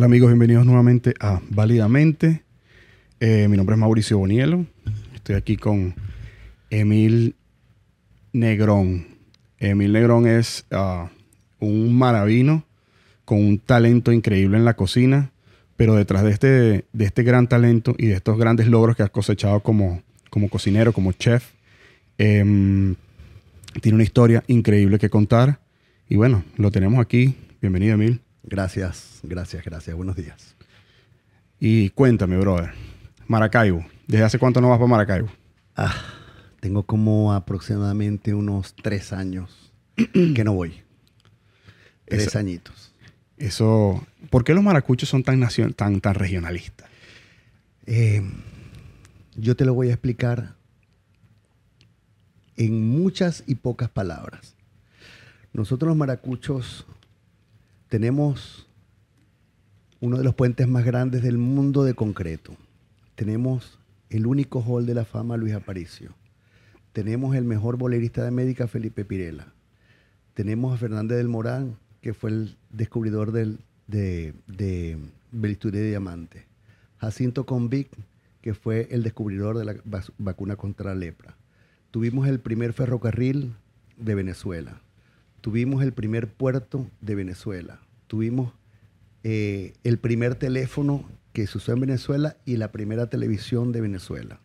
amigos? Bienvenidos nuevamente a Válidamente. Eh, mi nombre es Mauricio Bonielo. Estoy aquí con Emil Negrón. Emil Negrón es ah, un maravino con un talento increíble en la cocina, pero detrás de este, de este gran talento y de estos grandes logros que ha cosechado como, como cocinero, como chef, em, tiene una historia increíble que contar. Y bueno, lo tenemos aquí. Bienvenido, Emil. Gracias, gracias, gracias. Buenos días. Y cuéntame, brother. Maracaibo. ¿Desde hace cuánto no vas para Maracaibo? Ah, tengo como aproximadamente unos tres años que no voy. Tres Esa- añitos. Eso. ¿Por qué los maracuchos son tan, nacion- tan, tan regionalistas? Eh, yo te lo voy a explicar en muchas y pocas palabras. Nosotros los maracuchos tenemos uno de los puentes más grandes del mundo de concreto. Tenemos el único hall de la fama Luis Aparicio. Tenemos el mejor bolerista de América Felipe Pirela. Tenemos a Fernández del Morán, que fue el descubridor del, de, de de Diamante. Jacinto Convic, que fue el descubridor de la vac- vacuna contra la lepra. Tuvimos el primer ferrocarril de Venezuela. Tuvimos el primer puerto de Venezuela. Tuvimos eh, el primer teléfono que se usó en Venezuela y la primera televisión de Venezuela.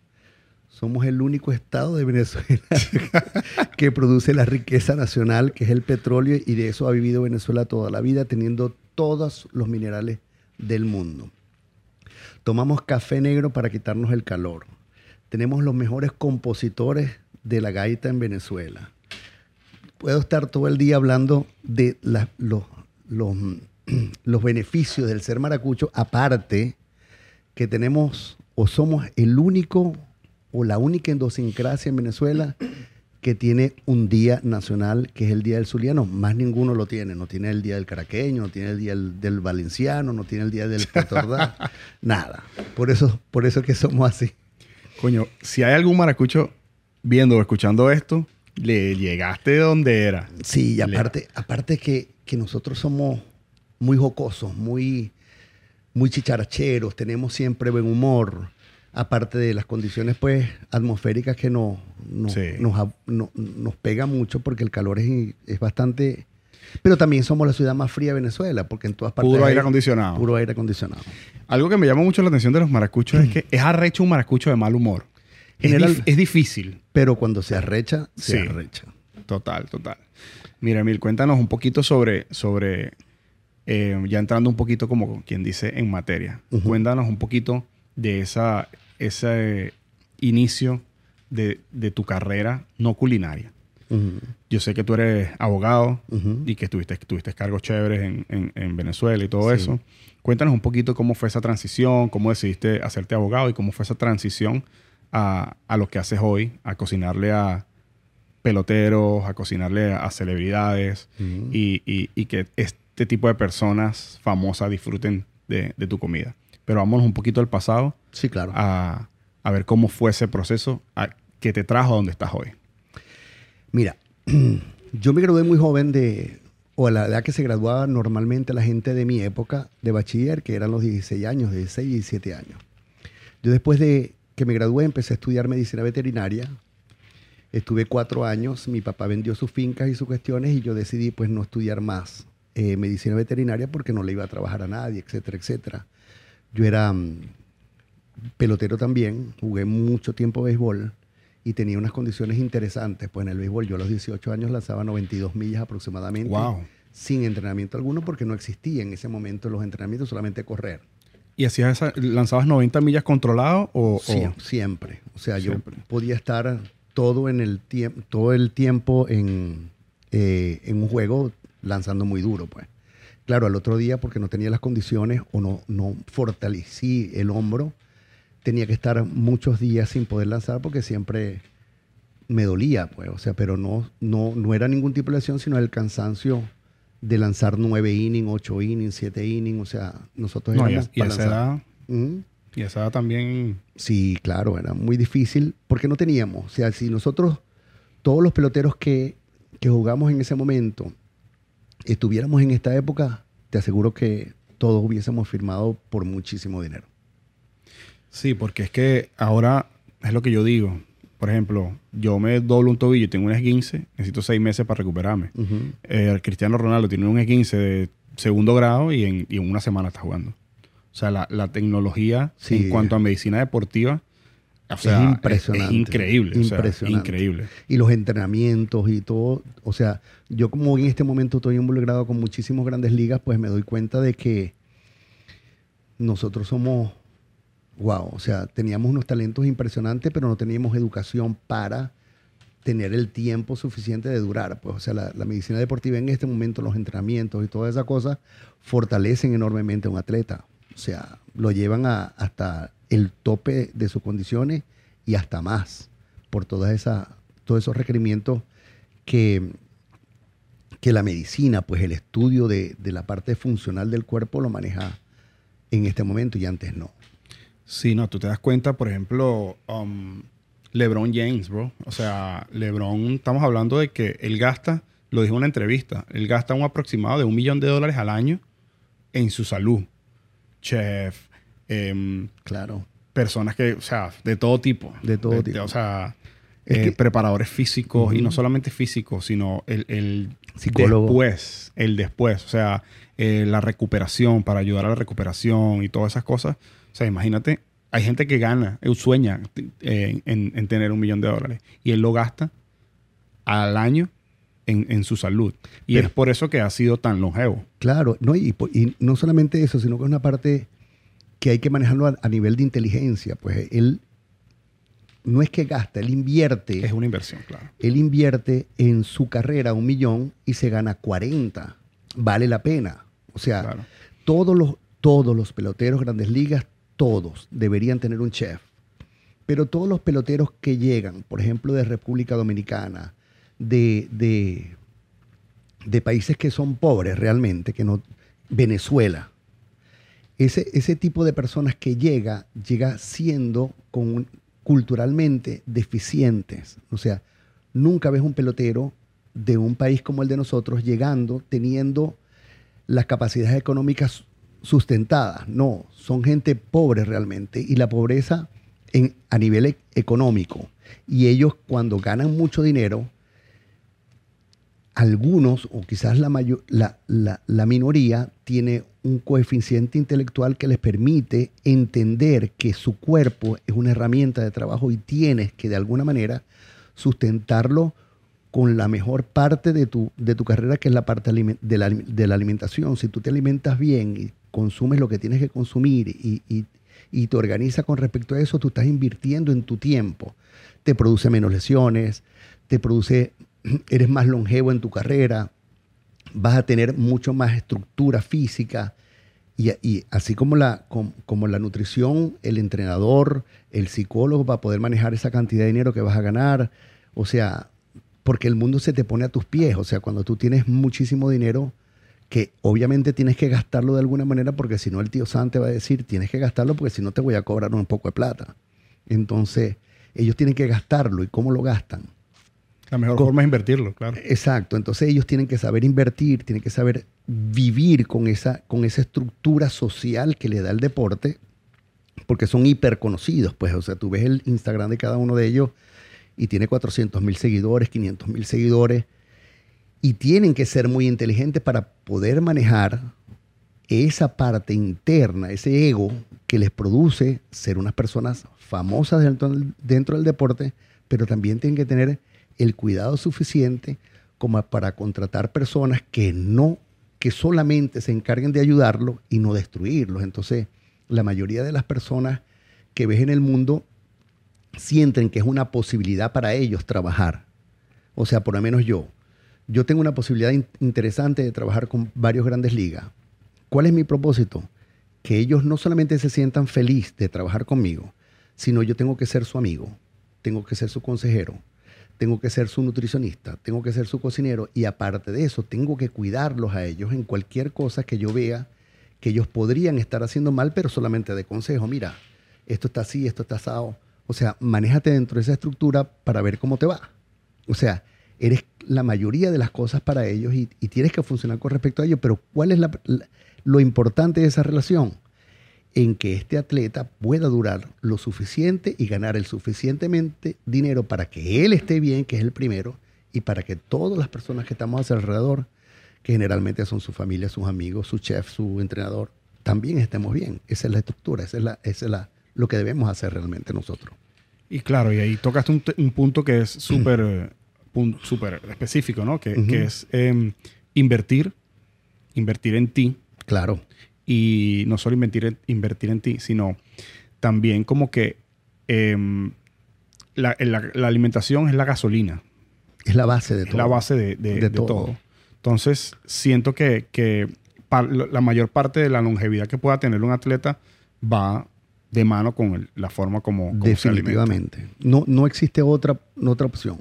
Somos el único estado de Venezuela que produce la riqueza nacional, que es el petróleo, y de eso ha vivido Venezuela toda la vida, teniendo todos los minerales del mundo. Tomamos café negro para quitarnos el calor. Tenemos los mejores compositores de la gaita en Venezuela. Puedo estar todo el día hablando de la- los, los, los beneficios del ser maracucho, aparte que tenemos o somos el único o la única idiosincrasia en Venezuela que tiene un día nacional, que es el Día del Zuliano. Más ninguno lo tiene. No tiene el Día del Caraqueño, no tiene el Día del, del Valenciano, no tiene el Día del Ordaz. Nada. Por eso, por eso es que somos así. Coño, si hay algún maracucho viendo o escuchando esto, le llegaste de donde era. Sí, y Le- aparte, aparte que, que nosotros somos muy jocosos, muy, muy chicharacheros, tenemos siempre buen humor, aparte de las condiciones pues atmosféricas que nos, nos, Sí. nos, a- no- nos pega mucho porque el calor es, es bastante... Pero también somos la ciudad más fría de Venezuela, porque en todas partes... Puro aire acondicionado. Puro aire acondicionado. Algo que me llama mucho la atención de los maracuchos es que es arrecho un maracucho de mal humor. Es General- dif- es difícil. Pero cuando se arrecha, se Sí. arrecha. Total, total. Mira, Emil, cuéntanos un poquito sobre, sobre eh, ya entrando un poquito como quien dice en materia. Cuéntanos un poquito de esa, ese inicio de, de tu carrera no culinaria. Ujú, Yo sé que tú eres abogado y que tuviste, tuviste cargos chéveres en, en- en Venezuela y todo Sí. eso. Cuéntanos un poquito cómo fue esa transición, cómo decidiste hacerte abogado y cómo fue esa transición a, a lo que haces hoy, a cocinarle a peloteros, a cocinarle a celebridades y, y- y que este tipo de personas famosas disfruten de, de tu comida. Pero vámonos un poquito al pasado Sí, claro. a, a ver cómo fue ese proceso a- que te trajo a donde estás hoy. Mira, yo me gradué muy joven de, o a la edad que se graduaba normalmente la gente de mi época de bachiller, que eran los 16 años, 16 y 17 años. Yo después de que me gradué empecé a estudiar medicina veterinaria. Estuve cuatro años, mi papá vendió sus fincas y sus cuestiones y yo decidí pues no estudiar más eh, medicina veterinaria porque no le iba a trabajar a nadie, etcétera, etcétera. Yo era mm, pelotero también, jugué mucho tiempo béisbol y tenía unas condiciones interesantes. Pues en el béisbol yo a los 18 años lanzaba 92 millas aproximadamente. Wow. Sin entrenamiento alguno porque no existía en ese momento los entrenamientos, solamente correr. ¿Y hacías esa- lanzabas 90 millas controlado o, o- Sie- siempre. O sea, Siempre. yo podía estar todo, en el tiempo todo el tiempo en, eh, en un juego lanzando muy duro, pues. Claro, al otro día, porque no tenía las condiciones o no, no fortalecí el hombro, tenía que estar muchos días sin poder lanzar porque siempre me dolía, pues. O sea, pero no, no, no era ningún tipo de lesión, sino el cansancio de lanzar nueve innings, ocho innings, siete innings. O sea, nosotros No, y, éramos y para esa edad, y esa edad también... Sí, claro, era muy difícil porque no teníamos. O sea, si nosotros, todos los peloteros que, que jugamos en ese momento, estuviéramos en esta época, te aseguro que todos hubiésemos firmado por muchísimo dinero. Sí, porque es que ahora es lo que yo digo. Por ejemplo, yo me doblo un tobillo y tengo un esguince, necesito seis meses para recuperarme. Eh, Cristiano Ronaldo tiene un esguince de segundo grado y en, y en una semana está jugando. O sea, la, la tecnología en cuanto a medicina deportiva o sea, es impresionante. Es, increíble. Impresionante. increíble. Y los entrenamientos y todo. O sea, yo como en este momento estoy involucrado con muchísimas grandes ligas, pues me doy cuenta de que nosotros somos, wow, o sea, teníamos unos talentos impresionantes, pero no teníamos educación para tener el tiempo suficiente de durar. Pues, o sea, la, medicina deportiva en este momento, los entrenamientos y todas esas cosas, fortalecen enormemente a un atleta. O sea, lo llevan hasta el tope de sus condiciones y hasta más por todas esas, todos esos requerimientos que, que la medicina, pues el estudio de, la parte funcional del cuerpo lo maneja en este momento y antes no. Sí, no, tú te das cuenta, por ejemplo, um, LeBron James, bro. O sea, LeBron, estamos hablando de que él gasta, lo dijo en una entrevista, él gasta un aproximado de un millón de dólares al año en su salud. Chef, Em, claro. Personas que, o sea, de todo tipo. De todo tipo. o sea, eh, preparadores físicos y no solamente físicos, sino el, el Psicólogo. después, el después, o sea, eh, la recuperación para ayudar a la recuperación y todas esas cosas. O sea, imagínate, hay gente que gana, él sueña eh, en, tener un millón de dólares y él lo gasta al año en, su salud. Y es por eso que ha sido tan longevo. Claro, no, y, y, no solamente eso, sino que es una parte que hay que manejarlo a, nivel de inteligencia. Pues él no es que gasta, él invierte. Es una inversión, claro. Él invierte en su carrera un millón y se gana 40. Vale la pena. O sea, todos, los, todos los peloteros grandes ligas, todos deberían tener un chef. Pero todos los peloteros que llegan, por ejemplo, de República Dominicana, de, de, países que son pobres realmente, que no, Venezuela, ese, ese tipo de personas que llega, llega siendo culturalmente deficientes. O sea, nunca ves un pelotero de un país como el de nosotros llegando, teniendo las capacidades económicas sustentadas. No, son gente pobre realmente. Y la pobreza en, a nivel e, económico. Y ellos cuando ganan mucho dinero, algunos, o quizás la, mayor, la, la, minoría, tiene un coeficiente intelectual que les permite entender que su cuerpo es una herramienta de trabajo y tienes que de alguna manera sustentarlo con la mejor parte de tu, de tu carrera, que es la parte de la, de la alimentación. Si tú te alimentas bien y consumes lo que tienes que consumir y, y, y te organizas con respecto a eso, tú estás invirtiendo en tu tiempo. Te produce menos lesiones, te produce, eres más longevo en tu carrera, vas a tener mucho más estructura física. Y, así como la, como, la nutrición, el entrenador, el psicólogo va a poder manejar esa cantidad de dinero que vas a ganar. O sea, porque el mundo se te pone a tus pies. O sea, cuando tú tienes muchísimo dinero, que obviamente tienes que gastarlo de alguna manera, porque si no el tío San te va a decir, tienes que gastarlo porque si no te voy a cobrar un poco de plata. Entonces, ellos tienen que gastarlo. ¿Y cómo lo gastan? La mejor forma es invertirlo, claro. Exacto. Entonces ellos tienen que saber invertir, tienen que saber vivir con esa, con esa estructura social que le da el deporte, porque son hiper conocidos. Pues, o sea, tú ves el Instagram de cada uno de ellos y tiene 400 mil seguidores, 500 mil seguidores, y tienen que ser muy inteligentes para poder manejar esa parte interna, ese ego que les produce ser unas personas famosas dentro, del deporte, pero también tienen que tener el cuidado suficiente como para contratar personas que no, que solamente se encarguen de ayudarlo y no destruirlos. Entonces, la mayoría de las personas que ves en el mundo sienten que es una posibilidad para ellos trabajar. O sea, por lo menos yo. Yo tengo una posibilidad interesante de trabajar con varios grandes ligas. ¿Cuál es mi propósito? Que ellos no solamente se sientan felices de trabajar conmigo, sino yo tengo que ser su amigo, tengo que ser su consejero, tengo que ser su nutricionista, tengo que ser su cocinero y aparte de eso, tengo que cuidarlos a ellos en cualquier cosa que yo vea que ellos podrían estar haciendo mal, pero solamente de consejo. Mira, esto está así, esto está asado. O sea, manéjate dentro de esa estructura para ver cómo te va. O sea, eres la mayoría de las cosas para ellos y, tienes que funcionar con respecto a ellos, pero ¿cuál es la, lo importante de esa relación, en que este atleta pueda durar lo suficiente y ganar el suficientemente dinero para que él esté bien, que es el primero, y para que todas las personas que estamos a su alrededor, que generalmente son su familia, sus amigos, su chef, su entrenador, también estemos bien. Esa es la estructura, esa es, la, esa es la, lo que debemos hacer realmente nosotros. Y claro, y ahí tocaste un, un punto que es súper súper específico, ¿no? Que, que es em, invertir, invertir en ti. Claro. Y no solo invertir en, invertir en ti, sino también como que em, la, la, alimentación es la gasolina. Es la base de todo. Es la base de, de, todo. Entonces, siento que, que la mayor parte de la longevidad que pueda tener un atleta va de mano con la forma como, como Definitivamente. no, no existe otra, otra opción.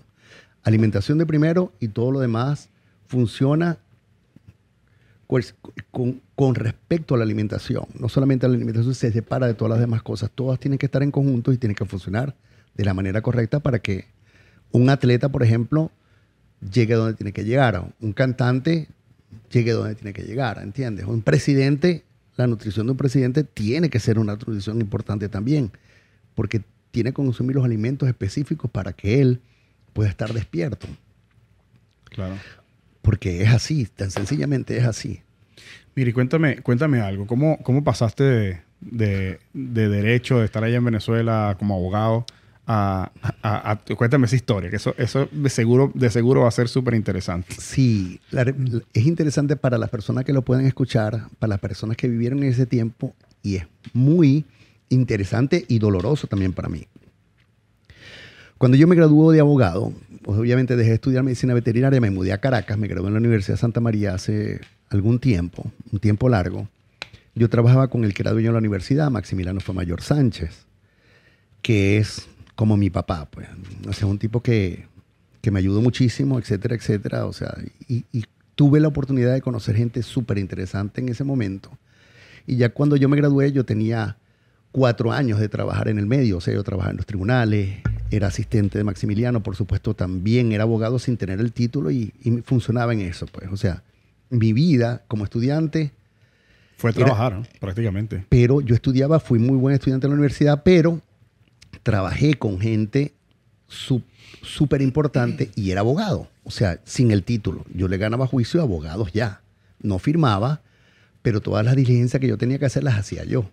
Alimentación de primero y todo lo demás funciona con, respecto a la alimentación. No solamente la alimentación se separa de todas las demás cosas. Todas tienen que estar en conjunto y tienen que funcionar de la manera correcta para que un atleta, por ejemplo, llegue donde tiene que llegar. Un cantante llegue donde tiene que llegar, ¿entiendes? Un presidente la nutrición de un presidente tiene que ser una nutrición importante también, porque tiene que consumir los alimentos específicos para que él pueda estar despierto. Claro. Porque es así, tan sencillamente es así. Mire, cuéntame, cuéntame algo. ¿Cómo, cómo pasaste de, de, de derecho, de estar allá en Venezuela como abogado, a, cuéntame esa historia, que eso, eso de, seguro, de seguro va a ser súper interesante. Sí, es interesante para las personas que lo pueden escuchar, para las personas que vivieron en ese tiempo, y es muy interesante y doloroso también para mí. Cuando yo me gradué de abogado, pues obviamente dejé de estudiar medicina veterinaria, me mudé a Caracas, me gradué en la Universidad de Santa María hace algún tiempo, un tiempo largo. Yo trabajaba con el que era dueño de la universidad, Maximiliano Mayor Sánchez, que es como mi papá, pues. O sea, un tipo que, que me ayudó muchísimo, etcétera, etcétera. O sea, y, tuve la oportunidad de conocer gente súper interesante en ese momento. Y ya cuando yo me gradué, yo tenía cuatro años de trabajar en el medio. O sea, yo trabajaba en los tribunales, era asistente de Maximiliano, por supuesto, también era abogado sin tener el título y, funcionaba en eso, pues. O sea, mi vida como estudiante... Fue trabajar, prácticamente. Pero yo estudiaba, fui muy buen estudiante en la universidad, pero trabajé con gente súper importante y era abogado, o sea, sin el título. Yo le ganaba juicio a abogados ya. No firmaba, pero todas las diligencias que yo tenía que hacer las hacía yo.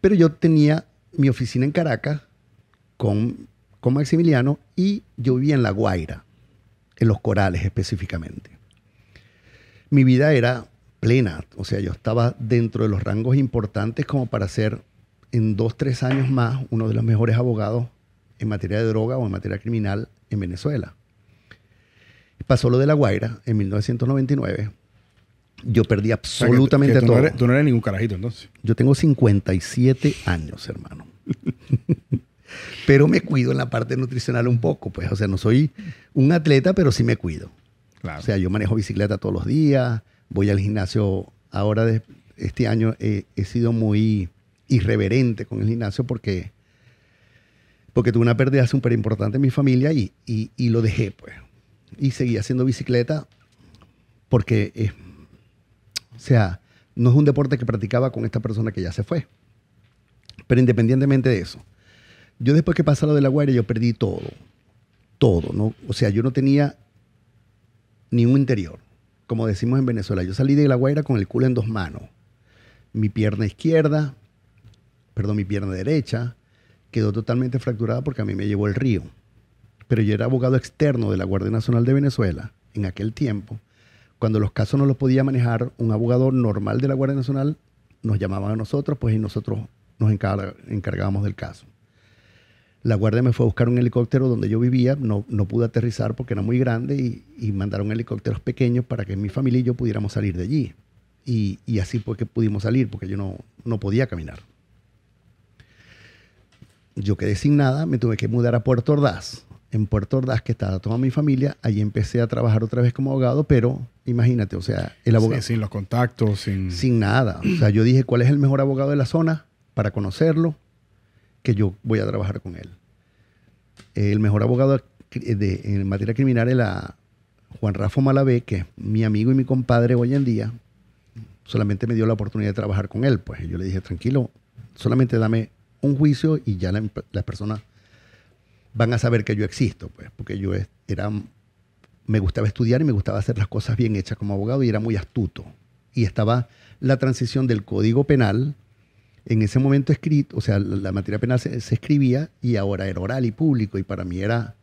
Pero yo tenía mi oficina en Caracas con, con Maximiliano y yo vivía en La Guaira, en Los Corales específicamente. Mi vida era plena, o sea, yo estaba dentro de los rangos importantes como para ser en dos, tres años más uno de los mejores abogados en materia de droga o en materia criminal en Venezuela. Pasó lo de La Guaira en 1999. Yo perdí absolutamente todo. tú no eres ningún carajito entonces. Yo tengo 57 años, hermano. pero me cuido en la parte nutricional un poco, pues. O sea, no soy un atleta, pero sí me cuido. O sea, yo manejo bicicleta todos los días, voy al gimnasio. Ahora, de este año, he sido muy irreverente con el gimnasio porque, porque tuve una pérdida súper importante en mi familia y, y, lo dejé, pues. Y seguí haciendo bicicleta porque, o sea, no es un deporte que practicaba con esta persona que ya se fue. Pero independientemente de eso, yo después que pasó lo de la guardia, yo perdí todo. Todo, ¿no? O sea, yo no tenía ni un interior, como decimos en Venezuela. Yo salí de la Guaira con el culo en dos manos. Mi pierna izquierda, perdón, mi pierna derecha quedó totalmente fracturada porque a mí me llevó el río. Pero yo era abogado externo de la Guardia Nacional de Venezuela en aquel tiempo. Cuando los casos no los podía manejar un abogado normal de la Guardia Nacional, nos llamaban a nosotros, pues y nosotros nos encargábamos del caso. La Guardia me fue a buscar un helicóptero donde yo vivía, no, no pude aterrizar porque era muy grande y, mandaron helicópteros pequeños para que mi familia y yo pudiéramos salir de allí. Y, y así fue que pudimos salir porque yo no, no podía caminar yo quedé sin nada, me tuve que mudar a Puerto Ordaz. En Puerto Ordaz, que estaba toda mi familia, allí empecé a trabajar otra vez como abogado, pero imagínate, o sea, el abogado... sin los contactos, sin... Sin nada. O sea, yo dije, ¿cuál es el mejor abogado de la zona para conocerlo? Que yo voy a trabajar con él. El mejor abogado de, en materia criminal era Juan Rafa Malavé, que es mi amigo y mi compadre hoy en día. solamente me dio la oportunidad de trabajar con él. Pues yo le dije, tranquilo, solamente dame un juicio y ya las personas van a saber que yo existo, pues, porque yo era, me gustaba estudiar y me gustaba hacer las cosas bien hechas como abogado y era muy astuto. Y estaba la transición del Código Penal, en ese momento escrito, o sea, la, materia penal se, escribía y ahora era oral y público y para mí era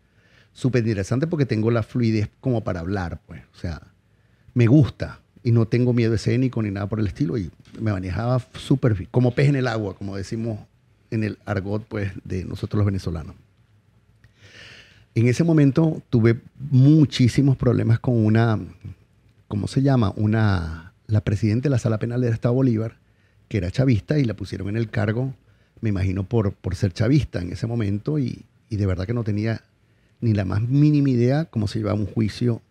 súper interesante porque tengo la fluidez como para hablar, pues, o sea, me gusta y no tengo miedo escénico ni nada por el estilo y me manejaba súper como pez en el agua, como decimos en el argot, pues, de nosotros los venezolanos. En ese momento tuve muchísimos problemas con una, ¿cómo se llama? Una, la presidenta de la Sala Penal del Estado Bolívar, que era chavista y la pusieron en el cargo, me imagino, por, por ser chavista en ese momento y, y de verdad que no tenía ni la más mínima idea cómo se llevaba un juicio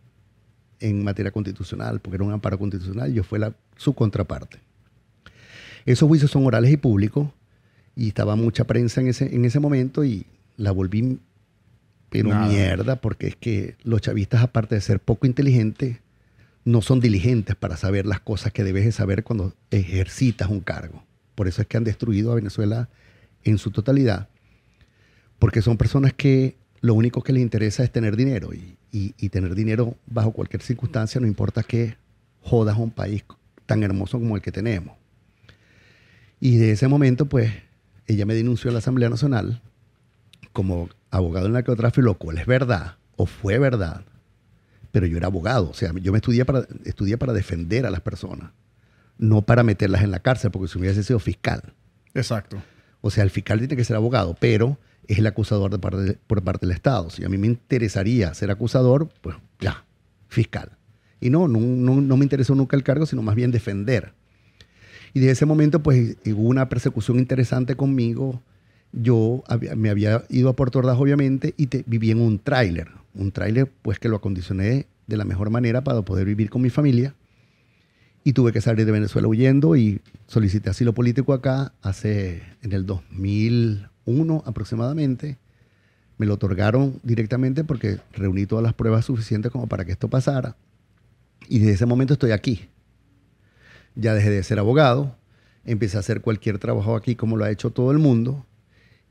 en materia constitucional, porque era un amparo constitucional, yo fui la, su contraparte. Esos juicios son orales y públicos, y estaba mucha prensa en ese, en ese momento y la volví pero mierda, porque es que los chavistas, aparte de ser poco inteligentes, no son diligentes para saber las cosas que debes de saber cuando ejercitas un cargo. Por eso es que han destruido a Venezuela en su totalidad, porque son personas que lo único que les interesa es tener dinero y, tener dinero bajo cualquier circunstancia, no importa que jodas a un país tan hermoso como el que tenemos. Y de ese momento, pues, ella me denunció a la Asamblea Nacional como abogado en narcotráfico, lo cual es verdad, o fue verdad, pero yo era abogado, o sea, yo me estudié para, estudié para defender a las personas, no para meterlas en la cárcel, porque si hubiese sido fiscal. Exacto. O sea, el fiscal tiene que ser abogado, pero es el acusador de parte por parte del Estado. Si a mí me interesaría ser acusador, pues ya, fiscal. Y no, no, no, me interesó nunca el cargo, sino más bien defender. Y de ese momento, pues hubo una persecución interesante conmigo yo me había ido a Puerto Ordaz, obviamente, y te, viví en un tráiler. Un tráiler, pues, que lo acondicioné de la mejor manera para poder vivir con mi familia. Y tuve que salir de Venezuela huyendo y solicité asilo político acá hace, en el 2001 aproximadamente. Me lo otorgaron directamente porque reuní todas las pruebas suficientes como para que esto pasara. Y desde ese momento estoy aquí. Ya dejé de ser abogado, empecé a hacer cualquier trabajo aquí como lo ha hecho todo el mundo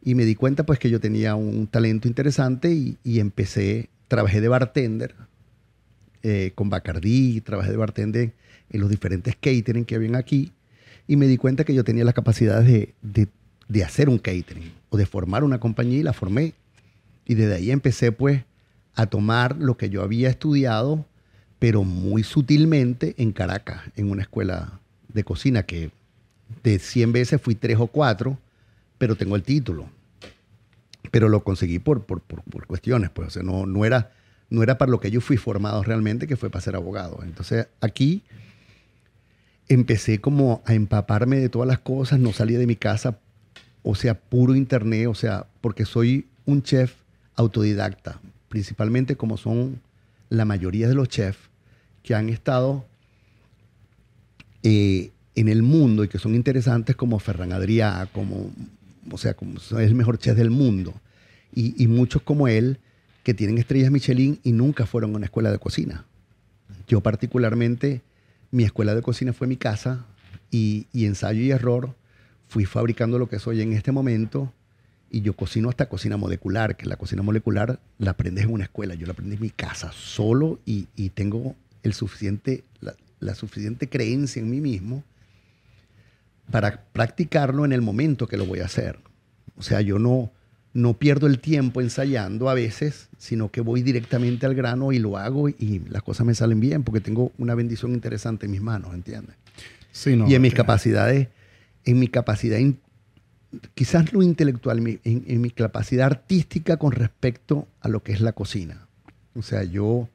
y me di cuenta pues que yo tenía un talento interesante y, empecé, trabajé de bartender eh, con Bacardí, trabajé de bartender en los diferentes catering que habían aquí y me di cuenta que yo tenía las capacidades de, de, hacer un catering o de formar una compañía y la formé. Y desde ahí empecé pues a tomar lo que yo había estudiado, pero muy sutilmente en Caracas, en una escuela de cocina que de 100 veces fui tres o cuatro pero tengo el título. Pero lo conseguí por, por, por, cuestiones, pues, no, no, era, no era para lo que yo fui formado realmente, que fue para ser abogado. Entonces, aquí empecé como a empaparme de todas las cosas, no salía de mi casa, o sea, puro internet, o sea, porque soy un chef autodidacta, principalmente como son la mayoría de los chefs que han estado eh, en el mundo y que son interesantes como Ferran Adrià, como o sea, como es el mejor chef del mundo. Y, muchos como él que tienen estrellas Michelin y nunca fueron a una escuela de cocina. Yo particularmente, mi escuela de cocina fue mi casa y, ensayo y error fui fabricando lo que soy en este momento y yo cocino hasta cocina molecular, que la cocina molecular la aprendes en una escuela, yo la aprendí en mi casa solo y, tengo el suficiente, la, suficiente creencia en mí mismo para practicarlo en el momento que lo voy a hacer. O sea, yo no, no pierdo el tiempo ensayando a veces, sino que voy directamente al grano y lo hago y las cosas me salen bien porque tengo una bendición interesante en mis manos, ¿entiendes? Sí, no, y en mis capacidades, en mi capacidad, quizás lo intelectual, en, en, mi capacidad artística con respecto a lo que es la cocina. O sea, yo,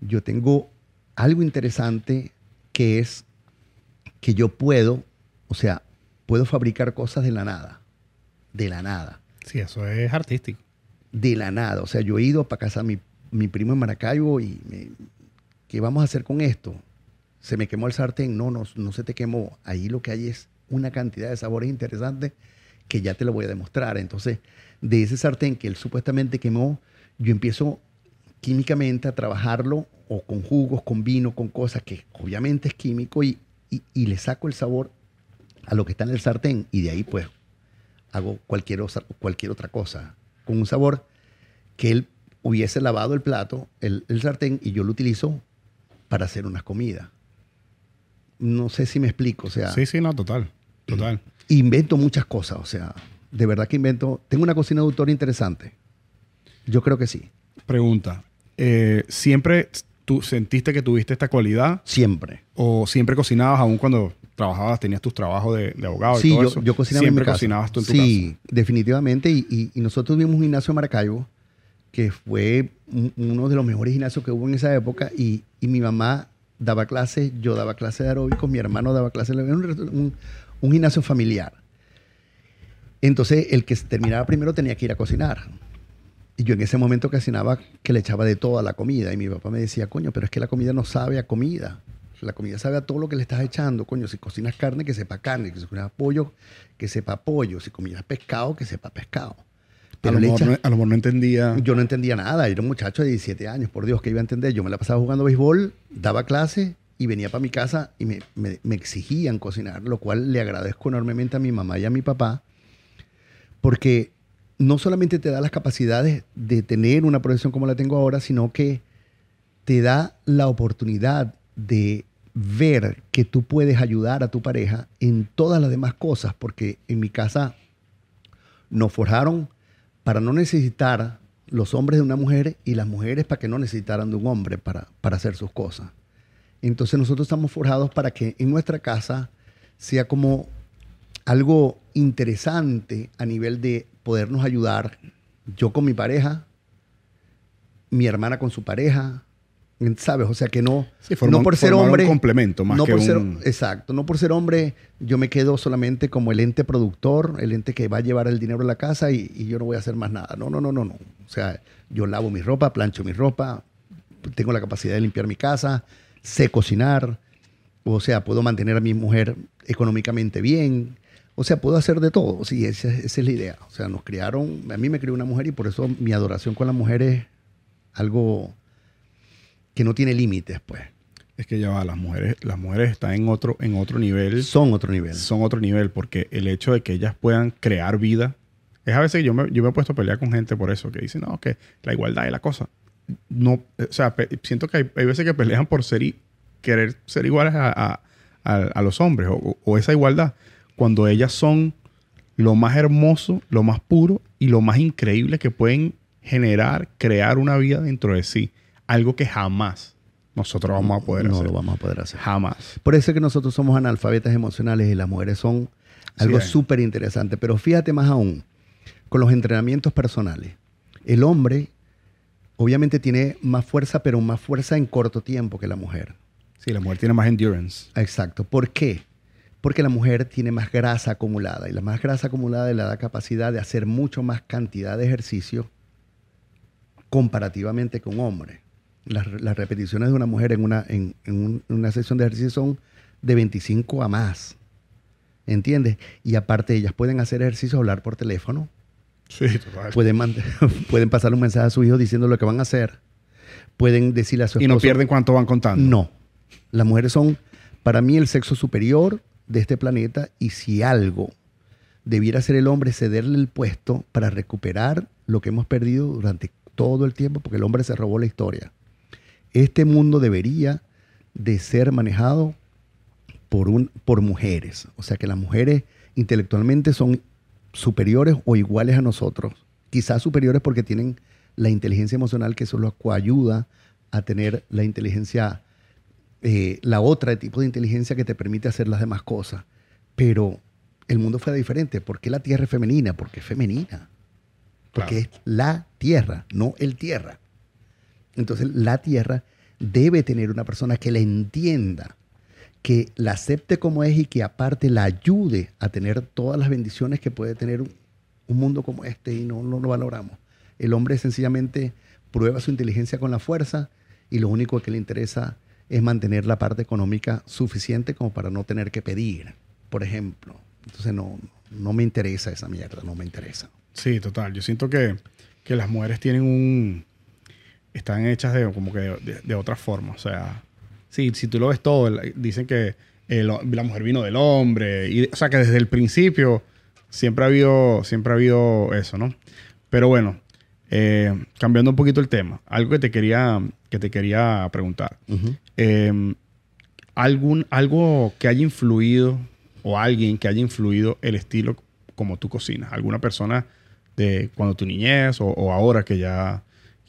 yo tengo algo interesante que es que yo puedo o sea, puedo fabricar cosas de la nada. De la nada. Sí, eso es artístico. De la nada. O sea, yo he ido para casa a mi, mi primo en Maracaibo y me, ¿qué vamos a hacer con esto? Se me quemó el sartén. No, no, no se te quemó. Ahí lo que hay es una cantidad de sabores interesantes que ya te lo voy a demostrar. Entonces, de ese sartén que él supuestamente quemó, yo empiezo químicamente a trabajarlo o con jugos, con vino, con cosas que obviamente es químico y y, y le saco el sabor a lo que está en el sartén y de ahí pues hago cualquier, osa- cualquier otra cosa con un sabor que él hubiese lavado el plato, el, el sartén y yo lo utilizo para hacer unas comidas. No sé si me explico, o sea, Sí, sí, no, total. Total. invento muchas cosas, o sea, de verdad que invento. Tengo una cocina de autor interesante. Yo creo que sí, Pregunta. eh, ¿Siempre tú sentiste que tuviste esta cualidad siempre. o siempre cocinabas aún cuando trabajabas, tenías tus trabajos de, de abogado Sí, y todo yo, eso? yo cocinaba en mi casa. cocinabas tú en tu sí, definitivamente. Y, y- y nosotros tuvimos un gimnasio en Maracaibo que fue un- uno de los mejores gimnasios que hubo en esa época. Y, y mi mamá daba clases, yo daba clases de aeróbicos, mi hermano daba clases. Era un, un- un gimnasio familiar. Entonces, el que terminaba primero tenía que ir a cocinar. Y yo en ese momento cocinaba que le echaba de toda la comida. Y mi papá me decía, coño, pero es que la comida no sabe a comida. La comida sabe a todo lo que le estás echando. Coño, si cocinas carne, que sepa carne. Si cocinas pollo, que sepa pollo. Si cocinas pescado, que sepa pescado. casa. A Pero lo, mejor, no, a lo mejor no entendía. yo no entendía nada. Era un muchacho de 17 años, por Dios, que iba a entender. Yo me la pasaba jugando béisbol, daba clase y venía para mi casa y me, me- me exigían cocinar, lo cual le agradezco enormemente a mi mamá y a mi papá, porque no solamente te da las capacidades de tener una profesión como la tengo ahora, sino que te da la oportunidad de ver que tú puedes ayudar a tu pareja en todas las demás cosas, porque en mi casa nos forjaron para no necesitar los hombres de una mujer y las mujeres para que no necesitaran de un hombre para, para hacer sus cosas. Entonces nosotros estamos forjados para que en nuestra casa sea como algo interesante a nivel de podernos ayudar, yo con mi pareja, mi hermana con su pareja, ¿sabes? O sea que no, Sí, forman- no por ser un hombre, complemento más no que por ser, un- exacto, no por ser hombre, yo me quedo solamente como el ente productor, el ente que va a llevar el dinero a la casa y, y yo no voy a hacer más nada. No, no, no, no, no. O sea, yo lavo mi ropa, plancho mi ropa, tengo la capacidad de limpiar mi casa, sé cocinar, o sea, puedo mantener a mi mujer económicamente bien. O sea, puedo hacer de todo. Sí, esa, esa es la idea. O sea, nos criaron, a mí me crió una mujer y por eso mi adoración con la mujer es algo que no tiene límites, pues. Es que ya va, las mujeres, las mujeres están en otro, en otro nivel. Son otro nivel. son otro nivel porque el hecho de que ellas puedan crear vida es a veces que yo me, yo me he puesto a pelear con gente por eso que dicen no que la igualdad y la cosa no o sea siento que hay, hay veces que pelean por ser y querer ser iguales a, a- a- a los hombres o, o esa igualdad cuando ellas son lo más hermoso lo más puro y lo más increíble que pueden generar crear una vida dentro de sí algo que jamás nosotros vamos a poder no hacer lo vamos a poder hacer. jamás Por eso es que nosotros somos analfabetas emocionales y las mujeres son algo Sí, súper interesante. Pero fíjate más aún, con los entrenamientos personales. El hombre obviamente tiene más fuerza, pero más fuerza en corto tiempo que la mujer. sí la mujer tiene más endurance Exacto. ¿Por qué? Porque la mujer tiene más grasa acumulada y la más grasa acumulada le da capacidad de hacer mucho más cantidad de ejercicio comparativamente que un hombre. Las, las repeticiones de una mujer en una, en, en un- en una sesión de ejercicio son de 25 a más. ¿Entiendes? Y aparte ellas pueden hacer ejercicio, hablar por teléfono, sí total pueden, pueden pasarle un mensaje a su hijo diciendo lo que van a hacer, pueden decirle a su Y no pierden cuánto van contando. no. Las mujeres son, para mí, el sexo superior de este planeta y si algo debiera ser el hombre, cederle el puesto para recuperar lo que hemos perdido durante todo el tiempo, porque el hombre se robó la historia. Este mundo debería de ser manejado por, un, por mujeres. O sea, que las mujeres intelectualmente son superiores o iguales a nosotros. Quizás superiores porque tienen la inteligencia emocional que eso los ayuda a tener la inteligencia, eh, la otra tipo de inteligencia que te permite hacer las demás cosas. Pero el mundo fue diferente. ¿Por qué la tierra es femenina? Porque es femenina. Porque Claro. es la tierra, no el tierra. Entonces la tierra debe tener una persona que la entienda, que la acepte como es y que aparte la ayude a tener todas las bendiciones que puede tener un, un mundo como este y no, no lo valoramos. El hombre sencillamente prueba su inteligencia con la fuerza y lo único que le interesa es mantener la parte económica suficiente como para no tener que pedir, por ejemplo. Entonces no, no me interesa esa mierda, no me interesa. Sí, total. Yo siento que, que las mujeres tienen un... Están hechas de como que de, de otra forma. O sea, sí, si tú lo ves todo, dicen que el- la mujer vino del hombre. Y, o sea, que desde el principio siempre ha habido, siempre ha habido eso, ¿no? Pero bueno, eh, cambiando un poquito el tema, algo que te quería, que te quería preguntar. Eh, algún, algo que haya influido o alguien que haya influido el estilo como tú cocinas. Alguna persona de cuando tu niñez o, o ahora que ya,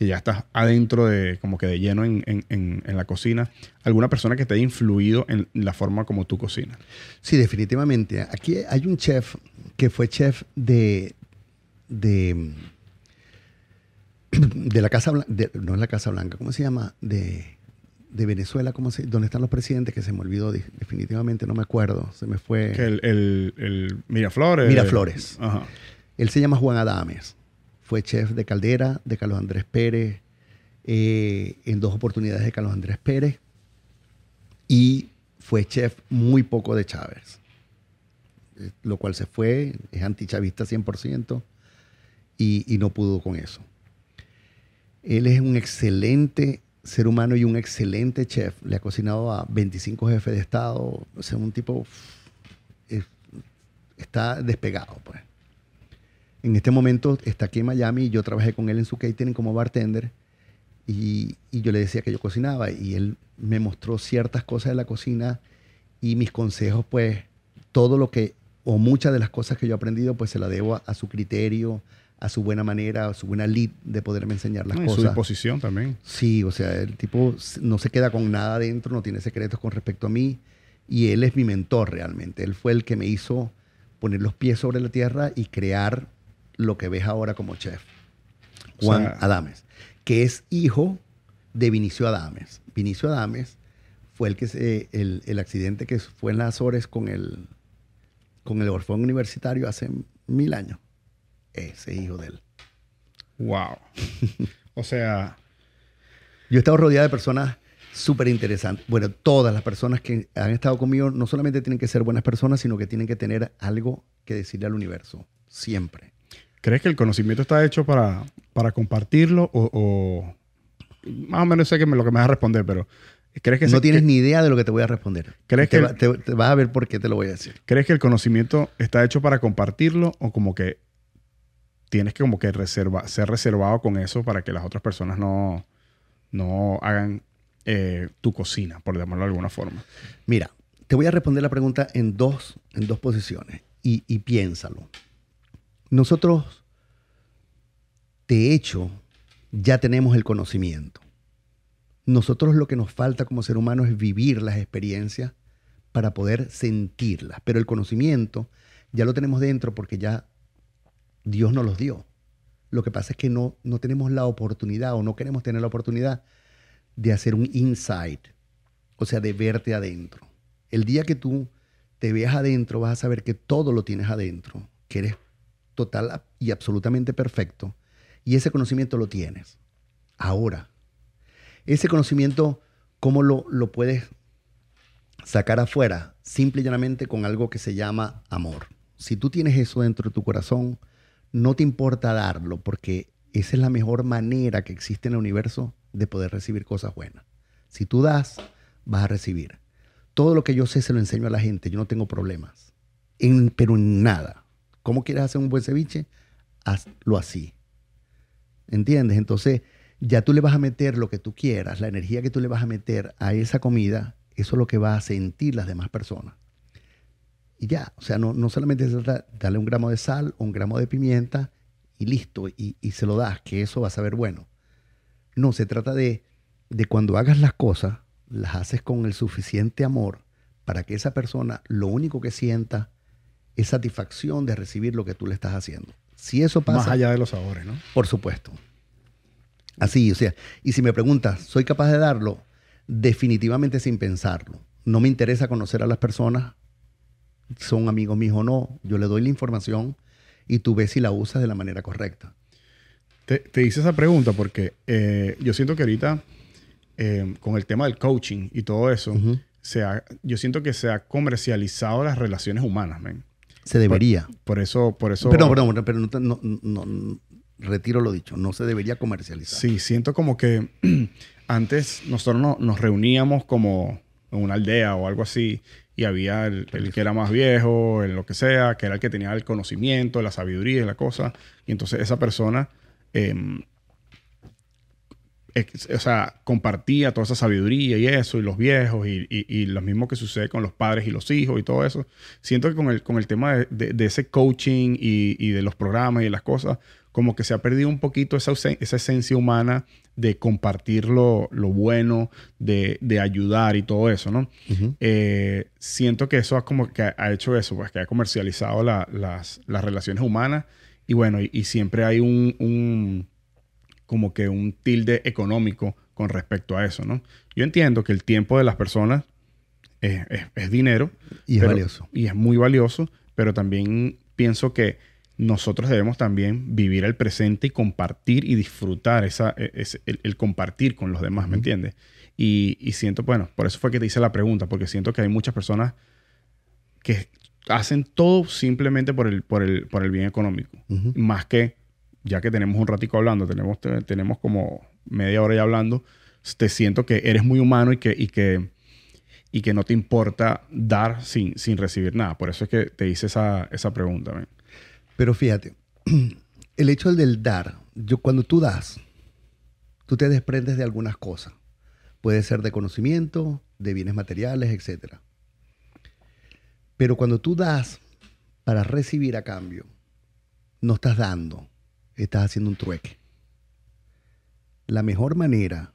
que ya estás adentro de como que de lleno en, en- en- en la cocina. Alguna persona que te haya influido en la forma como tú cocinas. Sí, definitivamente. Aquí hay un chef que fue chef de. de. de la Casa Blanca. no es la Casa Blanca, ¿cómo se llama? De, de Venezuela, ¿cómo se, ¿dónde están los presidentes? Que se me olvidó, de- definitivamente no me acuerdo. Se me fue. Que el, el, el Miraflores. Miraflores. Ajá. Él se llama Juan Adames. Fue chef de Caldera, de Carlos Andrés Pérez, eh, en dos oportunidades de Carlos Andrés Pérez. Y fue chef muy poco de Chávez. Eh, Lo cual se fue, es antichavista 100% y, y no pudo con eso. Él es un excelente ser humano y un excelente chef. Le ha cocinado a 25 jefes de Estado. O sea, un tipo es- está despegado, pues. En este momento está aquí en Miami y yo trabajé con él en su catering como bartender y, y yo le decía que yo cocinaba y él me mostró ciertas cosas de la cocina y mis consejos, pues todo lo que, o muchas de las cosas que yo he aprendido, pues se la debo a, a su criterio, a su buena manera, a su buena lead de poderme enseñar las No, y su cosas. disposición también. Sí, o sea, el tipo no se queda con nada adentro, no tiene secretos con respecto a mí. Y él es mi mentor realmente. Él fue el que me hizo poner los pies sobre la tierra y crear lo que ves ahora como chef. O Juan sea- Adames, que es hijo de Vinicio Adames. Vinicio Adames fue el que se- el, el accidente que fue en las Azores con el, con el orfón universitario hace mil años. Ese hijo de él. Wow. o sea, Yo he estado rodeado de personas súper interesantes. Bueno, todas las personas que han estado conmigo no solamente tienen que ser buenas personas, sino que tienen que tener algo que decirle al universo. Siempre. ¿Crees que el conocimiento está hecho para, para compartirlo o, o- más o menos sé que me, lo que me vas a responder, pero ¿crees que no se- tienes que- ni idea de lo que te voy a responder. ¿Crees te, que el- te- te vas a ver por qué te lo voy a decir. ¿Crees que el conocimiento está hecho para compartirlo o como que tienes que como que reserva, ser reservado con eso para que las otras personas no, no hagan eh, tu cocina, por llamarlo de alguna forma? Mira, te voy a responder la pregunta en dos, en dos posiciones y, y piénsalo. Nosotros, de hecho, ya tenemos el conocimiento. Nosotros lo que nos falta como ser humano es vivir las experiencias para poder sentirlas. Pero el conocimiento ya lo tenemos dentro porque ya Dios nos los dio. Lo que pasa es que no, no tenemos la oportunidad o no queremos tener la oportunidad de hacer un insight, o sea, de verte adentro. El día que tú te veas adentro, vas a saber que todo lo tienes adentro, que eres total y absolutamente perfecto, y ese conocimiento lo tienes. Ahora, ese conocimiento, ¿cómo lo, lo puedes sacar afuera? Simple y llanamente con algo que se llama amor. Si tú tienes eso dentro de tu corazón, no te importa darlo, porque esa es la mejor manera que existe en el universo de poder recibir cosas buenas. Si tú das, vas a recibir. Todo lo que yo sé se lo enseño a la gente, yo no tengo problemas. Pero en nada. ¿Cómo quieres hacer un buen ceviche? Hazlo así. ¿Entiendes? Entonces, ya tú le vas a meter lo que tú quieras, la energía que tú le vas a meter a esa comida, eso es lo que va a sentir las demás personas. Y ya, o sea, no, no solamente de darle un gramo de sal un gramo de pimienta y listo, y, y se lo das, que eso va a saber bueno. No, se trata de, de cuando hagas las cosas, las haces con el suficiente amor para que esa persona lo único que sienta es satisfacción de recibir lo que tú le estás haciendo. Si eso pasa, Más allá de los sabores, ¿no? por supuesto. Así, o sea, y si me preguntas, ¿soy capaz de darlo? Definitivamente sin pensarlo. No me interesa conocer a las personas, son amigos míos o no. Yo le doy la información y tú ves si la usas de la manera correcta. Te, te hice esa pregunta porque eh, yo siento que ahorita, eh, con el tema del coaching y todo eso, se ha- yo siento que se ha comercializado las relaciones humanas, men. Se debería. Por eso, por eso. Perdón, perdón, pero no, no- no- no- retiro lo dicho. No se debería comercializar. Sí, siento como que antes nosotros no- nos reuníamos como en una aldea o algo así y había el, el que era más viejo, el lo que sea, que era el que tenía el conocimiento, la sabiduría y la cosa. Y entonces esa persona, em, o sea, compartía toda esa sabiduría y eso, y los viejos, y, y- y lo mismo que sucede con los padres y los hijos y todo eso. Siento que con el, con el tema de, de- de ese coaching y, y de los programas y las cosas, como que se ha perdido un poquito esa, esa esencia humana de compartir lo, lo bueno, de, de ayudar y todo eso, ¿no? Ujú. Eh, siento que eso ha como que ha hecho eso, pues que ha comercializado la- las, las relaciones humanas y bueno, y, y siempre hay un, un- como que un tilde económico con respecto a eso, ¿no? Yo entiendo que el tiempo de las personas es, es- es dinero. Y es pero- valioso. Y es muy valioso, pero también pienso que nosotros debemos también vivir el presente y compartir y disfrutar esa, e- ese- el, el compartir con los demás, ¿me entiendes? Y, y siento, bueno, por eso fue que te hice la pregunta, porque siento que hay muchas personas que hacen todo simplemente por el, por el, por el bien económico. Más que, ya que tenemos un ratico hablando, tenemos, te- tenemos como media hora ya hablando, te siento que eres muy humano y que, y que, y que no te importa dar sin, sin recibir nada. Por eso es que te hice esa, esa pregunta. Pero fíjate, el hecho del dar, yo cuando tú das, tú te desprendes de algunas cosas. Puede ser de conocimiento, de bienes materiales, etc. Pero cuando tú das para recibir a cambio, no estás dando, estás haciendo un trueque. La mejor manera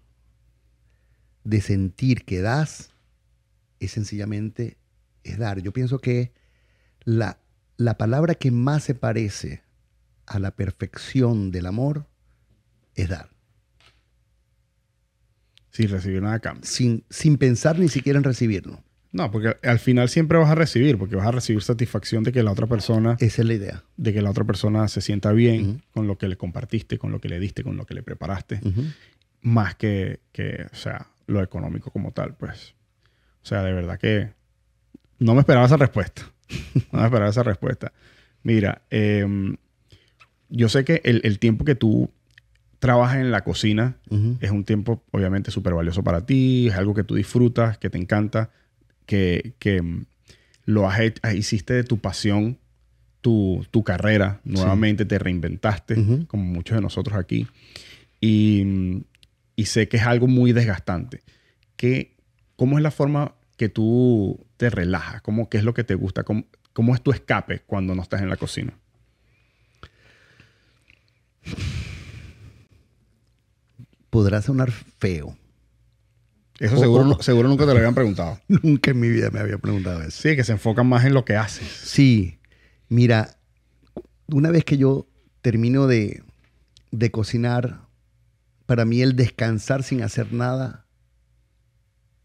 de sentir que das es sencillamente es dar. Yo pienso que la, la palabra que más se parece a la perfección del amor es dar. Sin recibir nada a cambio. Sin, sin pensar ni siquiera en recibirlo. No, porque al final siempre vas a recibir, porque vas a recibir satisfacción de que la otra persona, Esa es la idea. de que la otra persona se sienta bien con lo que le compartiste, con lo que le diste, con lo que le preparaste. Más que, que, o sea, lo económico como tal, pues. O sea, de verdad que no me esperaba esa respuesta. No me esperaba esa respuesta. Mira, em, yo sé que el, el tiempo que tú trabajas en la cocina es un tiempo obviamente súper valioso para ti, es algo que tú disfrutas, que te encanta, que, que mm, lo has hecho- hiciste de tu pasión, tu, tu carrera, nuevamente te reinventaste, como muchos de nosotros aquí. Y, y sé que es algo muy desgastante. ¿Qué, ¿Cómo es la forma que tú te relajas? ¿Cómo, ¿Qué es lo que te gusta? ¿Cómo, ¿Cómo es tu escape cuando no estás en la cocina? Podrá sonar feo. Eso seguro, seguro nunca te lo habían preguntado. Nunca en mi vida me había preguntado eso. Sí, que se enfocan más en lo que haces. Sí, mira, una vez que yo termino de, de cocinar, para mí el descansar sin hacer nada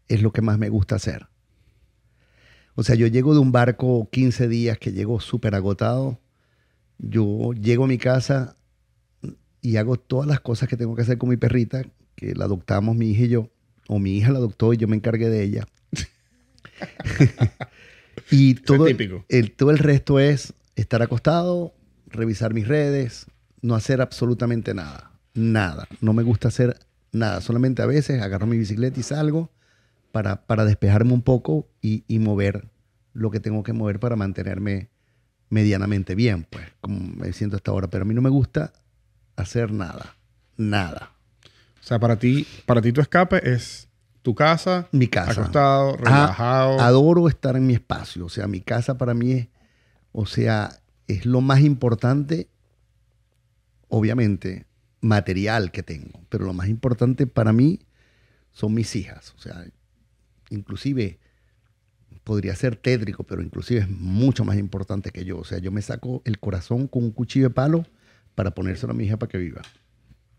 es lo que más me gusta hacer. O sea, yo llego de un barco 15 días que llego súper agotado. Yo llego a mi casa y hago todas las cosas que tengo que hacer con mi perrita, que la adoptamos mi hija y yo, o mi hija la adoptó y yo me encargué de ella. y todo, típico. el, todo el resto es estar acostado, revisar mis redes, no hacer absolutamente nada. Nada. No me gusta hacer nada. Solamente a veces agarro mi bicicleta y salgo para, para despejarme un poco y, y mover lo que tengo que mover para mantenerme medianamente bien, pues, como me siento hasta ahora. Pero a mí no me gusta hacer nada. Nada. O sea, para ti, para ti tu escape es tu casa, Mi casa. acostado, relajado. A- adoro estar en mi espacio. O sea, mi casa para mí es, o sea, es lo más importante, obviamente, material que tengo. Pero lo más importante para mí son mis hijas. O sea, inclusive podría ser tétrico, pero inclusive es mucho más importante que yo. O sea, yo me saco el corazón con un cuchillo de palo para ponérselo a mi hija para que viva,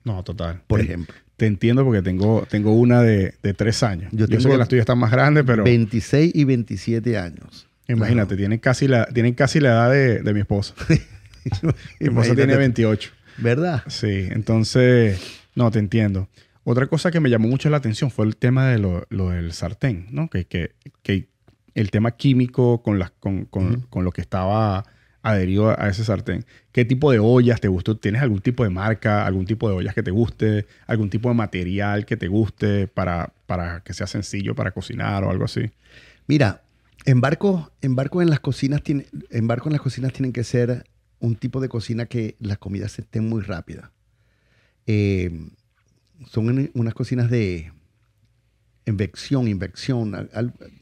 no, total. por ejemplo. Te entiendo porque tengo, tengo una de, de tres años. Yo Yo, sé que las tuyas están más grandes, pero 26 y 27 años. imagínate, tienen, casi la, tienen casi la edad de, de mi esposa. mi esposa tiene 28. ¿Verdad? Sí, entonces, no, te entiendo. Otra cosa que me llamó mucho la atención fue el tema de lo, lo del sartén, ¿no? Que, que, que el tema químico con, las, con, con, con lo que estaba adherido a ese sartén. ¿Qué tipo de ollas te gustó? ¿Tienes algún tipo de marca, algún tipo de ollas que te guste, algún tipo de material que te guste para, para que sea sencillo para cocinar o algo así? Mira, En barcos en, barco en las cocinas tiene, en barco en las cocinas tienen que ser un tipo de cocina que las comidas estén muy rápidas. Eh, son unas cocinas de invección, invección,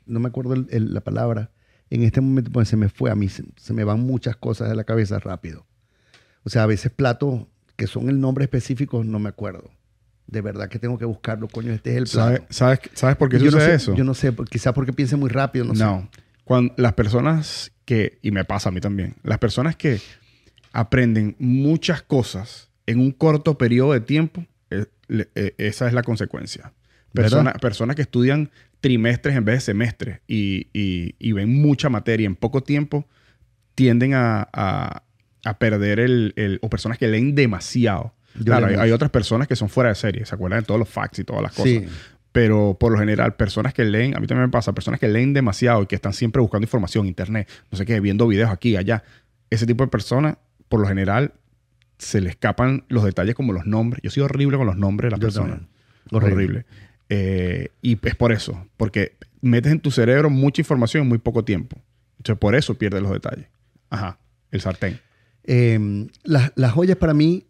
no me acuerdo la palabra. En este momento pues, se me fue, a mí se, me van muchas cosas de la cabeza rápido. O sea, a veces platos que son el nombre específico no me acuerdo. De verdad que tengo que buscarlo, coño, este es el plato. ¿Sabes, ¿sabes, por qué yo sucede no sé, eso? Yo no sé, quizás porque piense muy rápido, no, no. Cuando las personas que, y me pasa a mí también, las personas que aprenden muchas cosas en un corto periodo de tiempo, eh, eh, esa es la consecuencia. personas que estudian trimestres en vez de semestres y, ven mucha materia en poco tiempo, tienden a, perder el, o personas que leen demasiado. claro, hay, otras personas que son fuera de serie, se acuerdan de todos los facts y todas las cosas. Pero por lo general, personas que leen, a mí también me pasa, personas que leen demasiado y que están siempre buscando información, internet, no sé qué, viendo videos aquí, allá. Ese tipo de personas por lo general se le escapan los detalles como los nombres. Yo soy horrible con los nombres de las personas. Horrible. Y es por eso, porque metes en tu cerebro mucha información en muy poco tiempo. Entonces, por eso pierdes los detalles. Ajá, el sartén. Em, las, joyas para mí,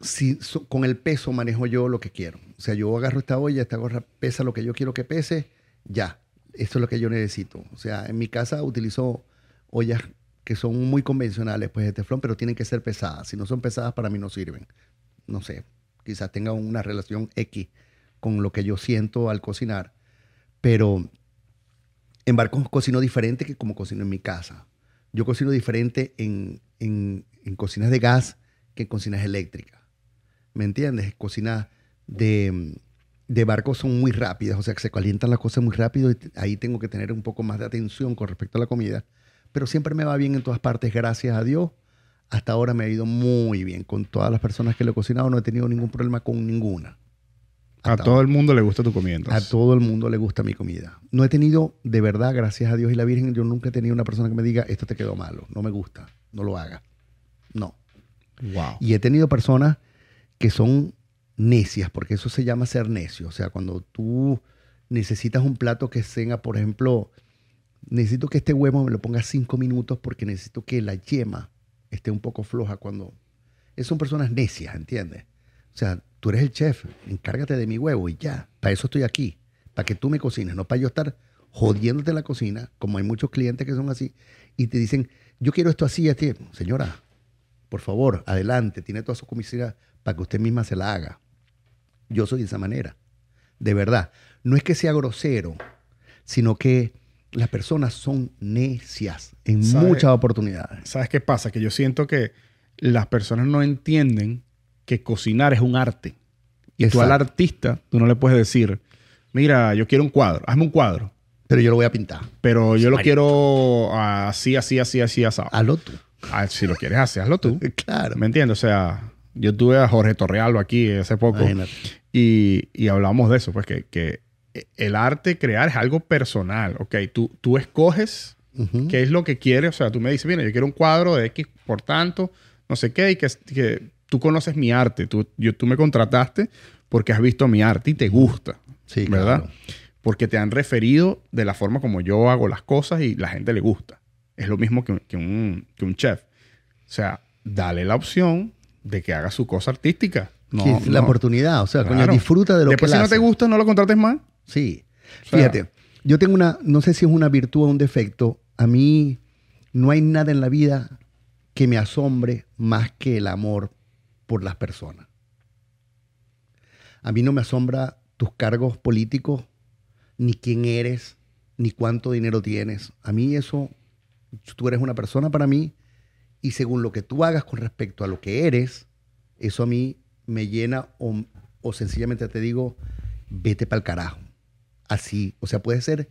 si, con el peso manejo yo lo que quiero. O sea, yo agarro esta olla, esta gorra pesa lo que yo quiero que pese, ya. Esto es lo que yo necesito. O sea, en mi casa utilizo ollas que son muy convencionales, pues de teflón, pero tienen que ser pesadas. Si no son pesadas, para mí no sirven. No sé, quizás tenga una relación X con lo que yo siento al cocinar, pero en barcos cocino diferente que como cocino en mi casa. Yo cocino diferente en, en, cocinas de gas que en cocinas eléctricas. ¿Me entiendes? Cocinas de, de barcos son muy rápidas, o sea que se calientan las cosas muy rápido y ahí tengo que tener un poco más de atención con respecto a la comida pero siempre me va bien en todas partes, gracias a Dios. Hasta ahora me ha ido muy bien con todas las personas que le he cocinado, no he tenido ningún problema con ninguna. A todo el mundo le gusta tu comida. A todo el mundo le gusta mi comida. No he tenido, de verdad, gracias a Dios y la Virgen, yo nunca he tenido una persona que me diga, esto te quedó malo, no me gusta, no lo haga. No. Wow. Y he tenido personas que son necias, porque eso se llama ser necio. O sea, cuando tú necesitas un plato que tenga, por ejemplo, necesito que este huevo me lo ponga cinco minutos porque necesito que la yema esté un poco floja cuando... son personas necias, ¿entiendes? O sea, tú eres el chef, encárgate de mi huevo y ya. Para eso estoy aquí, para que tú me cocines, no para yo estar jodiéndote en la cocina, como hay muchos clientes que son así, y te dicen, yo quiero esto así, ti Señora, por favor, adelante, tiene toda su comicidad para que usted misma se la haga. Yo soy de esa manera, de verdad. No es que sea grosero, sino que las personas son necias en muchas oportunidades. ¿Sabes qué pasa? Que yo siento que las personas no entienden que cocinar es un arte. Y tú al artista, tú no le puedes decir, mira, yo quiero un cuadro, hazme un cuadro. Pero yo lo voy a pintar. Pero yo lo quiero así, así, así, así, así. Hazlo tú. Ah, si lo quieres hacer, hazlo tú. claro. ¿Me entiendes? O sea, yo tuve a Jorge Torrealba aquí hace poco. Y, y, hablamos de eso, pues que, que el arte crear es algo personal, ¿ok? Tú, tú escoges qué es lo que quieres, o sea, tú me dices, mira, yo quiero un cuadro de X por tanto, no sé qué, y que, que tú conoces mi arte, tú, yo, tú me contrataste porque has visto mi arte y te gusta, sí, ¿verdad? Porque te han referido de la forma como yo hago las cosas y la gente le gusta. Es lo mismo que, un, chef. O sea, dale la opción de que haga su cosa artística. No, la oportunidad, o sea, coño, disfruta de lo Después, que si no te gusta, no lo contrates más. Sí. Fíjate, yo tengo una, no sé si es una virtud o un defecto. A mí no hay nada en la vida que me asombre más que el amor por las personas. A mí no me asombra tus cargos políticos, ni quién eres, ni cuánto dinero tienes. A mí eso, tú eres una persona para mí y según lo que tú hagas con respecto a lo que eres, eso a mí me llena o, o sencillamente te digo, vete para el carajo así. O sea, puede ser,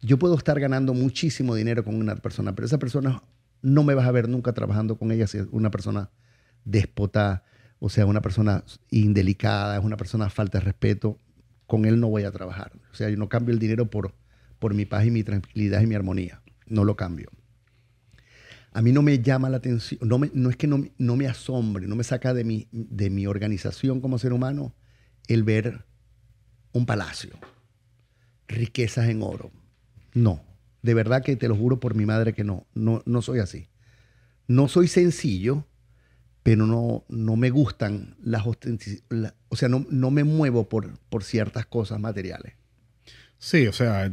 yo puedo estar ganando muchísimo dinero con una persona, pero esa persona no me vas a ver nunca trabajando con ella si es una persona déspota, o sea, una persona indelicada, es una persona falta de respeto. Con él no voy a trabajar. O sea, yo no cambio el dinero por, por mi paz y mi tranquilidad y mi armonía. No lo cambio. A mí no me llama la atención, no, me, no es que no, no, me asombre, no me saca de mi, de mi organización como ser humano el ver un palacio riquezas en oro. No, De verdad que te lo juro por mi madre que no, no, no soy así. No soy sencillo, pero no, no me gustan las la- o sea, no, no me muevo por, por ciertas cosas materiales. Sí, o sea,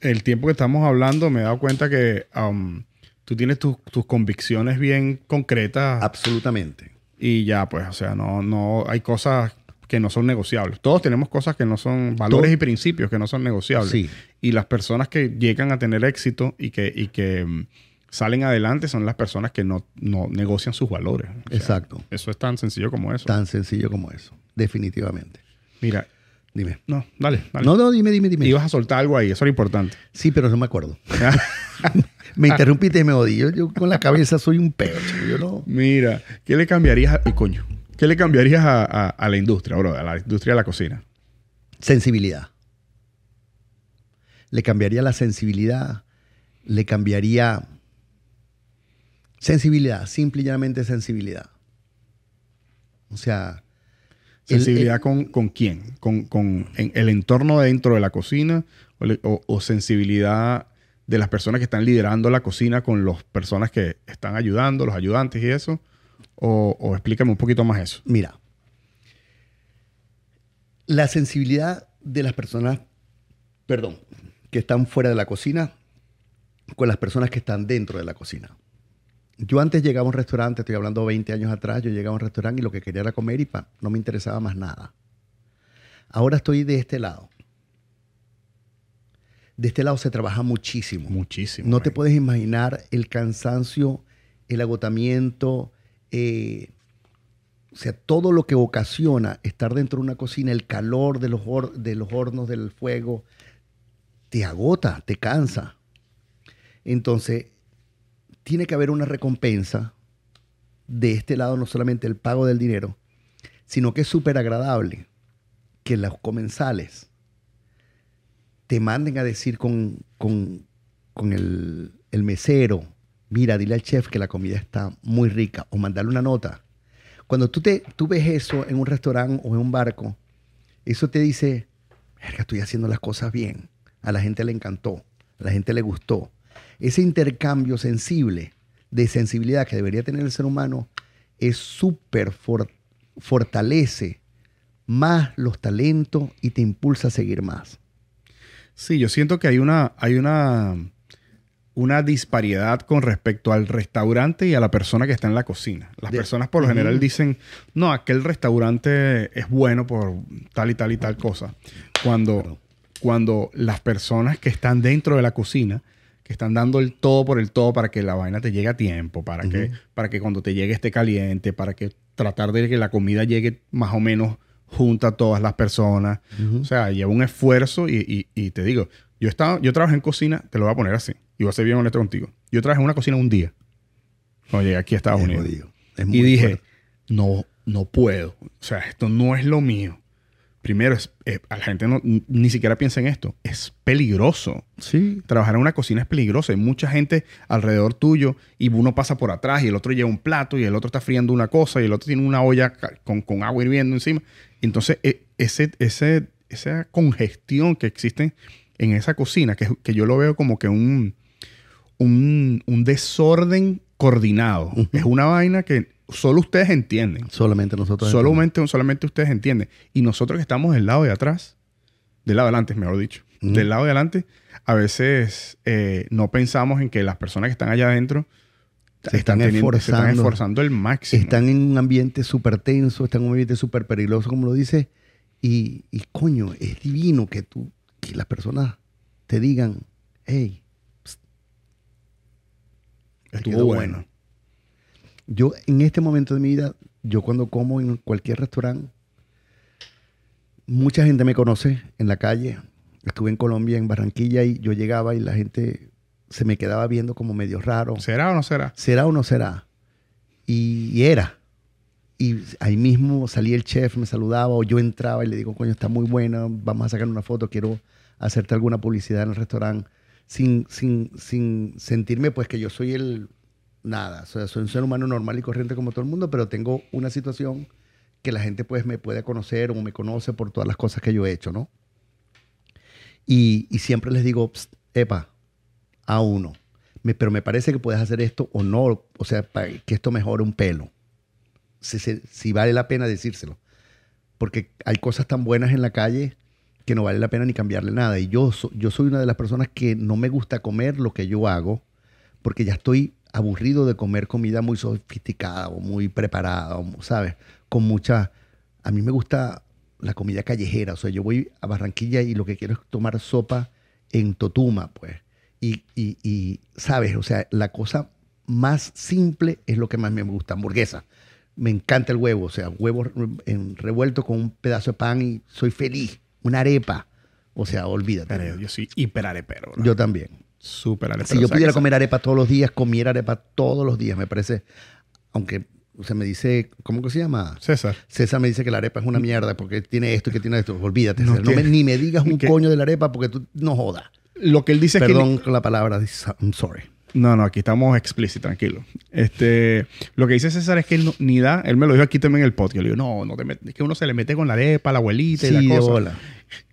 el tiempo que estamos hablando me he dado cuenta que um, tú tienes tus- tus convicciones bien concretas Absolutamente. y ya, pues, o sea, no, no hay cosas que no son negociables. Todos tenemos cosas que no son valores Todo- y principios que no son negociables. Sí. Y las personas que llegan a tener éxito y que, y que salen adelante son las personas que no, no negocian sus valores. O sea, Exacto. Eso es tan sencillo como eso. Tan sencillo como eso. Definitivamente. Mira, Dime. no, dale, dale. No, no, dime, dime, dime. Ibas a soltar algo ahí, eso era importante. Sí, pero no me acuerdo. me interrumpiste y me odié. Yo, yo con la cabeza soy un peo. chico. Yo no. Mira, ¿qué le cambiarías a, coño, ¿qué le cambiarías a, a- a la industria, bro? A la industria de la cocina. Sensibilidad. Le cambiaría la sensibilidad. Le cambiaría. Sensibilidad. Simple y llanamente sensibilidad. O sea. el- ¿Sensibilidad el- con, con quién? ¿Con, con en el entorno dentro de la cocina? ¿O, le- o- o sensibilidad de las personas que están liderando la cocina con las personas que están ayudando, los ayudantes y eso? O, o explícame un poquito más eso. Mira, la sensibilidad de las personas, perdón, que están fuera de la cocina con las personas que están dentro de la cocina. Yo antes llegaba a un restaurante, estoy hablando 20 años atrás, yo llegaba a un restaurante y lo que quería era comer y pa, no me interesaba más nada. Ahora estoy de este lado. De este lado se trabaja muchísimo. Muchísimo. No te puedes imaginar el cansancio, el agotamiento, eh, o sea, todo lo que ocasiona estar dentro de una cocina, el calor de los, hor- de los hornos, del fuego, te agota, te cansa. Entonces, tiene que haber una recompensa de este lado, no solamente el pago del dinero, sino que es súper agradable que los comensales te manden a decir con, con, con el, mesero, mira, dile al chef que la comida está muy rica, o mandarle una nota. Cuando tú, te, tú ves eso en un restaurante o en un barco, eso te dice, verga, estoy haciendo las cosas bien. A la gente le encantó, a la gente le gustó. Ese intercambio sensible, de sensibilidad que debería tener el ser humano, es súper for- fortalece más los talentos y te impulsa a seguir más. Sí, yo siento que hay una, hay una, una disparidad con respecto al restaurante y a la persona que está en la cocina. Las De- personas por lo general dicen, no, aquel restaurante es bueno por tal y tal y tal cosa. Cuando, cuando las personas que están dentro de la cocina, que están dando el todo por el todo para que la vaina te llegue a tiempo, para, que, para que cuando te llegue esté caliente, para que tratar de que la comida llegue más o menos junto a todas las personas. O sea, lleva un esfuerzo y, y- y te digo, yo estaba, yo trabajé en cocina, te lo voy a poner así, y voy a ser bien honesto contigo. Yo trabajé en una cocina un día, cuando llegué aquí a Estados Es Unidos. jodido. Es muy Y dije, fuerte. no, no puedo. O sea, esto no es lo mío. Primero, es, eh, a la gente no- ni siquiera piensa en esto. Es peligroso. Sí, Trabajar en una cocina es peligroso. Hay mucha gente alrededor tuyo y uno pasa por atrás y el otro lleva un plato y el otro está friendo una cosa y el otro tiene una olla con, con agua hirviendo encima. Entonces, e- ese, ese, esa congestión que existe en esa cocina, que, que yo lo veo como que un, un, un desorden coordinado. Es una vaina que solo ustedes entienden. solamente nosotros. Solamente, solamente ustedes entienden. Y nosotros que estamos del lado de atrás, del lado de adelante, mejor dicho, del lado de adelante, a veces eh, no pensamos en que las personas que están allá adentro Se están teniendo- se están esforzando. esforzando el máximo. Están en un ambiente súper tenso, están en un ambiente súper peligroso, como lo dice. Y, y, coño, es divino que tú, que las personas te digan, hey, Estuvo bueno. Yo en este momento de mi vida, yo cuando como en cualquier restaurante, mucha gente me conoce en la calle. Estuve en Colombia, en Barranquilla, y yo llegaba y la gente se me quedaba viendo como medio raro. ¿Será o no será? ¿Será o no será? Y, y era. Y ahí mismo salía el chef, me saludaba, o yo entraba y le digo, coño, está muy buena, vamos a sacar una foto, quiero hacerte alguna publicidad en el restaurante, sin, sin, sin sentirme pues que yo soy el nada. O sea, soy un ser humano normal y corriente como todo el mundo, pero tengo una situación que la gente pues me puede conocer o me conoce por todas las cosas que yo he hecho, ¿no? Y, y siempre les digo, "Psst, epa, a uno. Pero me parece que puedes hacer esto o no, o sea, que esto mejore un pelo. Si, si- si vale la pena decírselo. Porque hay cosas tan buenas en la calle que no vale la pena ni cambiarle nada. Y yo, yo soy una de las personas que no me gusta comer lo que yo hago porque ya estoy aburrido de comer comida muy sofisticada o muy preparada, ¿sabes? Con mucha... A mí me gusta la comida callejera. O sea, yo voy a Barranquilla y lo que quiero es tomar sopa en Totuma, pues. Y, y- y, ¿sabes? O sea, la cosa más simple es lo que más me gusta. Hamburguesa. Me encanta el huevo. O sea, huevo revuelto con un pedazo de pan y soy feliz. Una arepa. O sea, olvídate. Pero yo soy hiper arepero. bro. Yo también. Súper arepero. Si yo pudiera comer arepa todos los días, comiera arepa todos los días, me parece. Aunque se me dice, ¿cómo que se llama? César. César me dice que la arepa es una mierda porque tiene esto y que tiene esto. Olvídate, No, César. No me- ni me digas un que- coño de la arepa porque tú no jodas. Lo que él dice es que... Perdón con la palabra, I'm sorry. No, no, aquí estamos explícitos, tranquilo. Este, lo que dice César es que él no- ni da, él me lo dijo aquí también en el podcast. Yo le digo, no, no te metes, es que uno se le mete con la arepa, la abuelita y Sí, la cosa. bola.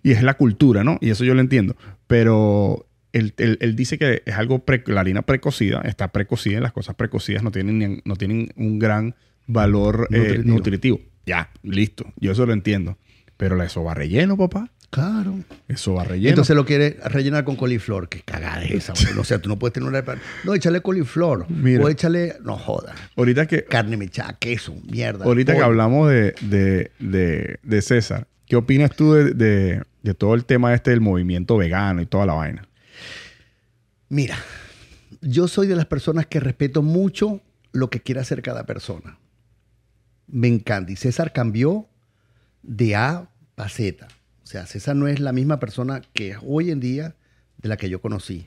Y es la cultura, ¿no? Y eso yo lo entiendo. Pero él, él- él dice que es algo, pre- la harina precocida, está precocida las cosas precocidas no tienen, ni- no tienen un gran valor eh, Nutritivo. Ya, listo. Yo eso lo entiendo. Pero la eso va relleno, papá. Claro. Eso va relleno. entonces lo quiere rellenar con coliflor. Qué cagada es esa. O sea, tú no puedes tener una. No, échale coliflor. Mira. O échale, no jodas. ahorita que, Carne mechada, queso, mierda. Ahorita que hablamos de, de- de- de César, ¿qué opinas tú de, de- de todo el tema este del movimiento vegano y toda la vaina? Mira, yo soy de las personas que respeto mucho lo que quiere hacer cada persona. Me encanta. Y César cambió de A a Z. O sea, César no es la misma persona que es hoy en día de la que yo conocí.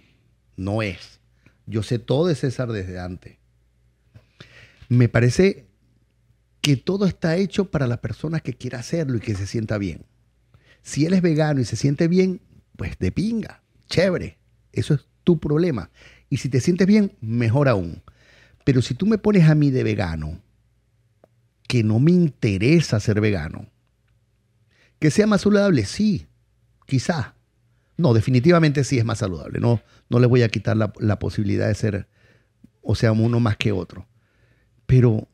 No es. Yo sé todo de César desde antes. Me parece que todo está hecho para la persona que quiera hacerlo y que se sienta bien. Si él es vegano y se siente bien, pues de pinga, chévere. Eso es tu problema. Y si te sientes bien, mejor aún. Pero si tú me pones a mí de vegano, que no me interesa ser vegano, que sea más saludable, sí, quizá. No, definitivamente sí es más saludable. No, no le voy a quitar la, la posibilidad de ser, o sea, uno más que otro. Pero,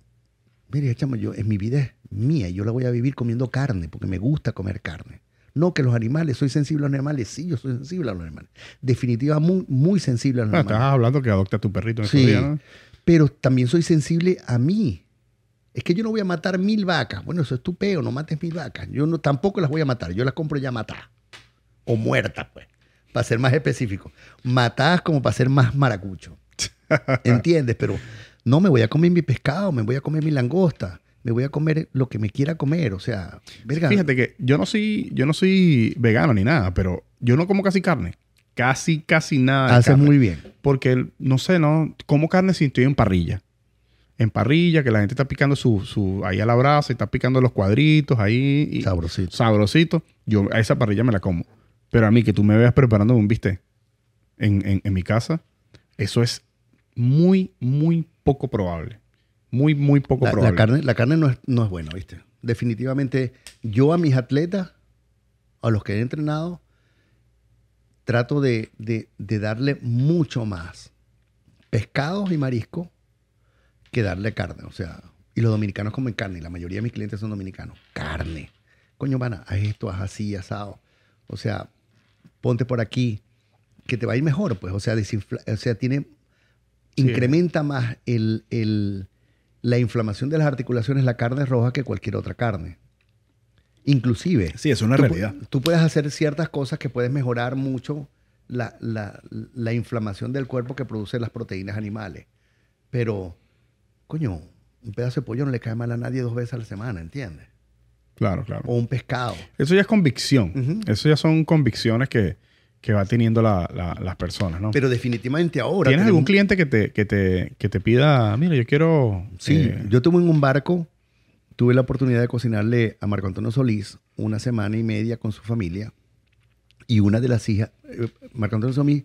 mire, chamo, yo, en mi vida es mía yo la voy a vivir comiendo carne porque me gusta comer carne. No que los animales, soy sensible a los animales. Sí, yo soy sensible a los animales. Definitivamente muy, muy sensible a los Bueno, animales. estabas hablando que adopta a tu perrito en Sí, días, ¿no? pero también soy sensible a mí. Es que yo no voy a matar mil vacas. Bueno, eso es tu peo, no mates mil vacas. Yo no, tampoco las voy a matar. Yo las compro ya matadas. O muertas, pues. Para ser más específico. Matadas como para ser más maracucho. ¿Entiendes? Pero no me voy a comer mi pescado, me voy a comer mi langosta, me voy a comer lo que me quiera comer. O sea, verga. Fíjate que yo no soy, yo no soy vegano ni nada, pero yo no como casi carne. Casi, casi nada. haces muy bien. Porque, no sé, no como carne si estoy en parrilla. En parrilla, que la gente está picando su, su ahí a la brasa y está picando los cuadritos ahí. Y, Sabrosito. sabrosito. Yo a esa parrilla me la como. Pero a mí que tú me veas preparando un bistec en, en- en mi casa, eso es muy, muy poco probable. Muy, muy poco La, la probable. carne, la carne no es, no es buena, ¿viste? Definitivamente, yo a mis atletas, a los que he entrenado, trato de, de- de darle mucho más pescados y mariscos que darle carne. O sea, y los dominicanos comen carne, y la mayoría de mis clientes son dominicanos. Carne. Coño, mana, haz esto, haz así, asado. O sea, ponte por aquí, que te va a ir mejor, pues. O sea, desinfla- o sea tiene, incrementa más el, el- la inflamación de las articulaciones la carne roja que cualquier otra carne. Inclusive, Sí, es una tú, realidad. tú puedes hacer ciertas cosas que puedes mejorar mucho la, la- la inflamación del cuerpo que produce las proteínas animales. Pero, coño, un pedazo de pollo no le cae mal a nadie dos veces a la semana, ¿entiendes? Claro, claro. O un pescado. Eso ya es convicción. Eso ya son convicciones que, que va teniendo la- la- las personas, ¿no? Pero definitivamente ahora... ¿Tienes tenemos- algún cliente que te, que te, que te pida, mira, yo quiero... Sí, eh, yo tuve en un barco, tuve la oportunidad de cocinarle a Marco Antonio Solís una semana y media con su familia y una de las hijas, eh, Marco Antonio Solís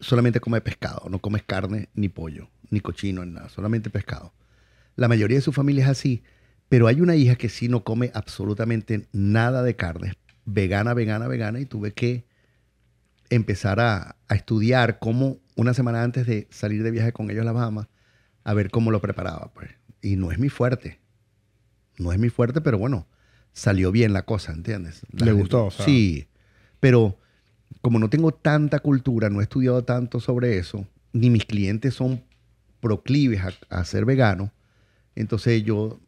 solamente come pescado, no come carne ni pollo, ni cochino, ni nada, solamente pescado. La mayoría de su familia es así, pero hay una hija que sí no come absolutamente nada de carne, vegana, vegana, vegana, y tuve que empezar a, a estudiar cómo una semana antes de salir de viaje con ellos a las Bahamas a ver cómo lo preparaba. Pues. Y no es mi fuerte. No es mi fuerte, pero bueno, salió bien la cosa, ¿entiendes? La ¿Le gente- gustó? O sea, Sí, pero como no tengo tanta cultura, no he estudiado tanto sobre eso, ni mis clientes son proclives a, a ser veganos, entonces yo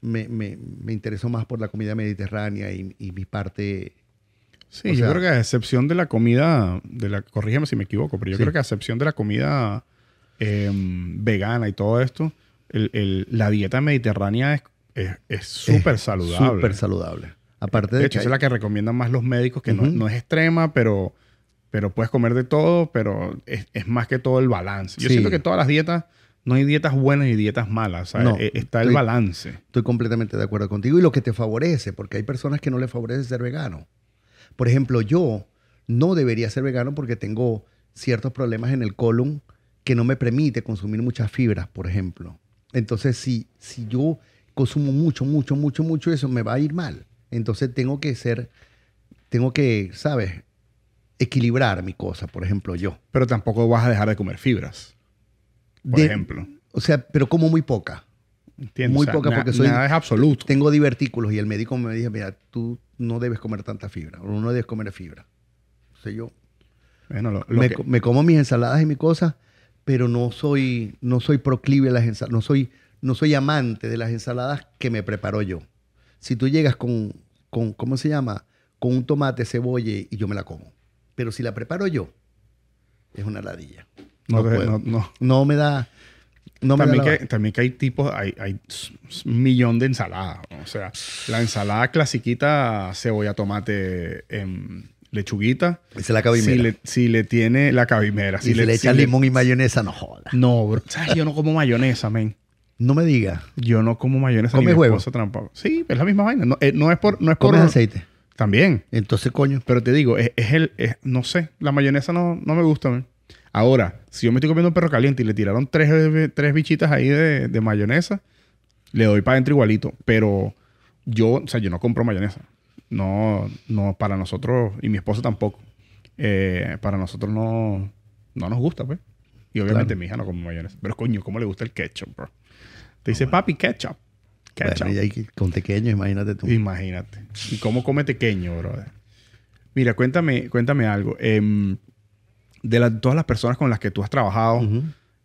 me, me, me intereso más por la comida mediterránea y, y mi parte... Sí, O yo sea- creo que a excepción de la comida, de la, corrígeme si me equivoco, pero yo Sí. creo que a excepción de la comida em, vegana y todo esto, el- el- la dieta mediterránea es es- es súper saludable. Súper saludable. Aparte de, de hecho, que es la que recomiendan más los médicos, que no, no es extrema, pero, pero puedes comer de todo, pero es, es más que todo el balance. Yo Sí. siento que todas las dietas, no hay dietas buenas y dietas malas, sea, No, e- está el estoy- balance. Estoy completamente de acuerdo contigo. Y lo que te favorece, porque hay personas que no les favorece ser vegano. Por ejemplo, yo no debería ser vegano porque tengo ciertos problemas en el colon que no me permite consumir muchas fibras, por ejemplo. Entonces, si, si yo consumo mucho, mucho, mucho, mucho eso, me va a ir mal. Entonces, tengo que ser, tengo que, ¿sabes? Equilibrar mi cosa, por ejemplo, yo. Pero tampoco vas a dejar de comer fibras, por De- ejemplo. O sea, pero como muy poca. ¿Entiendes? Muy O sea, poca na- porque soy- Nada es absoluto. tengo divertículos y el médico me dijo, mira, tú no debes comer tanta fibra, o no debes comer fibra. O sea, yo Bueno, lo- lo me, que- co- me como mis ensaladas y mis cosas, pero no soy, no soy proclive a las ensaladas, no soy, no soy amante de las ensaladas que me preparo yo. Si tú llegas con, con, ¿cómo se llama? Con un tomate, cebolla y yo me la como. Pero si la preparo yo, es una ladilla. no no te- puedo. no- no. No me da... No me da también, que, también que hay tipos, hay, hay un millón de ensaladas. O sea, la ensalada clasiquita, cebolla, tomate, em, lechuguita. Esa es la cabimera. Si le, si le tiene la cabimera. y si le, si echa limón y mayonesa, no joda. No, bro. ¿Sabes? Yo no como mayonesa, men. No me digas. Yo no como mayonesa ni ¿Comes mi huevo? Sí, es la misma vaina. No, eh, no es por... No es por ¿Comes aceite? También. Entonces, coño. Pero te digo, es, es el... es- no sé. La mayonesa no, no me gusta, men. Ahora, si yo me estoy comiendo un perro caliente y le tiraron tres, tres bichitas ahí de, de mayonesa, le doy para adentro igualito. Pero yo, o sea, yo no compro mayonesa. No, no, para nosotros, y mi esposa tampoco. Eh, para nosotros no, no nos gusta, pues. Y obviamente Claro. mi hija no come mayonesa. Pero coño, ¿cómo le gusta el ketchup, bro? Te dice, papi, ketchup. Ketchup. Bueno, y con pequeño, imagínate tú. Imagínate. ¿Y cómo come pequeño, brother? Mira, cuéntame, cuéntame algo. Em, de todas las personas con las que tú has trabajado, Ujú.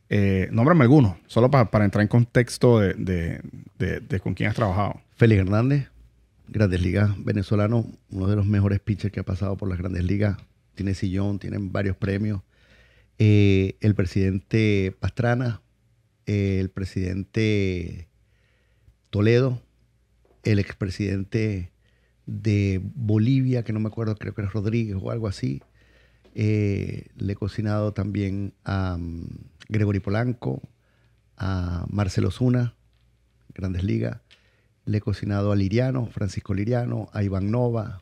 eh, nómbrame algunos, solo pa- para entrar en contexto de, de- de- de con quién has trabajado. Félix Hernández, Grandes Ligas venezolano, uno de los mejores pitchers que ha pasado por las Grandes Ligas. Tiene sillón, tiene varios premios. Eh, el presidente Pastrana, eh, el presidente Toledo, el expresidente de Bolivia, que no me acuerdo, creo que era Rodríguez o algo así. Eh, le he cocinado también a mm, Gregory Polanco, a Marcelo Zuna, Grandes Ligas. Le he cocinado a Liriano, Francisco Liriano, a Iván Nova.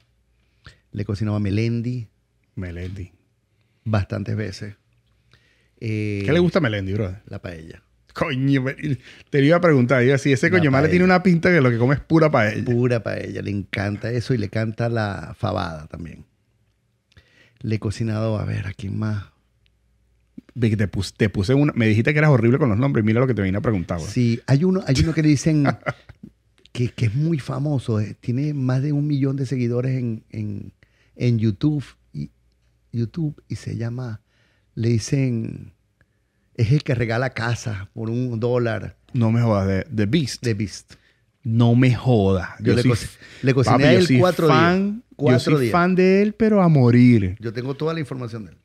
Le he cocinado a Melendi Melendi. bastantes veces. Eh, ¿Qué le gusta a Melendi, brother? La paella. Coño, te lo iba a preguntar. Iba así, ese La coño más le paella. tiene una pinta que lo que come es pura paella. Pura paella. Le encanta eso y le canta la fabada también. Le he cocinado, a ver, ¿a quién más? Te puse, te puse una... Me dijiste que eras horrible con los nombres. Mira lo que te vine a preguntar. Sí, hay uno, hay uno que le dicen que, que es muy famoso. eh, Tiene más de un millón de seguidores en, en, en YouTube, y, YouTube y se llama, le dicen, es el que regala casa por un dólar No me jodas. De, The Beast. de Beast. No me jodas. Yo, le, soy co- le cociné Papi, a él cuatro fan, días. Cuatro yo soy días. fan de él, pero a morir. Yo tengo toda la información de él.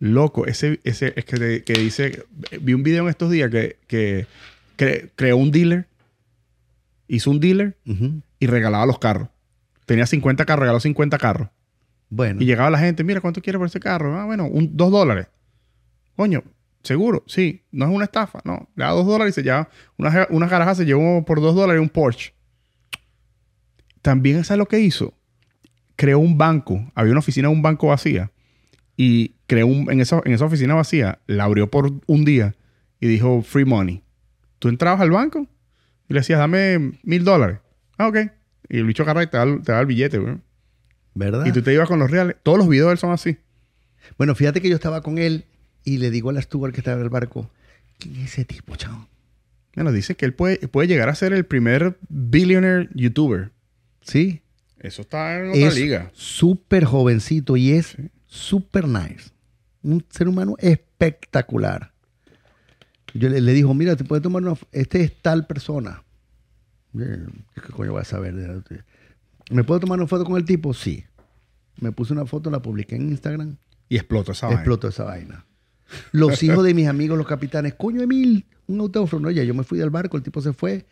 Loco, ese, ese es que, dice, vi un video en estos días que, que cre- creó un dealer, hizo un dealer y regalaba los carros. Tenía 50 carros, regaló 50 carros. Bueno, Y llegaba la gente, mira, ¿cuánto quieres por ese carro? Ah, bueno, un, dos dólares. Coño, seguro, sí, no es una estafa, no. Le da dos dólares y se lleva, una, una garaja se llevó por dos dólares un Porsche. También, ¿sabes lo que hizo? Creó un banco, había una oficina de un banco vacía y creó un, en, esa, en esa oficina vacía, la abrió por un día y dijo free money. Tú entrabas al banco y le decías, dame mil dólares. Ah, ok. Y el bicho agarra y te da, te da el billete, güey. ¿verdad? Y tú te ibas con los reales. Todos los videos de él son así. Bueno, fíjate que yo estaba con él Y le digo a la steward que estaba en el barco, ¿quién es ese tipo, chao? Bueno, dice que él puede, puede llegar a ser el primer billionaire youtuber. Sí. Eso está en otra Es liga. súper jovencito y es súper nice. Un ser humano espectacular. Yo le, le dijo, mira, te puedes tomar una... Este es tal persona. ¿Qué coño voy a saber? ¿Me puedo tomar una foto con el tipo? Sí. Me puse una foto, la publiqué en Instagram. Y explotó esa vaina. explotó esa vaina. Los hijos de mis amigos, los capitanes, coño, Emil, un autógrafo. No, ya yo me fui del barco, el tipo se fue,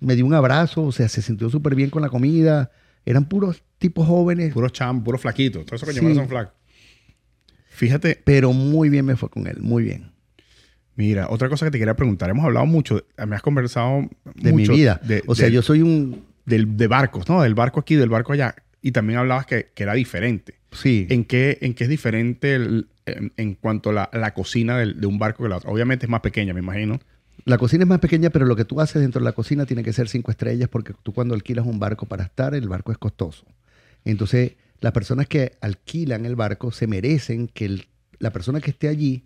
me dio un abrazo, o sea, se sintió súper bien con la comida. Eran puros tipos jóvenes, Puro cham, puro flaquito. Todo eso que Sí. son flacos. Fíjate, pero muy bien me fue con él, muy bien. mira, otra cosa que te quería preguntar. Hemos hablado mucho, me has conversado De mucho mi vida. de- o sea, de- yo soy un... del, de barcos, ¿no? Del barco aquí, del barco allá. Y también hablabas que, que era diferente. Sí. ¿En qué, en qué es diferente el- en, en cuanto a la, la cocina del- de un barco que la otra? Obviamente es más pequeña, me imagino. La cocina es más pequeña, pero lo que tú haces dentro de la cocina tiene que ser cinco estrellas porque tú cuando alquilas un barco para estar, el barco es costoso. Entonces, las personas que alquilan el barco se merecen que el- la persona que esté allí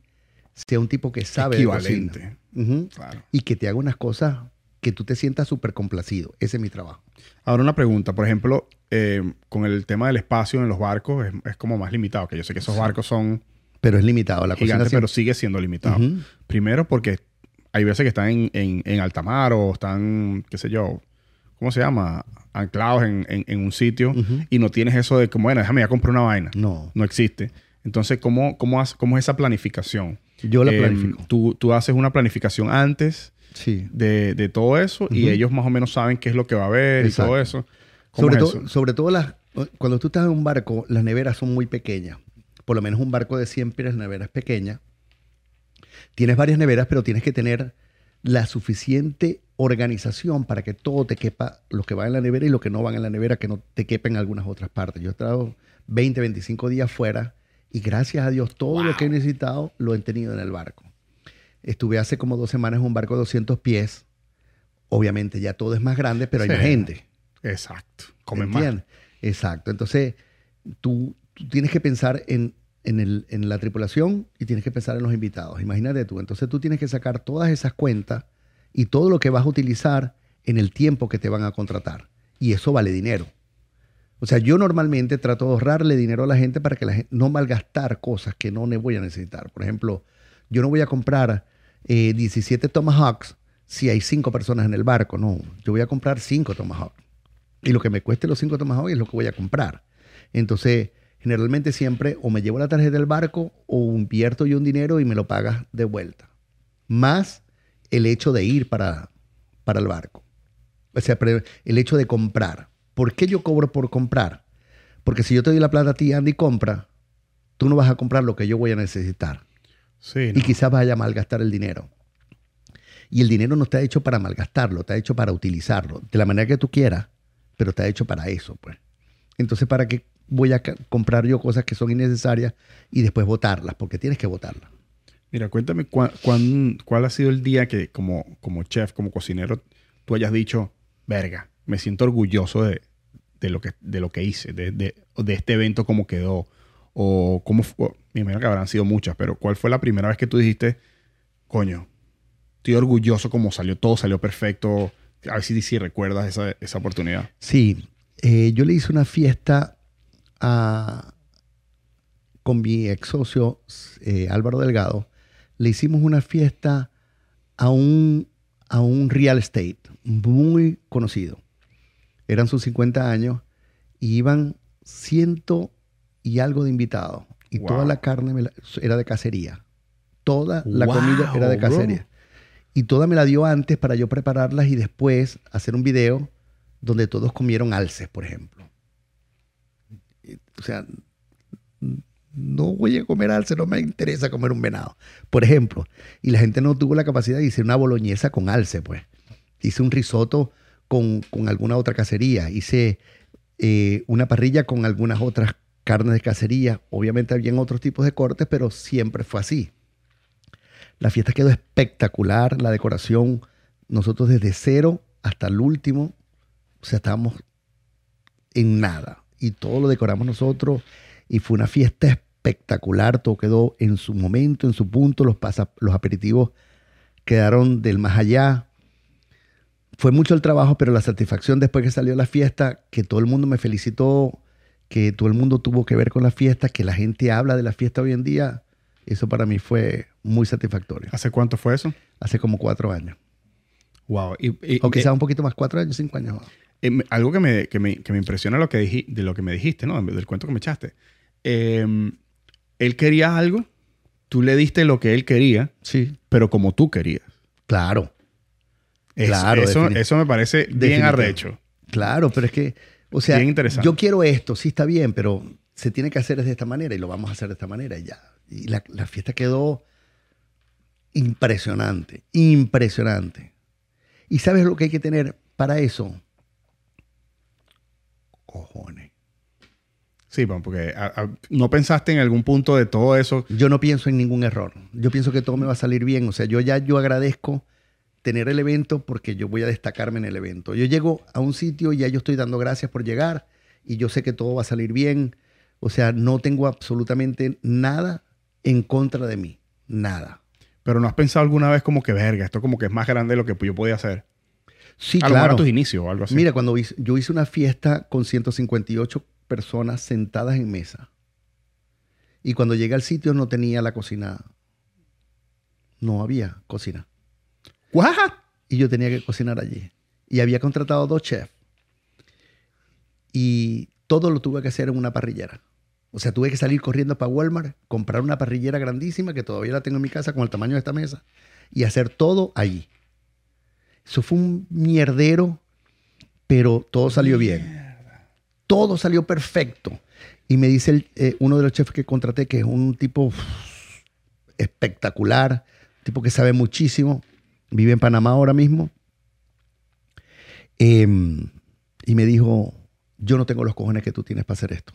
sea un tipo que sabe de cocina. Equivalente. Ujú. Claro. Y que te haga unas cosas que tú te sientas súper complacido. Ese es mi trabajo. Ahora una pregunta. Por ejemplo, eh, con el tema del espacio en los barcos es, es como más limitado. Que yo sé que esos barcos son Pero es limitado. La gigantes, pero sigue siendo limitado. Primero porque hay veces que están en, en, en alta mar o están, qué sé yo, ¿cómo se llama? Anclados en, en- un sitio y no tienes eso de como, bueno, déjame ya comprar una vaina. No. No existe. Entonces, ¿cómo, cómo, cómo es esa planificación? Yo la Em, planifico. Tú, tú haces una planificación antes Sí. de, de todo eso y ellos más o menos saben qué es lo que va a haber Exacto. y todo eso. ¿Cómo Sobre, es todo, eso? sobre todo las, cuando tú estás en un barco, las neveras son muy pequeñas. Por lo menos un barco de 100 pies, la nevera es pequeña. Tienes varias neveras, pero tienes que tener la suficiente organización para que todo te quepa, lo que va en la nevera y lo que no van en la nevera, que no te quepa en algunas otras partes. Yo he estado 20, 25 días fuera y gracias a Dios todo lo que he necesitado lo he tenido en el barco. Estuve hace como dos semanas en un barco de 200 pies. Obviamente ya todo es más grande, pero hay Sí. más gente. Exacto. Comen más. Exacto. Entonces, tú, tú tienes que pensar en, en, el- en la tripulación y tienes que pensar en los invitados. Imagínate tú. Entonces, tú tienes que sacar todas esas cuentas y todo lo que vas a utilizar en el tiempo que te van a contratar. Y eso vale dinero. O sea, yo normalmente trato de ahorrarle dinero a la gente para que la gente no malgastar cosas que no me voy a necesitar. Por ejemplo, yo no voy a comprar eh, 17 Tomahawks si hay 5 personas en el barco. No, yo voy a comprar 5 Tomahawks. Y lo que me cueste los 5 Tomahawks es lo que voy a comprar. Entonces, generalmente siempre o me llevo la tarjeta del barco o invierto yo un dinero y me lo pagas de vuelta. Más el hecho de ir para, para el barco. O sea, el hecho de comprar. ¿Por qué yo cobro por comprar? Porque si yo te doy la plata a ti, Andy, compra, tú no vas a comprar lo que yo voy a necesitar. Sí, ¿no? Y quizás vaya a malgastar el dinero. Y el dinero no está hecho para malgastarlo, está hecho para utilizarlo, de la manera que tú quieras, pero está hecho para eso, pues. Entonces, ¿para qué voy a comprar yo cosas que son innecesarias y después votarlas? Porque tienes que votarlas. Mira, cuéntame cuán- cuán- cuál ha sido el día que como, como chef, como cocinero, tú hayas dicho, verga, me siento orgulloso de, de lo, que, de lo que hice, de, de- de este evento, cómo quedó, o cómo fue, me imagino que habrán sido muchas, pero ¿cuál fue la primera vez que tú dijiste, coño, estoy orgulloso como salió todo, salió perfecto? A ver si, recuerdas esa, esa oportunidad. Sí, eh, yo le hice una fiesta a- con mi ex socio eh, Álvaro Delgado. Le hicimos una fiesta a un, a un real estate muy conocido. Eran sus 50 años y iban ciento y algo de invitados. Y Wow. toda la carne me la- era de cacería. Toda la Wow, comida era de bro. cacería. Y toda me la dio antes para yo prepararlas y después hacer un video donde todos comieron alces, por ejemplo. O sea, no voy a comer alce, no me interesa comer un venado, por ejemplo. Y la gente no tuvo la capacidad de hacer una boloñesa con alce, pues. Hice un risotto con, con alguna otra cacería. Hice eh, una parrilla con algunas otras carnes de cacería. Obviamente habían otros tipos de cortes, pero siempre fue así. La fiesta quedó espectacular, la decoración, nosotros desde cero hasta el último, o sea, estábamos en nada. Y todo lo decoramos nosotros y fue una fiesta espectacular, todo quedó en su momento, en su punto, los, los aperitivos quedaron del más allá. Fue mucho el trabajo, pero la satisfacción después que salió la fiesta, que todo el mundo me felicitó, que todo el mundo tuvo que ver con la fiesta, que la gente habla de la fiesta hoy en día, eso para mí fue muy satisfactorio. ¿Hace cuánto fue eso? Hace como cuatro años. Wow. Y, y- O quizás eh, un poquito más, cuatro años, cinco años. eh, algo que me, que, me, que me impresiona lo que de lo que me dijiste, ¿no? Del cuento que me echaste. Eh, él quería algo, tú le diste lo que él quería, Sí. pero como tú querías. Claro, Eso, Claro, eso, eso me parece bien Definitivo. arrecho. claro, pero es que, o sea, Bien interesante. yo quiero esto, sí está bien, pero se tiene que hacer de esta manera y lo vamos a hacer de esta manera y ya. Y la, la fiesta quedó impresionante, impresionante. ¿Y sabes lo que hay que tener para eso? Cojones. Sí, bueno, porque a- a- no pensaste en algún punto de todo eso. Yo no pienso en ningún error. Yo pienso que todo me va a salir bien. O sea, yo ya yo agradezco tener el evento porque yo voy a destacarme en el evento. Yo llego a un sitio y ya yo estoy dando gracias por llegar y yo sé que todo va a salir bien. O sea, no tengo absolutamente nada en contra de mí. Nada. Pero no has pensado alguna vez como que, verga, esto como que es más grande de lo que yo podía hacer. Sí, a claro. a tus inicios o algo así. Mira, cuando yo hice una fiesta con 158 personas sentadas en mesa. Y cuando llegué al sitio no tenía la cocina. No había cocina. ¿What? y yo tenía que cocinar allí. Y había contratado dos chefs. Y todo lo tuve que hacer en una parrillera. O sea, tuve que salir corriendo para Walmart, comprar una parrillera grandísima que todavía la tengo en mi casa con el tamaño de esta mesa y hacer todo allí. Eso fue un mierdero, pero todo salió bien. Todo salió perfecto. Y me dice el, eh, uno de los chefs que contraté, que es un tipo espectacular, tipo que sabe muchísimo, vive en Panamá ahora mismo. Em, y me dijo, yo no tengo los cojones que tú tienes para hacer esto.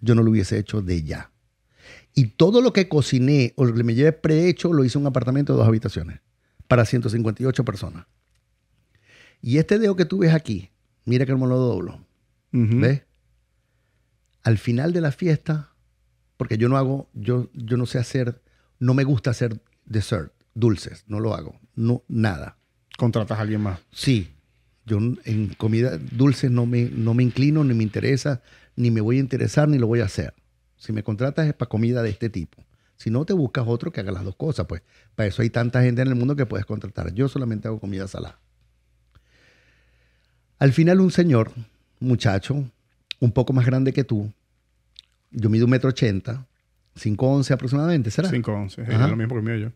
Yo no lo hubiese hecho de ya. Y todo lo que cociné o lo que me llevé prehecho lo hice en un apartamento de dos habitaciones para 158 personas. Y este dedo que tú ves aquí, mira que me lo doblo. ¿Ves? Al final de la fiesta, porque yo no hago, yo, yo no sé hacer, no me gusta hacer dessert, dulces, no lo hago, no, nada. Contratas a alguien más. Sí, yo en comida dulces no me, no me inclino, ni me interesa, ni me voy a interesar, ni lo voy a hacer. Si me contratas es para comida de este tipo. Si no, te buscas otro que haga las dos cosas. Pues para eso hay tanta gente en el mundo que puedes contratar. Yo solamente hago comida salada. Al final un señor, muchacho, un poco más grande que tú, yo mido un metro ochenta, 5'11 aproximadamente, ¿será? 5'11. Es lo mismo que mío yo.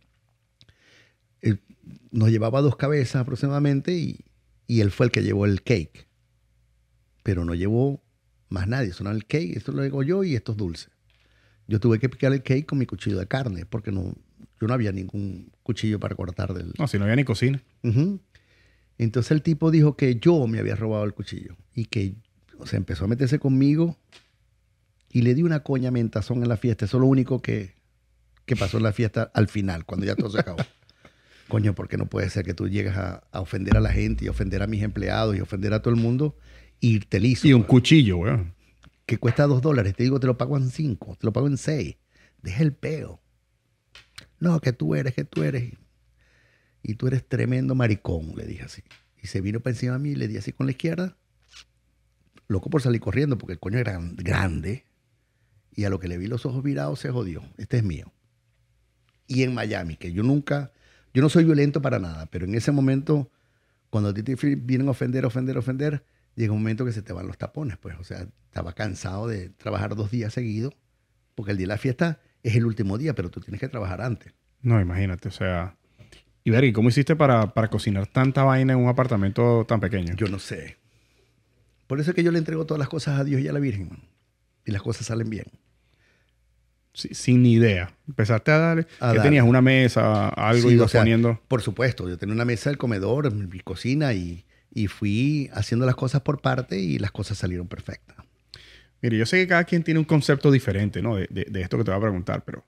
Nos llevaba dos cabezas aproximadamente y, y él fue el que llevó el cake. Pero no llevó más nadie, solo el cake, esto lo hago yo y estos dulces. Yo tuve que picar el cake con mi cuchillo de carne porque no, yo no había ningún cuchillo para cortar del... No, si no había ni cocina. Entonces el tipo dijo que yo me había robado el cuchillo y que, o sea, empezó a meterse conmigo y le di una coña mentazón en la fiesta. Eso es lo único que, que pasó en la fiesta al final, cuando ya todo se acabó. Coño, porque no puede ser que tú llegues a, a ofender a la gente y ofender a mis empleados y ofender a todo el mundo y te liso. Y un cuchillo, weón. que cuesta dos dólares. Te digo, te lo pago en cinco, te lo pago en seis. Deja el peo. No, que tú eres, que tú eres. Y tú eres tremendo maricón, le dije así. Y se vino para encima de mí y le di así con la izquierda. Loco por salir corriendo porque el coño era grande. Y a lo que le vi los ojos virados se jodió. Este es mío. Y en Miami, que yo nunca, yo no soy violento para nada, pero en ese momento, cuando a ti te vienen a ofender, ofender, ofender, llega un momento que se te van los tapones, pues. O sea, estaba cansado de trabajar dos días seguidos, porque el día de la fiesta es el último día, pero tú tienes que trabajar antes. No, imagínate, o sea. Y ver, ¿y cómo hiciste para, para cocinar tanta vaina en un apartamento tan pequeño? Yo no sé. Por eso es que yo le entrego todas las cosas a Dios y a la Virgen, man. Y las cosas salen bien. Sin ni idea. Empezaste a darle. A ¿Qué darle. tenías? ¿Una mesa? ¿Algo? Sí, ibas o sea, poniendo? Por supuesto, yo tenía una mesa del comedor, mi cocina y, y fui haciendo las cosas por parte y las cosas salieron perfectas. Mire, yo sé que cada quien tiene un concepto diferente, ¿no? De, de- de esto que te voy a preguntar, pero,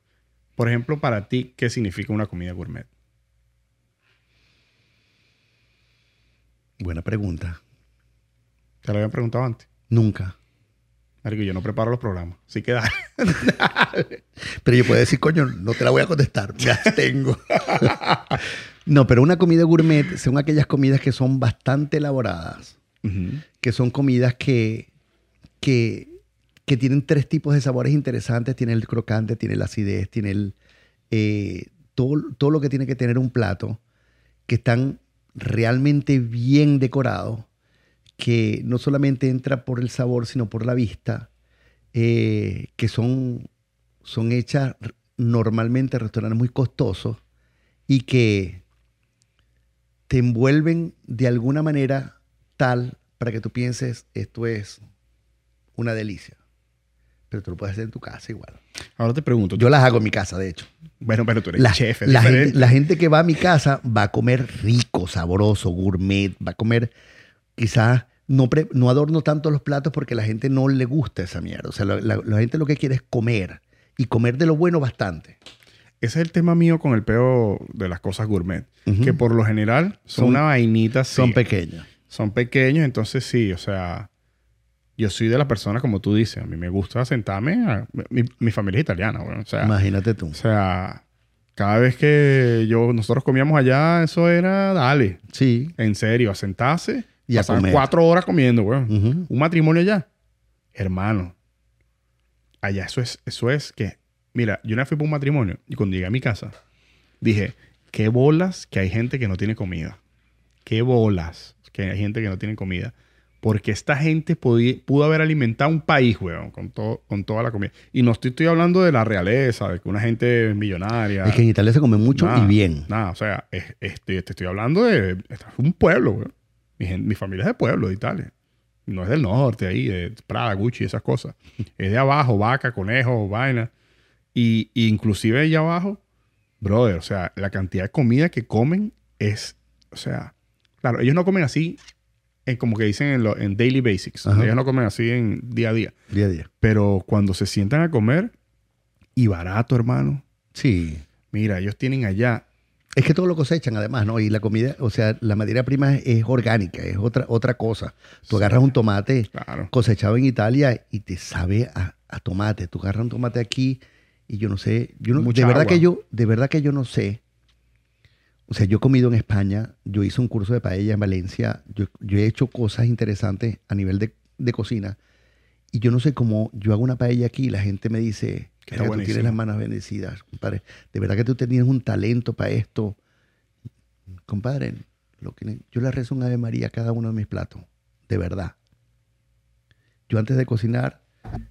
por ejemplo, para ti, ¿qué significa una comida gourmet? Buena pregunta. Te lo habían preguntado antes. Nunca. Marico, yo no preparo los programas. Así que dale. Pero yo puedo decir, coño, no te la voy a contestar, me abstengo. no, pero una comida gourmet son aquellas comidas que son bastante elaboradas, que son comidas que, que, que tienen tres tipos de sabores interesantes. Tiene el crocante, tiene la acidez, tiene el, eh, todo, todo lo que tiene que tener un plato, que están realmente bien decorados, que no solamente entra por el sabor, sino por la vista, eh, que son, son hechas normalmente en restaurantes muy costosos y que te envuelven de alguna manera tal para que tú pienses, esto es una delicia. Pero tú lo puedes hacer en tu casa igual. Ahora te pregunto. Yo las hago en mi casa, de hecho. bueno, pero tú eres La, chef, la gente, la gente que va a mi casa va a comer rico, sabroso, gourmet, va a comer quizás no, pre- no adorno tanto los platos porque la gente no le gusta esa mierda. O sea, la, la- la gente lo que quiere es comer y comer de lo bueno bastante. Ese es el tema mío con el peo de las cosas gourmet. Que por lo general son, Son- una vainita así. Son pequeños. Son pequeños, entonces sí, o sea, yo soy de la persona como tú dices. A mí me gusta sentarme. a- mi, mi familia es italiana, bueno, o sea, Imagínate tú. o sea, cada vez que yo nosotros comíamos allá, eso era dale, Sí. en serio, a sentarse Y a pasaban comer. cuatro horas comiendo, weón. Un matrimonio allá, hermano. Allá eso es, eso es que, mira, yo una vez fui por un matrimonio y cuando llegué a mi casa dije, qué bolas que hay gente que no tiene comida. Qué bolas que hay gente que no tiene comida. Porque esta gente pudo haber alimentado un país, weón, con, todo, con toda la comida. Y no estoy, estoy hablando de la realeza, de que una gente millonaria. Es que en Italia se come mucho Nada, y bien. Nada, o sea, es- te estoy hablando de, es un pueblo, güey. Mi, mi familia es de pueblo, de Italia. No es del norte, ahí, de Prada, Gucci, esas cosas. Es de abajo, vaca, conejo, vaina. Y, y inclusive allá abajo, brother, o sea, la cantidad de comida que comen es, o sea, claro, ellos no comen así, en, como que dicen en, lo- en daily basics. Ajá. Ellos no comen así en día a día. Día a día. Pero cuando se sientan a comer, y barato, hermano, Sí. mira, ellos tienen allá Es que todo lo cosechan además, ¿no? Y la comida, o sea, la materia prima es, es orgánica, es otra, otra cosa. Tú agarras un tomate Claro. cosechado en Italia y te sabe a, a tomate. Tú agarras un tomate aquí y yo no sé, yo no, Mucha de verdad agua. que yo, de verdad que yo no sé. O sea, yo he comido en España, yo hice un curso de paella en Valencia, yo, yo he hecho cosas interesantes a nivel de, de cocina y yo no sé cómo yo hago una paella aquí y la gente me dice que tú tienes las manos bendecidas, compadre. De verdad que tú tenías un talento para esto. Compadre, lo que, yo le rezo un Ave María a cada uno de mis platos, de verdad. Yo antes de cocinar,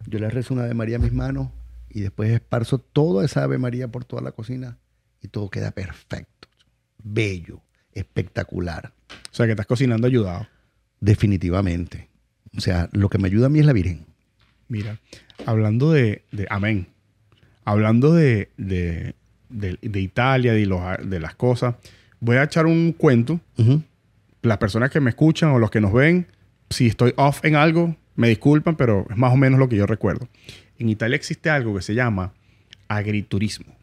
yo le rezo un Ave María a mis manos y después esparzo toda esa Ave María por toda la cocina y todo queda perfecto, bello, espectacular, O sea, que estás cocinando ayudado. definitivamente. O sea, lo que me ayuda a mí es la Virgen. Mira, hablando de, de- amén, hablando de, de, de- de Italia, de, los, de las cosas, voy a echar un cuento. Las personas que me escuchan o los que nos ven, si estoy off en algo, me disculpan, pero es más o menos lo que yo recuerdo. En Italia existe algo que se llama agriturismo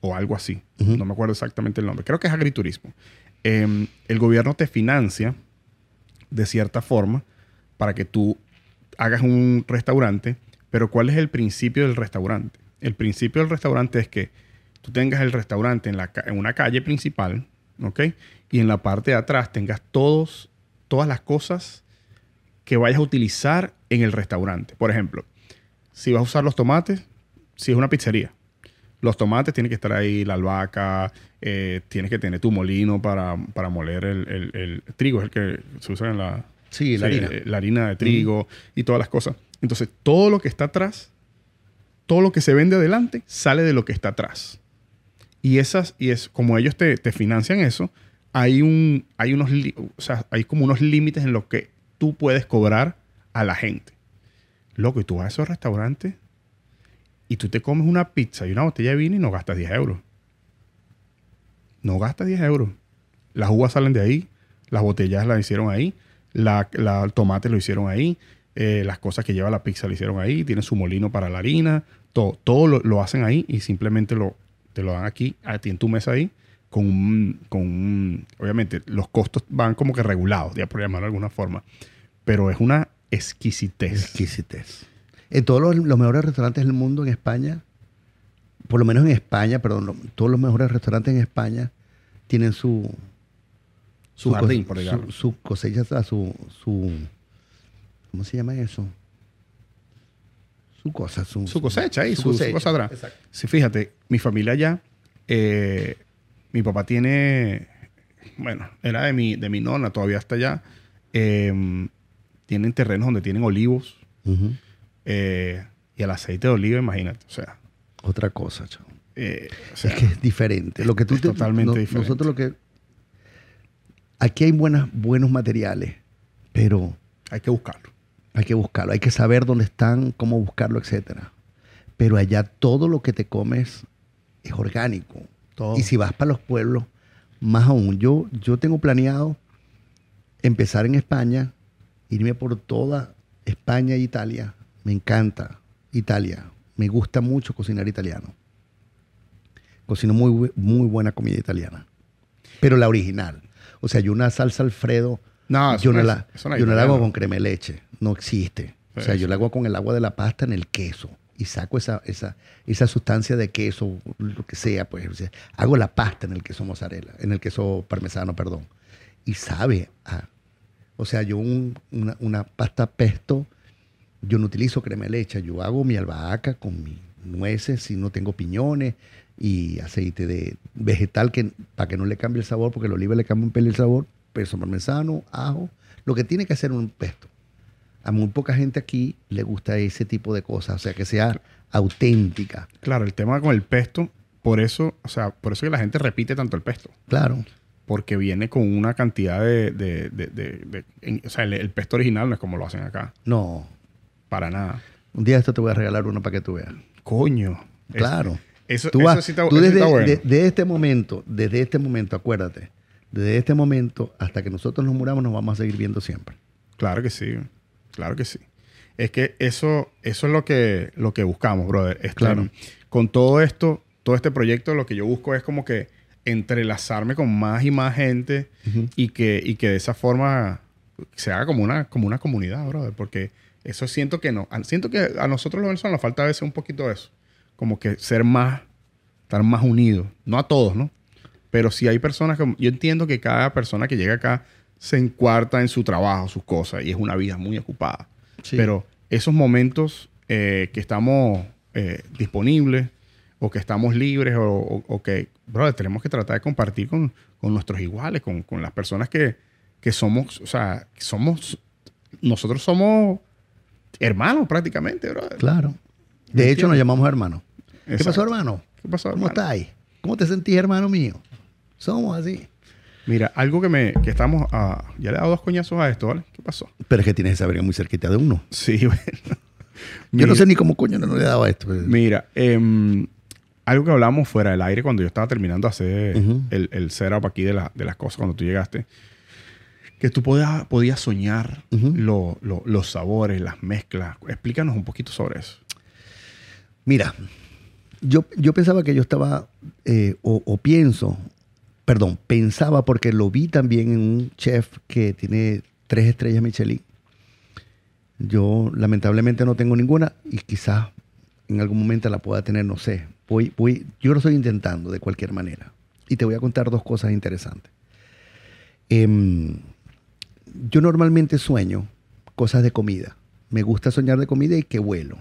o algo así. No me acuerdo exactamente el nombre. Creo que es agriturismo. Em, el gobierno te financia de cierta forma para que tú hagas un restaurante, pero ¿cuál es el principio del restaurante? El principio del restaurante es que tú tengas el restaurante en, la, ca- en una calle principal, ¿ok? Y en la parte de atrás tengas todos, todas las cosas que vayas a utilizar en el restaurante. Por ejemplo, si vas a usar los tomates, si es una pizzería, los tomates tienen que estar ahí, la albahaca, eh, tienes que tener tu molino para, para moler el, el- el trigo, es el que se usa en la, Sí, la harina. eh, la harina de trigo y todas las cosas. Entonces, todo lo que está atrás, todo lo que se vende adelante, sale de lo que está atrás. Y esas, y es como ellos te, te financian eso, hay un, hay unos, hay como unos límites en lo que tú puedes cobrar a la gente. Loco, y tú vas a esos restaurantes y tú te comes una pizza y una botella de vino y no gastas 10 euros. No gastas 10 euros. Las uvas salen de ahí, las botellas las hicieron ahí, la, la- el tomate lo hicieron ahí, eh, las cosas que lleva la pizza lo hicieron ahí, tiene su molino para la harina, todo, todo lo, lo hacen ahí y simplemente lo, te lo dan aquí, a ti en tu mesa ahí, con un, con un- obviamente los costos van como que regulados, ya por llamarlo de alguna forma, pero es una exquisitez. Exquisitez. En todos los, los mejores restaurantes del mundo en España, por lo menos en España, perdón, lo- todos los mejores restaurantes en España tienen su, Su jardín, por su, su cosecha, su, su, ¿cómo se llama eso? Su cosa, su, Su cosecha ahí, su, su cosa atrás. Exacto. Sí, fíjate, mi familia allá, eh, mi papá tiene, bueno, era de mi, de mi nona, todavía está allá. eh, tienen terrenos donde tienen olivos eh, y el aceite de oliva, imagínate. O sea, Otra cosa, chavo. eh, o sea, es que es diferente. Lo que tú es te- totalmente diferente. Nosotros lo que aquí hay buenas, buenos materiales, pero hay que buscarlo. Hay que buscarlo, hay que saber dónde están, cómo buscarlo, etcétera. Pero allá todo lo que te comes es orgánico. Todo. Y si vas para los pueblos, más aún. Yo, yo tengo planeado empezar en España, irme por toda España e Italia. Me encanta Italia. Me gusta mucho cocinar italiano. Cocino muy, muy buena comida italiana. Pero la original. O sea, yo una salsa Alfredo, No, yo no la, yo no la hago con crema de leche. No existe. O sea, yo la hago con el agua de la pasta en el queso. Y saco esa, esa, esa sustancia de queso, lo que sea, pues. hago la pasta en el queso mozzarella, en el queso parmesano, perdón. Y sabe a. O sea, yo un- una, una pasta pesto, yo no utilizo crema de leche. Yo hago mi albahaca con mis nueces, si no tengo piñones, y aceite de vegetal que para que no le cambie el sabor, porque el oliva le cambia un pelo el sabor, peso parmesano, ajo, lo que tiene que hacer un pesto. A muy poca gente aquí le gusta ese tipo de cosas, o sea, que sea auténtica. Claro, el tema con el pesto, por eso, o sea, por eso que la gente repite tanto el pesto. Claro. Porque viene con una cantidad de... de- de- de- de- en- o sea, el, el pesto original no es como lo hacen acá. No. Para nada. Un día esto te voy a regalar uno para que tú veas. Coño. Es- Claro. Eso, Tú eso vas- sí está, tú eso sí desde, está bueno. de- de este momento, desde este momento, acuérdate, desde este momento hasta que nosotros nos muramos nos vamos a seguir viendo siempre. Claro que sí. Claro que sí. Es que eso, eso es lo que, lo que buscamos, brother. Este, Claro. Con todo esto, todo este proyecto, lo que yo busco es como que entrelazarme con más y más gente y, que, y que de esa forma se haga como una, como una comunidad, brother. Porque eso siento que no. Siento que a nosotros los venezolanos nos falta a veces un poquito de eso. Como que ser más, estar más unidos. No a todos, ¿no? Pero si hay personas que... Yo entiendo que cada persona que llega acá se encuarta en su trabajo, sus cosas, y es una vida muy ocupada. Sí. Pero esos momentos eh, que estamos eh, disponibles o que estamos libres o, o- o que, brother, tenemos que tratar de compartir con, con nuestros iguales, con, con las personas que, que somos, o sea, que somos, nosotros somos hermanos prácticamente, brother. Claro. ¿Me De hecho, entiendes? nos llamamos hermanos. ¿Qué pasó, hermano? ¿Qué pasó, ¿Cómo hermano? estáis? ¿Cómo te sentís, hermano mío? Somos así. Mira, algo que me, que estamos, ya le he dado dos coñazos a esto, ¿vale? ¿Qué pasó? Pero es que tienes esa verga muy cerquita de uno. Sí, bueno. Yo no sé ni cómo coño no, no le daba esto. Mira, em, algo que hablamos fuera del aire cuando yo estaba terminando de hacer el, el setup aquí de, la- de las cosas cuando tú llegaste, que tú podías, podías soñar lo- lo- los sabores, las mezclas. Explícanos un poquito sobre eso. Mira, yo, yo pensaba que yo estaba, eh, o, o pienso, perdón, pensaba porque lo vi también en un chef que tiene tres estrellas Michelin. Yo lamentablemente no tengo ninguna y quizás en algún momento la pueda tener, no sé. Voy, voy, yo lo estoy intentando de cualquier manera. Y te voy a contar dos cosas interesantes. Em, yo normalmente sueño cosas de comida. Me gusta soñar de comida y que vuelo.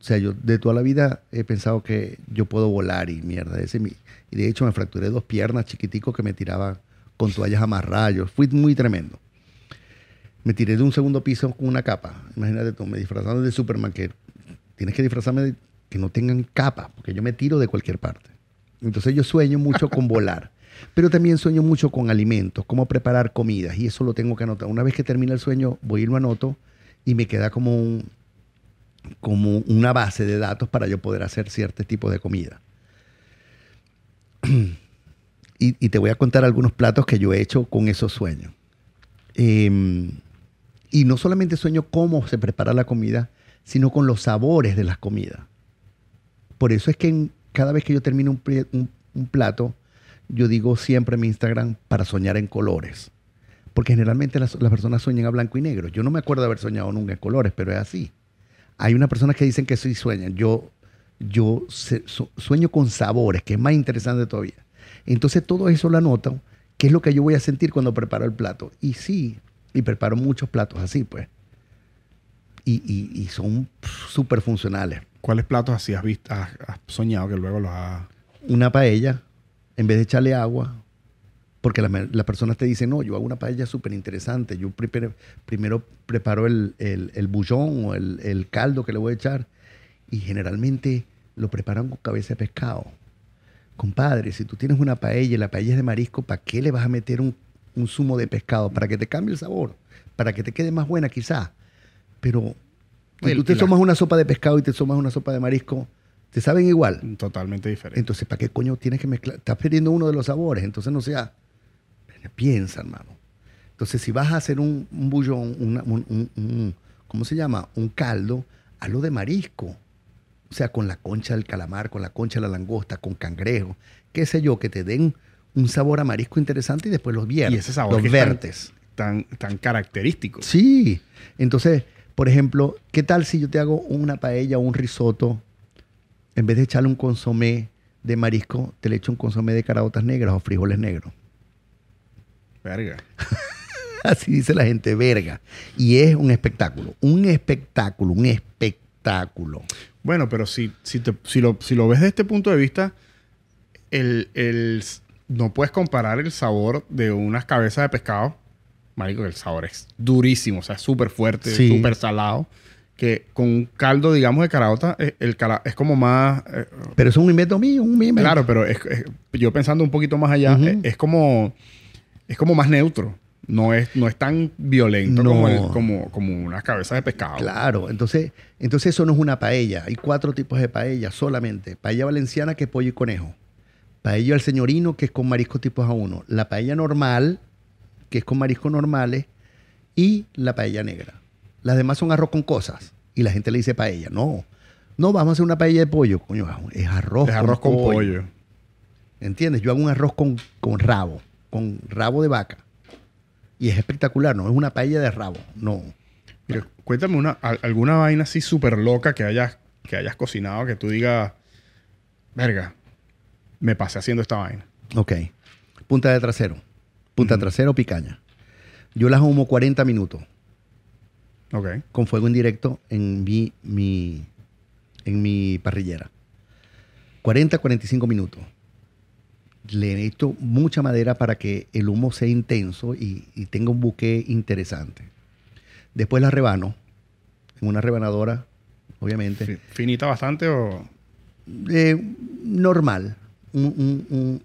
O sea, yo de toda la vida he pensado que yo puedo volar y mierda. Ese es y de hecho me fracturé dos piernas chiquiticos que me tiraba con toallas amarradas. Yo Fui muy tremendo. Me tiré de un segundo piso con una capa. Imagínate tú, me disfrazaron de Superman, que tienes que disfrazarme de que no tengan capa, porque yo me tiro de cualquier parte. Entonces yo sueño mucho con volar. Pero también sueño mucho con alimentos, cómo preparar comidas. Y eso lo tengo que anotar. Una vez que termina el sueño, voy y lo anoto y me queda como como una base de datos para yo poder hacer cierto tipo de comida. Y, te voy a contar algunos platos que yo he hecho con esos sueños. Em, y no solamente sueño cómo se prepara la comida, sino con los sabores de las comidas. Por eso es que cada vez que yo termino un plato, yo digo siempre en mi Instagram para soñar en colores. Porque generalmente las, las personas sueñan a blanco y negro. Yo no me acuerdo de haber soñado nunca en colores, pero es así. Hay unas personas que dicen que sí sueñan. Yo, yo sueño con sabores, que es más interesante todavía. Entonces todo eso lo anoto, qué es lo que yo voy a sentir cuando preparo el plato. Y sí, y preparo muchos platos así, pues. Y, y- y son súper funcionales. ¿Cuáles platos así has visto, has, has soñado que luego los has... Una paella, en vez de echarle agua, porque las las personas te dicen, no, yo hago una paella súper interesante. Yo primero, primero preparo el, el, el bullón o el, el caldo que le voy a echar y generalmente lo preparan con cabeza de pescado. Compadre, si tú tienes una paella y la paella es de marisco, ¿para qué le vas a meter un, un zumo de pescado? Para que te cambie el sabor, para que te quede más buena quizás. Pero si tú te tomas una sopa de pescado y te tomas una sopa de marisco, ¿te saben igual? Totalmente diferentes. Entonces, ¿para qué coño tienes que mezclar? Estás perdiendo uno de los sabores, entonces no sea. Piensa, hermano. Entonces, si vas a hacer un, un bullón, una- un, un- un- ¿cómo se llama? Un caldo, hazlo de marisco. O sea, con la concha del calamar, con la concha de la langosta, con cangrejo, qué sé yo, que te den un sabor a marisco interesante y después los viertes. y ese sabor los que es tan-. Tan, tan característico. Sí. Entonces, por ejemplo, ¿qué tal si yo te hago una paella o un risotto? En vez de echarle un consomé de marisco, te le echo un consomé de caraotas negras o frijoles negros. Verga. Así dice la gente, verga. Y es un espectáculo, un espectáculo, un espectáculo. Bueno, pero si, si, te- si, lo, si lo ves desde este punto de vista, el, el- no puedes comparar el sabor de unas cabezas de pescado. Marico, el sabor es durísimo, o sea, súper fuerte, Sí. súper salado. Que con un caldo, digamos, de carabota, eh, el cala- es como más. eh, Pero es un invento mío, un invento. claro, pero es- es- yo pensando un poquito más allá, es, es como. Es como más neutro. No es, no es tan violento como, el- como, como unas cabezas de pescado. Claro, entonces, entonces eso no es una paella. Hay cuatro tipos de paella solamente. Paella valenciana, que es pollo y conejo. Paella al señorino, que es con marisco tipos a uno. La paella normal, que es con mariscos normales. Y la paella negra. Las demás son arroz con cosas. Y la gente le dice paella. No, no, vamos a hacer una paella de pollo. Coño, es arroz, Es arroz con pollo. ¿Entiendes? Yo hago un arroz con, con rabo, con rabo de vaca. Y es espectacular, no es una paella de rabo, no. Mira, cuéntame una, al- alguna vaina así súper loca que hayas, que hayas cocinado que tú digas, verga, me pasé haciendo esta vaina. Ok. Punta de trasero. Punta de trasero, picaña. Yo las humo 40 minutos Ok. con fuego indirecto en mi, mi, en mi parrillera. 40, 45 minutos. Le echo mucha madera para que el humo sea intenso y, y tenga un buque interesante. Después la rebano en una rebanadora, obviamente. Fi- ¿Finita bastante o...? Eh, normal. Un- un- un-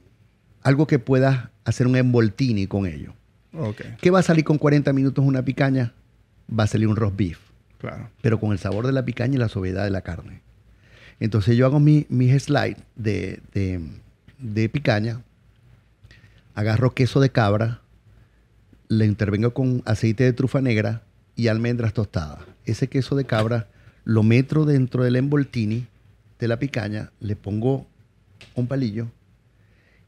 algo que puedas hacer un envoltini con ello. Ok, ¿Qué va a salir con 40 minutos una picaña? Va a salir un roast beef, claro. pero con el sabor de la picaña y la suavidad de la carne. Entonces yo hago mi- mis slides de, de- de picaña, agarro queso de cabra, le intervengo con aceite de trufa negra y almendras tostadas. Ese queso de cabra lo meto dentro del envoltini de la picaña, le pongo un palillo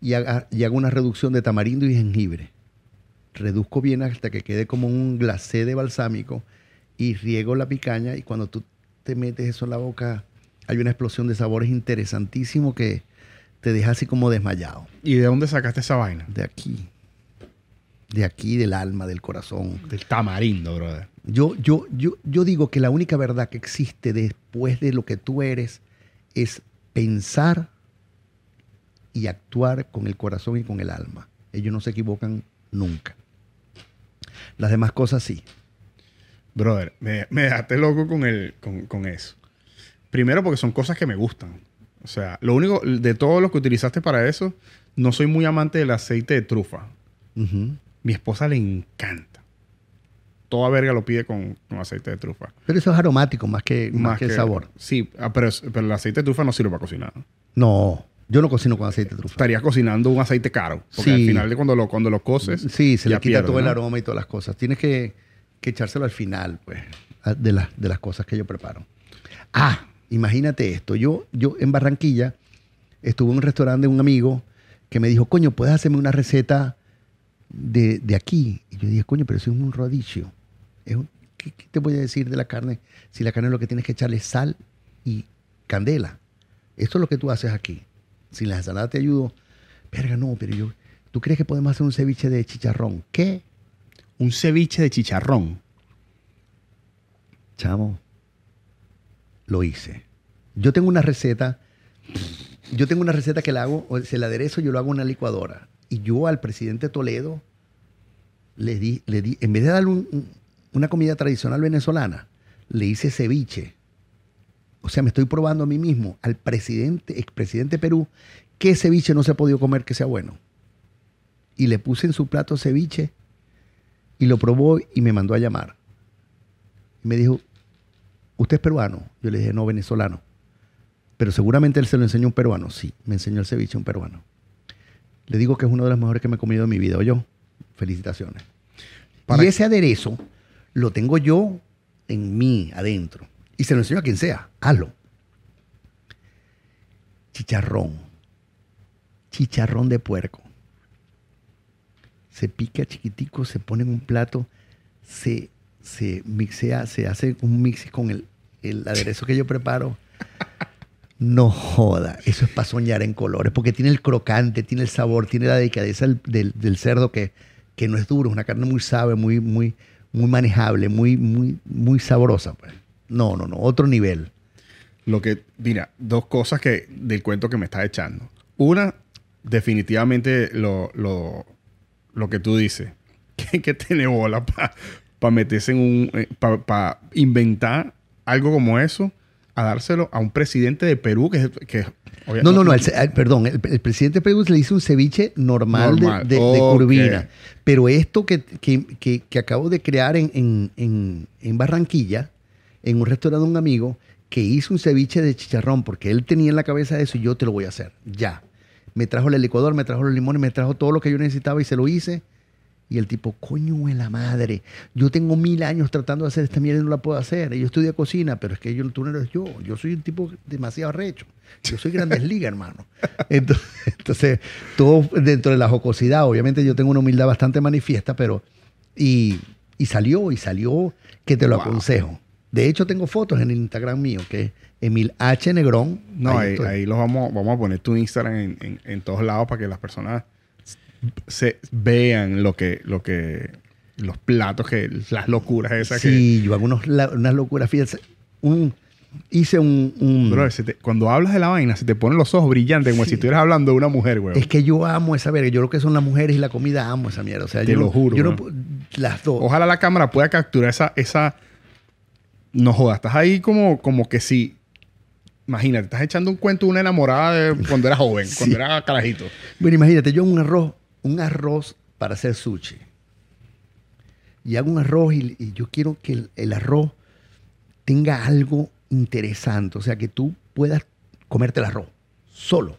y, haga- hago una reducción de tamarindo y jengibre. Reduzco bien hasta que quede como un glacé de balsámico y riego la picaña y cuando tú te metes eso en la boca hay una explosión de sabores interesantísimo que te deja así como desmayado. ¿Y de dónde sacaste esa vaina? De aquí, de aquí, del alma, del corazón. Del tamarindo, brother. Yo, yo, yo, yo digo que la única verdad que existe después de lo que tú eres es pensar y actuar con el corazón y con el alma. Ellos no se equivocan nunca. Las demás cosas sí. Brother, me, me dejaste loco con, el, con, con eso. Primero porque son cosas que me gustan. O sea, lo único, de todo lo que utilizaste para eso, no soy muy amante del aceite de trufa. Mi esposa le encanta. Toda verga lo pide con, con aceite de trufa. Pero eso es aromático más que, más que, sabor. Sí, ah, pero, el aceite de trufa no sirve para cocinar. No, yo no cocino con aceite de trufa. Estarías cocinando un aceite caro. Porque Sí. al final de cuando lo, cuando lo coces. Sí, se le quita pierde, todo el aroma y todas las cosas. Tienes que, que echárselo al final, pues, de, las de las cosas que yo preparo. Ah, imagínate esto. Yo, yo en Barranquilla estuve en un restaurante de un amigo que me dijo, coño, ¿puedes hacerme una receta de, de aquí? Y yo dije, coño, pero eso es un. Es un- ¿qué, qué te voy a decir de la carne? Si la carne lo que tienes que echarle es sal y candela. Esto es lo que tú haces aquí. Si la ensalada te ayudo, verga, no, pero yo, ¿tú crees que podemos hacer un ceviche de chicharrón? ¿Qué? Un ceviche de chicharrón. Chamo, lo hice. Yo tengo una receta, yo tengo una receta que la hago, o se la aderezo, yo lo hago en una licuadora. Y yo al presidente Toledo le di, le di en vez de darle un- un- una comida tradicional venezolana, le hice ceviche. O sea, me estoy probando a mí mismo, al presidente, expresidente de Perú, qué ceviche no se ha podido comer que sea bueno. Y le puse en su plato ceviche y lo probó y me mandó a llamar. Y me dijo, ¿usted es peruano? Yo le dije, no, venezolano. Pero seguramente él se lo enseñó a un peruano. Sí, me enseñó el ceviche un peruano. Le digo que es uno de los mejores que me he comido en mi vida. yo Felicitaciones. Para- Y ese aderezo lo tengo yo en mí, adentro. Y se lo enseño a quien sea. Hazlo. Chicharrón. Chicharrón de puerco. Se pica chiquitico, se pone en un plato, se, se mixea, se hace un mix con el, el aderezo que yo preparo. No joda, eso es para soñar en colores, porque tiene el crocante, tiene el sabor, tiene la delicadeza del, del- cerdo que, que no es duro, es una carne muy suave, muy, muy, muy manejable, muy, muy, muy sabrosa. Pues. No, no, no, otro nivel. Lo que, mira, dos cosas que del cuento que me estás echando. Una, definitivamente lo, lo, lo que tú dices, que, tiene bola para meterse en un, para inventar algo como eso, a dárselo a un presidente de Perú que, que No, no, no, el perdón, el, el presidente Perú le hizo un ceviche normal, de- Normal, de, de curvina. Pero esto que, que- que- que acabo de crear en, en- en- en Barranquilla, en un restaurante de un amigo, que hizo un ceviche de chicharrón, porque él tenía en la cabeza eso y yo te lo voy a hacer, ya. Me trajo el licuador, me trajo los limones, me trajo todo lo que yo necesitaba y se lo hice. Y el tipo, coño de la madre, yo tengo mil años tratando de hacer esta mierda y no la puedo hacer. Yo estudio cocina, pero es que yo, tú no eres yo. Yo soy un tipo demasiado recho. Yo soy grandes ligas, hermano. Entonces, entonces, todo dentro de la jocosidad. Obviamente yo tengo una humildad bastante manifiesta, pero... Y, y salió, y salió que te lo Wow. aconsejo. De hecho, tengo fotos en el Instagram mío, que es Emil H. Negrón. No, ahí los vamos, vamos a poner tu Instagram en, en- en todos lados para que las personas se vean lo que, lo que, los platos que, las locuras esas que. Sí, yo hago unos la- unas locuras. Fíjate, un, hice un... un- Bro, se te- cuando hablas de la vaina, se te ponen los ojos brillantes, como Sí. si estuvieras hablando de una mujer, güey. Es que yo amo esa verga. Yo lo que son las mujeres y la comida, amo esa mierda. O sea, Te yo lo juro, Yo no, las dos. Ojalá la cámara pueda capturar esa, esa. No jodas, estás ahí como, como que si. Imagínate, estás echando un cuento de una enamorada de cuando era joven, Sí. cuando era carajito. Bueno, imagínate, yo un arroz, un arroz para hacer sushi. Y hago un arroz y, y yo quiero que el, el arroz tenga algo interesante. O sea, que tú puedas comerte el arroz solo.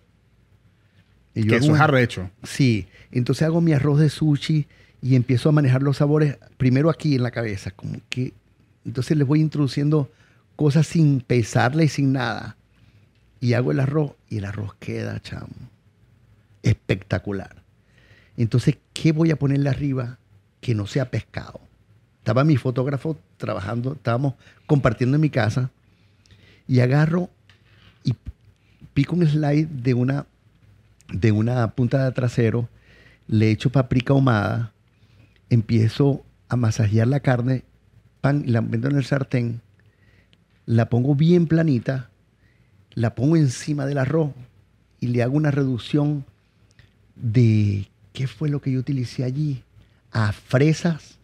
Y yo Que eso un es ar- arrecho. Sí, entonces hago mi arroz de sushi y empiezo a manejar los sabores primero aquí en la cabeza, como que entonces les voy introduciendo cosas sin pesarle y sin nada. Y hago el arroz y el arroz queda, chamo, espectacular. Entonces, ¿qué voy a ponerle arriba que no sea pescado? Estaba mi fotógrafo trabajando, estábamos compartiendo en mi casa y agarro y pico un slide de una de una punta de trasero, le echo paprika ahumada, empiezo a masajear la carne, pan, la meto en el sartén, la pongo bien planita, la pongo encima del arroz y le hago una reducción de qué fue lo que yo utilicé allí. A fresas,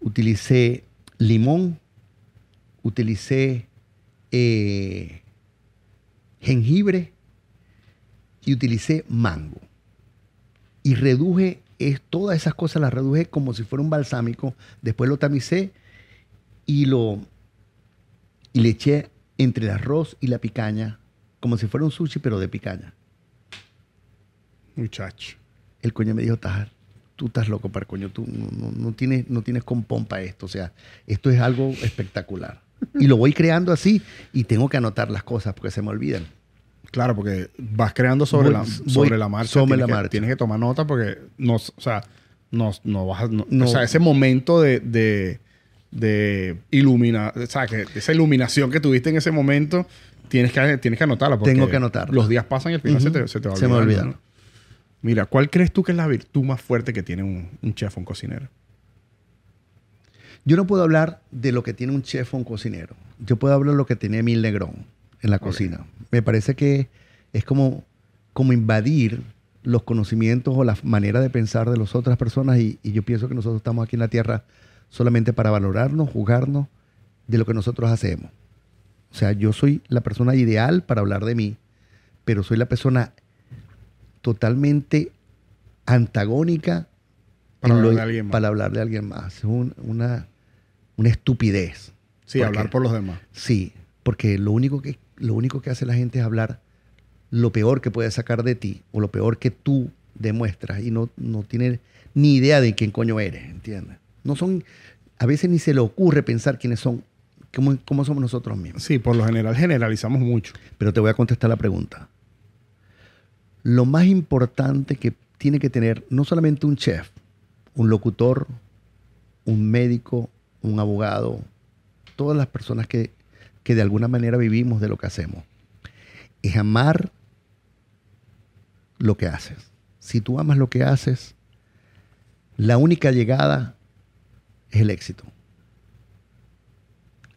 utilicé limón, utilicé eh, jengibre y utilicé mango. Y reduje es, todas esas cosas, las reduje como si fuera un balsámico. Después lo tamicé y lo y le eché entre el arroz y la picaña, como si fuera un sushi, pero de picaña. Muchacho. El coño me dijo, "Tajar, tú estás loco para coño, tú no, no- no tienes, no tienes con pompa esto. O sea, esto es algo espectacular. Y lo voy creando así y tengo que anotar las cosas porque se me olvidan. Claro, porque vas creando sobre, Voy- la, voy sobre la marcha. sobre tienes la que- marcha. Tienes que tomar nota porque no, o sea, no, no vas a- no- No. o sea, ese momento de, de, de iluminar, o sea, que esa iluminación que tuviste en ese momento, tienes que, tienes que anotarla. porque Tengo que anotarla. Los días pasan y al final se, te, se te va Se me olvidando, olvida. ¿no? Mira, ¿cuál crees tú que es la virtud más fuerte que tiene un, un chef o un cocinero? Yo no puedo hablar de lo que tiene un chef o un cocinero. Yo puedo hablar de lo que tiene Emil Negrón en la cocina. Me parece que es como, como invadir los conocimientos o la manera de pensar de las otras personas y, y yo pienso que nosotros estamos aquí en la tierra solamente para valorarnos, juzgarnos de lo que nosotros hacemos. O sea, yo soy la persona ideal para hablar de mí, pero soy la persona totalmente antagónica Para en hablar lo- de alguien más. para hablar de alguien más. Es un- una, una estupidez. Sí, ¿Por hablar por los demás. Sí, porque lo único, que, lo único que hace la gente es hablar lo peor que puede sacar de ti o lo peor que tú demuestras y no, no tiene ni idea de quién coño eres, ¿entiendes? No son, a veces ni se le ocurre pensar quiénes son, cómo, cómo somos nosotros mismos. Sí, por lo general generalizamos mucho. Pero te voy a contestar la pregunta. Lo más importante que tiene que tener no solamente un chef, un locutor, un médico, un abogado, todas las personas que, que de alguna manera vivimos de lo que hacemos, es amar lo que haces. Si tú amas lo que haces, la única llegada es el éxito.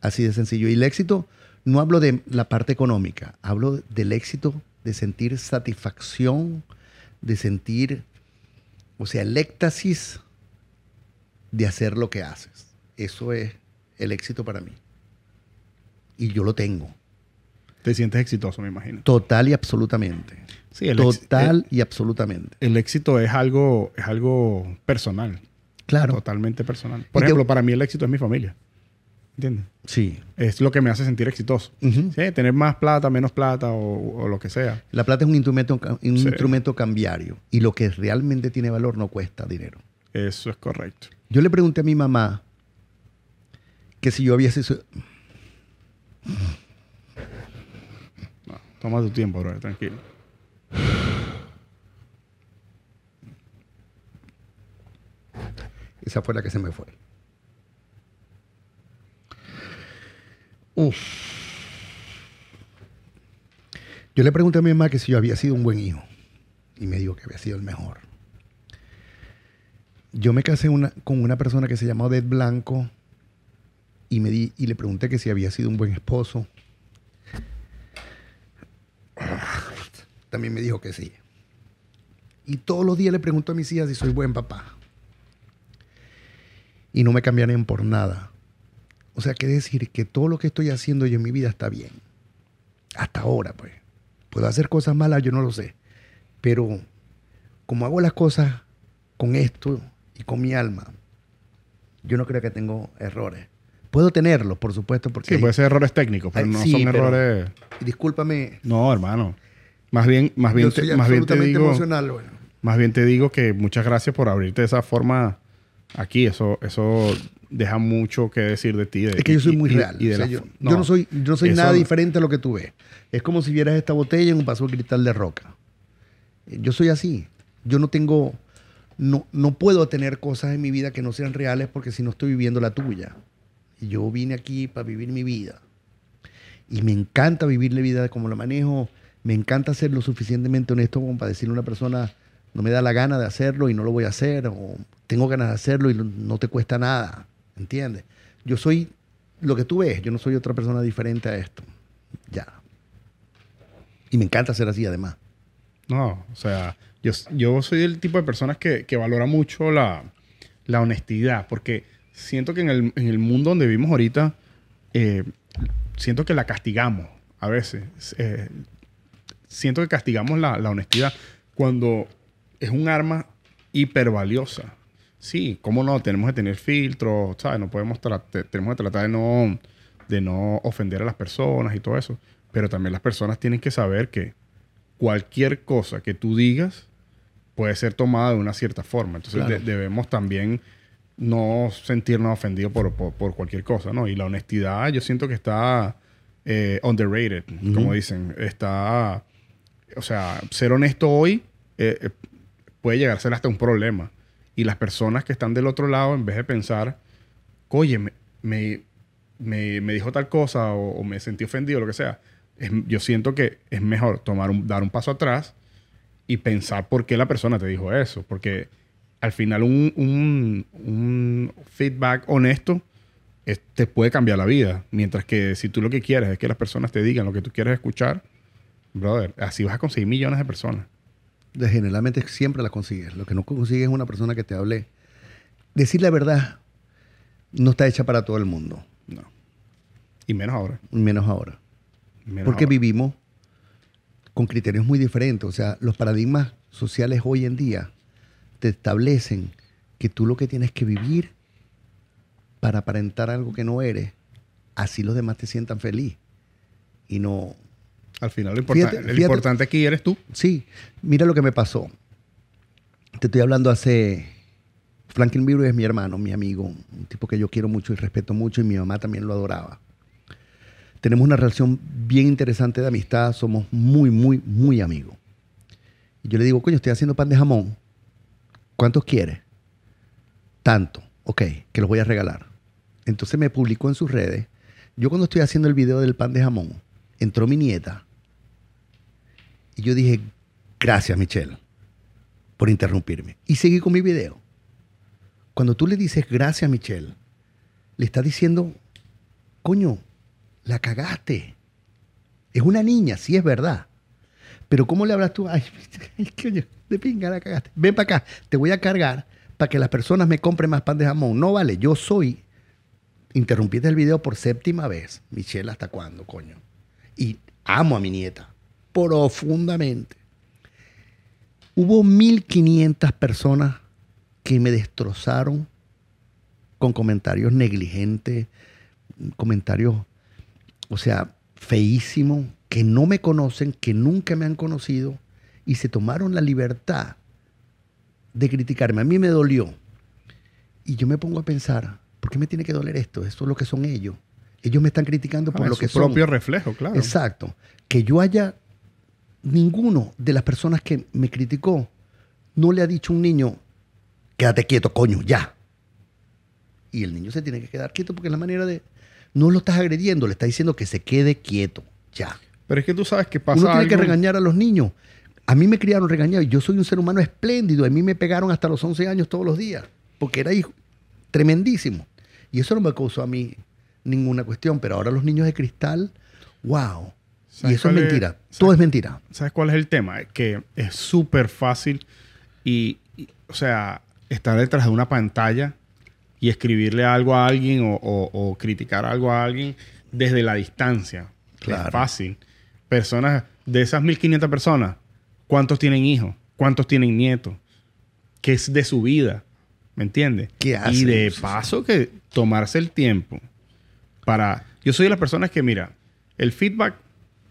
Así de sencillo. Y el éxito, no hablo de la parte económica, hablo del éxito de sentir satisfacción, de sentir, o sea, el éxtasis de hacer lo que haces. Eso es el éxito para mí. Y yo lo tengo. Te sientes exitoso, me imagino. Total y absolutamente. Sí, el, Total y absolutamente. el, éxito es algo, es algo personal. Claro. Totalmente personal. Por Y te- ejemplo, para mí el éxito es mi familia. ¿Entiendes? Sí. Es lo que me hace sentir exitoso. Sí, tener más plata, menos plata o, o lo que sea. La plata es un instrumento, un Sí. instrumento cambiario. Y lo que realmente tiene valor no cuesta dinero. Eso es correcto. Yo le pregunté a mi mamá que si yo sido... No, toma tu tiempo, bro, tranquilo. Esa fue la que se me fue. Uf. Yo le pregunté a mi mamá que si yo había sido un buen hijo. Y me dijo que había sido el mejor. Yo me casé con una persona que se llamó Odette Blanco y, me di, y le pregunté que si había sido un buen esposo. También me dijo que sí. Y todos los días le pregunto a mis hijas si soy buen papá. Y no me cambiarían por nada. O sea, que decir que todo lo que estoy haciendo yo en mi vida está bien. Hasta ahora, pues. Puedo hacer cosas malas, yo no lo sé. Pero como hago las cosas con esto y con mi alma, yo no creo que tengo errores. Puedo tenerlos, por supuesto, porque... Sí, hay- puede ser errores técnicos, pero no sí, son pero- errores. discúlpame, No, hermano. Más bien, más bien, te, más bien te digo, emocional. Bueno. más bien te digo que muchas gracias por abrirte de esa forma aquí. Eso, eso deja mucho que decir de ti. de- Es que yo soy muy y- real. y de O sea, la yo, no soy, yo no soy nada diferente a lo que tú ves. Es como si vieras esta botella en un vaso de cristal de roca. Eh, Yo soy así. Yo no tengo, no, no puedo tener cosas en mi vida que no sean reales porque si no estoy viviendo la tuya. Y yo vine aquí para vivir mi vida. Y me encanta vivir la vida como la manejo. Me encanta ser lo suficientemente honesto como para decirle a una persona, no me da la gana de hacerlo y no lo voy a hacer. O tengo ganas de hacerlo y no te cuesta nada. ¿Entiendes? Yo soy lo que tú ves. Yo no soy otra persona diferente a esto. Ya. Y me encanta ser así además. No, o sea, yo, yo soy el tipo de personas que, que valora mucho la, la honestidad, porque siento que en el, en el mundo donde vivimos ahorita, eh, siento que la castigamos a veces. Eh, siento que castigamos la, la honestidad cuando es un arma hiper valiosa. Sí, cómo no, tenemos que tener filtros, ¿sabes? No podemos tenemos que tratar de no, de no ofender a las personas y todo eso. Pero también las personas tienen que saber que cualquier cosa que tú digas puede ser tomada de una cierta forma. Entonces Claro. de- debemos también no sentirnos ofendidos por, por- por cualquier cosa, ¿no? Y la honestidad yo siento que está eh, underrated, como dicen. Está, o sea, ser honesto hoy eh, eh, puede llegar a ser hasta un problema. Y las personas que están del otro lado, en vez de pensar, oye, me, me, me, me dijo tal cosa o, me sentí ofendido, lo que sea, es- yo siento que es mejor tomar un, dar un paso atrás y pensar por qué la persona te dijo eso. Porque al final un, un- un feedback honesto es- te puede cambiar la vida. Mientras que si tú lo que quieres es que las personas te digan lo que tú quieres escuchar, brother, así vas a conseguir millones de personas. De- Generalmente siempre la consigues. Lo que no consigues es una persona que te hable. Decir la verdad no está hecha para todo el mundo, No. Y menos ahora. menos ahora. Menos Porque ahora. vivimos con criterios muy diferentes. O sea, los paradigmas sociales hoy en día te establecen que tú lo que tienes que vivir para aparentar algo que no eres, así los demás te sientan feliz. Y no... Al final lo, Fíjate- importante aquí eres tú. Sí, mira lo que me pasó. Te estoy hablando hace... Franklin Virus es mi hermano, mi amigo, un tipo que yo quiero mucho y respeto mucho y mi mamá también lo adoraba. Tenemos una relación bien interesante de amistad, somos muy, muy, muy amigos. Y yo le digo, coño, estoy haciendo pan de jamón. ¿Cuántos quieres? Tanto. Ok, que los voy a regalar. Entonces me publicó en sus redes. Yo cuando estoy haciendo el video del pan de jamón, entró mi nieta y yo dije, gracias Michelle por interrumpirme. Y seguí con mi video. Cuando tú le dices gracias Michelle, le estás diciendo, coño, la cagaste. Es una niña, sí es verdad. Pero ¿cómo le hablas tú? Ay, coño, de pinga la cagaste. Ven para acá, te voy a cargar para que las personas me compren más pan de jamón. No vale, yo soy... Interrumpiste el video por séptima vez. Michelle, ¿hasta cuándo, coño? Y amo a mi nieta profundamente. Hubo 1500 personas que me destrozaron con comentarios negligentes, comentarios, o sea, feísimos, que no me conocen, que nunca me han conocido y se tomaron la libertad de criticarme. A mí me dolió. Y yo me pongo a pensar, ¿por qué me tiene que doler esto? Esto es lo que son ellos. Ellos me están criticando por Ah, lo es que su son. propio reflejo, claro. Exacto. Que yo haya, ninguno de las personas que me criticó, no le ha dicho a un niño, quédate quieto, coño, ya. Y el niño se tiene que quedar quieto porque es la manera de... No lo estás agrediendo, le estás diciendo que se quede quieto, ya. Pero es que tú sabes que pasa Uno tiene que regañar a los niños. A mí me criaron regañado y yo soy un ser humano espléndido. A mí me pegaron hasta los 11 años todos los días porque era hijo tremendísimo. Y eso no me causó a mí ninguna cuestión. Pero ahora los niños de cristal, wow. Y ¿Sabes eso es es- mentira. Todo es mentira. ¿Sabes cuál es el tema? Que es súper fácil y, y, o sea, estar detrás de una pantalla y escribirle algo a alguien o, o- o criticar algo a alguien desde la distancia. Claro. Es fácil. Personas, de esas 1500 personas, ¿cuántos tienen hijos? ¿Cuántos tienen nietos? ¿Qué es de su vida? ¿Me entiendes? ¿Qué Y de paso que tomarse el tiempo para... Yo soy de las personas que, mira, el feedback,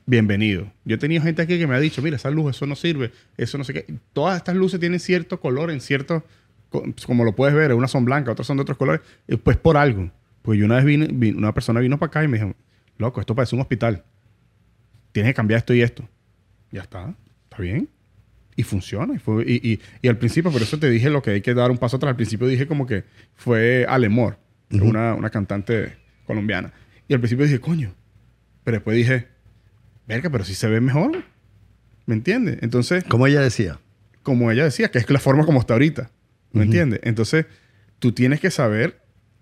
bienvenido. Yo he tenido gente aquí que me ha dicho, mira, esa luz, eso no sirve, eso no sé qué. Todas estas luces tienen cierto color en cierto... co- Como lo puedes ver, unas son blancas, otras son de otros colores. eh, Pues por algo. Pues yo una vez vine, vine- una persona vino para acá y me dijo, loco, esto parece un hospital. Tienes que cambiar esto y esto. Ya está, está bien. Y funciona. Y, fue- y, y- y al principio, por eso te dije lo que hay que dar un paso atrás. Al principio dije como que fue Alemor, una, una cantante colombiana. Y al principio dije, coño. Pero después dije, verga, pero si se ve mejor. ¿Me entiendes? Entonces, Como ella decía. como ella decía, que es la forma como está ahorita. ¿Me Ujú. entiendes? Entonces, tú tienes que saber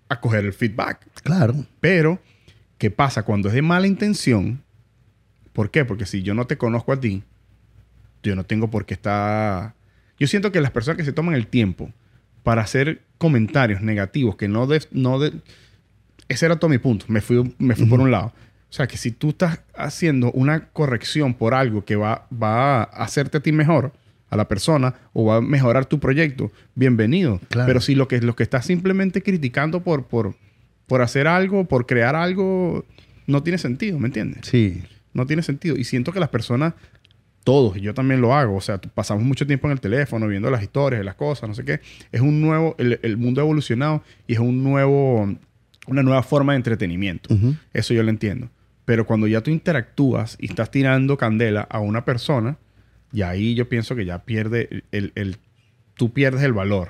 acoger el feedback. Claro. Pero, ¿qué pasa cuando es de mala intención? ¿Por qué? Porque si yo no te conozco a ti, yo no tengo por qué estar... Yo siento que las personas que se toman el tiempo para hacer comentarios negativos que no... de- no de- Ese era todo mi punto. Me fui, me fui por un lado. O sea, que si tú estás haciendo una corrección por algo que va, va a hacerte a ti mejor, a la persona, o va a mejorar tu proyecto, bienvenido. Claro. Pero si lo que, lo que estás simplemente criticando por, por, por hacer algo, por crear algo, no tiene sentido, ¿me entiendes? Sí. No tiene sentido. Y siento que las personas, todos, y yo también lo hago, o sea, pasamos mucho tiempo en el teléfono viendo las historias las cosas, no sé qué. Es un nuevo, el, el mundo ha evolucionado y es un nuevo, una nueva forma de entretenimiento. Eso yo lo entiendo. Pero cuando ya tú interactúas y estás tirando candela a una persona, y ahí yo pienso que ya pierde el, el- tú pierdes el valor.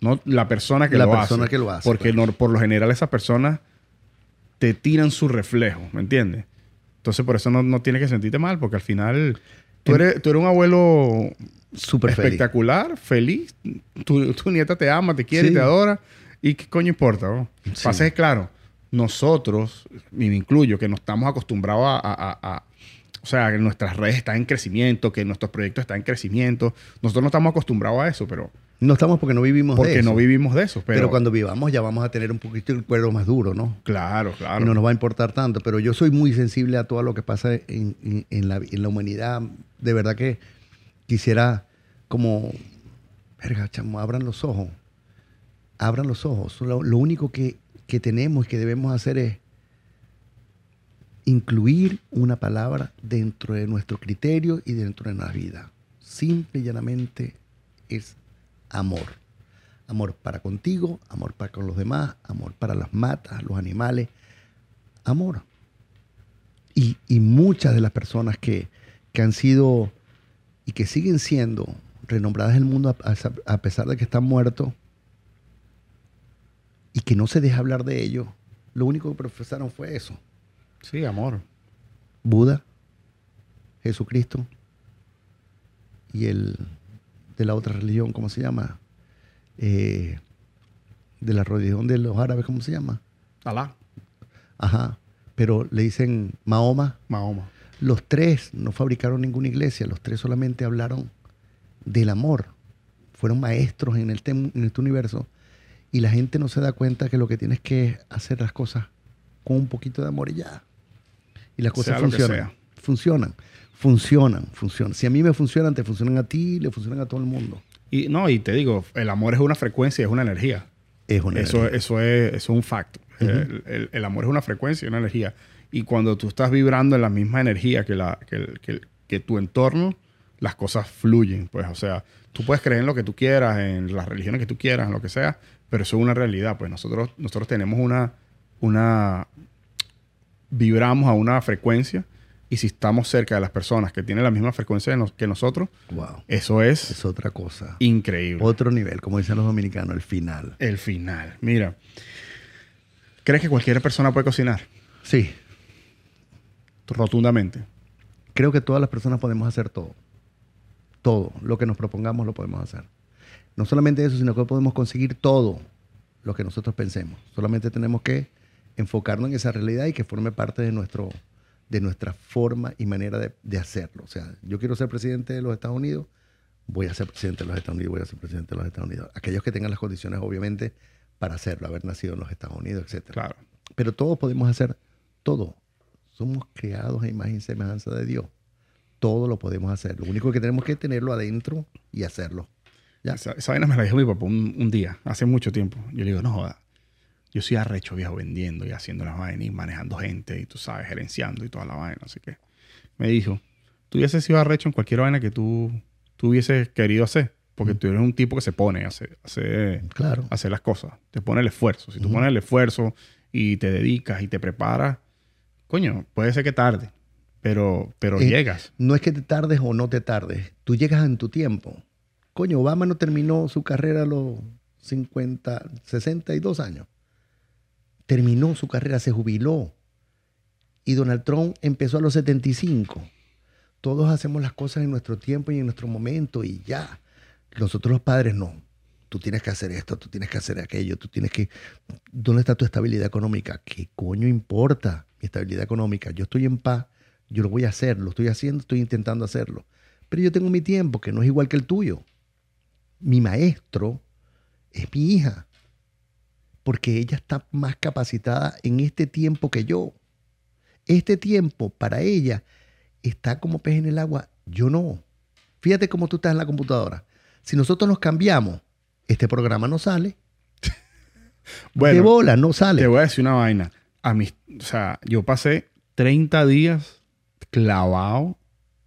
No la persona que La lo persona hace. que lo hace, Porque claro. no- por lo general esas personas te tiran su reflejo, ¿me entiendes? Entonces por eso no, no tienes que sentirte mal, porque al final tú eres, tú eres un abuelo feliz. espectacular, feliz. Tu, tu nieta te ama, te quiere, Sí. te adora. ¿Y qué coño importa? Sí. Pasa que, claro, nosotros, y me incluyo, que no estamos acostumbrados a, a- a- a- O sea, que nuestras redes están en crecimiento, que nuestros proyectos están en crecimiento. Nosotros no estamos acostumbrados a eso, pero No estamos porque no vivimos de porque eso. no vivimos de eso. Pero, Pero, cuando vivamos ya vamos a tener un poquito el cuero más duro, ¿no? Claro, claro. Y no nos va a importar tanto. Pero yo soy muy sensible a todo lo que pasa en, en- en la, en la humanidad. De verdad que quisiera como... Verga, chamo, abran los ojos. Abran los ojos. Lo, lo único que, que tenemos y que debemos hacer es incluir una palabra dentro de nuestro criterio y dentro de la vida. Simple y llanamente es amor. Amor para contigo, amor para con los demás, amor para las matas, los animales. Amor. Y, y muchas de las personas que, que han sido y que siguen siendo renombradas en el mundo a- a pesar de que están muertos y que no se deja hablar de ellos, lo único que profesaron fue eso. Sí, amor. Buda, Jesucristo y el de la otra religión, ¿cómo se llama? Eh, de la religión de los árabes, ¿cómo se llama? Alá. Ajá. Pero le dicen Mahoma. Mahoma. Los tres no fabricaron ninguna iglesia, los tres solamente hablaron del amor. Fueron maestros en, el tem- en este universo. Y la gente no se da cuenta que lo que tienes que hacer las cosas con un poquito de amor y ya. Y las cosas Sea funcionan. Funcionan. Funcionan, funcionan. Si a mí me funcionan, te funcionan a ti, le funcionan a todo el mundo. Y no, y te digo, el amor es una frecuencia, es una energía. Es una Eso, energía. eso, es, eso es un facto. el, el- el amor es una frecuencia una energía. Y cuando tú estás vibrando en la misma energía que, la, que, el- que que tu entorno, las cosas fluyen. Pues, o sea, tú puedes creer en lo que tú quieras, en las religiones que tú quieras, en lo que sea, pero eso es una realidad. Pues nosotros, nosotros tenemos una, una... Vibramos a una frecuencia y si estamos cerca de las personas que tienen la misma frecuencia nos- que nosotros, Wow. eso es Es otra cosa. increíble. Otro nivel, como dicen los dominicanos, el final. El final. Mira, ¿crees que cualquier persona puede cocinar? Sí, Rotundamente. creo que todas las personas podemos hacer todo. Todo. Lo que nos propongamos lo podemos hacer. No solamente eso, sino que podemos conseguir todo lo que nosotros pensemos. Solamente tenemos que enfocarnos en esa realidad y que forme parte de, nuestro, de nuestra forma y manera de, de hacerlo. O sea, yo quiero ser presidente de los Estados Unidos, voy a ser presidente de los Estados Unidos, voy a ser presidente de los Estados Unidos. Aquellos que tengan las condiciones, obviamente, para hacerlo, haber nacido en los Estados Unidos, etc. Claro. Pero todos podemos hacer todo. Somos creados a imagen y semejanza de Dios. Todo lo podemos hacer. Lo único que tenemos que tenerlo adentro y hacerlo. Ya. Esa, esa vaina me la dijo mi papá un, un día, hace mucho tiempo. Yo le digo, no joda. Yo soy arrecho, viejo, vendiendo y haciendo las vainas y manejando gente y tú sabes, gerenciando y toda la vaina. Así que me dijo, tú hubieses sido arrecho en cualquier vaina que tú, tú hubieses querido hacer. Porque tú eres un tipo que se pone a hacer, a hacer, Claro. a hacer las cosas. Te pone el esfuerzo. Si tú pones el esfuerzo y te dedicas y te preparas, coño, puede ser que tarde, pero, pero Eh, llegas. No es que te tardes o no te tardes. Tú llegas en tu tiempo. Coño, Obama no terminó su carrera a los 50, 62 años. Terminó su carrera, se jubiló. Y Donald Trump empezó a los 75. Todos hacemos las cosas en nuestro tiempo y en nuestro momento y ya. Nosotros los padres no. Tú tienes que hacer esto, tú tienes que hacer aquello, tú tienes que... ¿Dónde está tu estabilidad económica? ¿Qué coño importa mi estabilidad económica? Yo estoy en paz, yo lo voy a hacer, lo estoy haciendo, estoy intentando hacerlo. Pero yo tengo mi tiempo, que no es igual que el tuyo. Mi maestro es mi hija, porque ella está más capacitada en este tiempo que yo. Este tiempo para ella está como pez en el agua, yo no. Fíjate cómo tú estás en la computadora. Si nosotros nos cambiamos, este programa no sale. de Bueno, bola, no sale. te voy a decir una vaina. A mí, o sea, yo pasé 30 días clavado,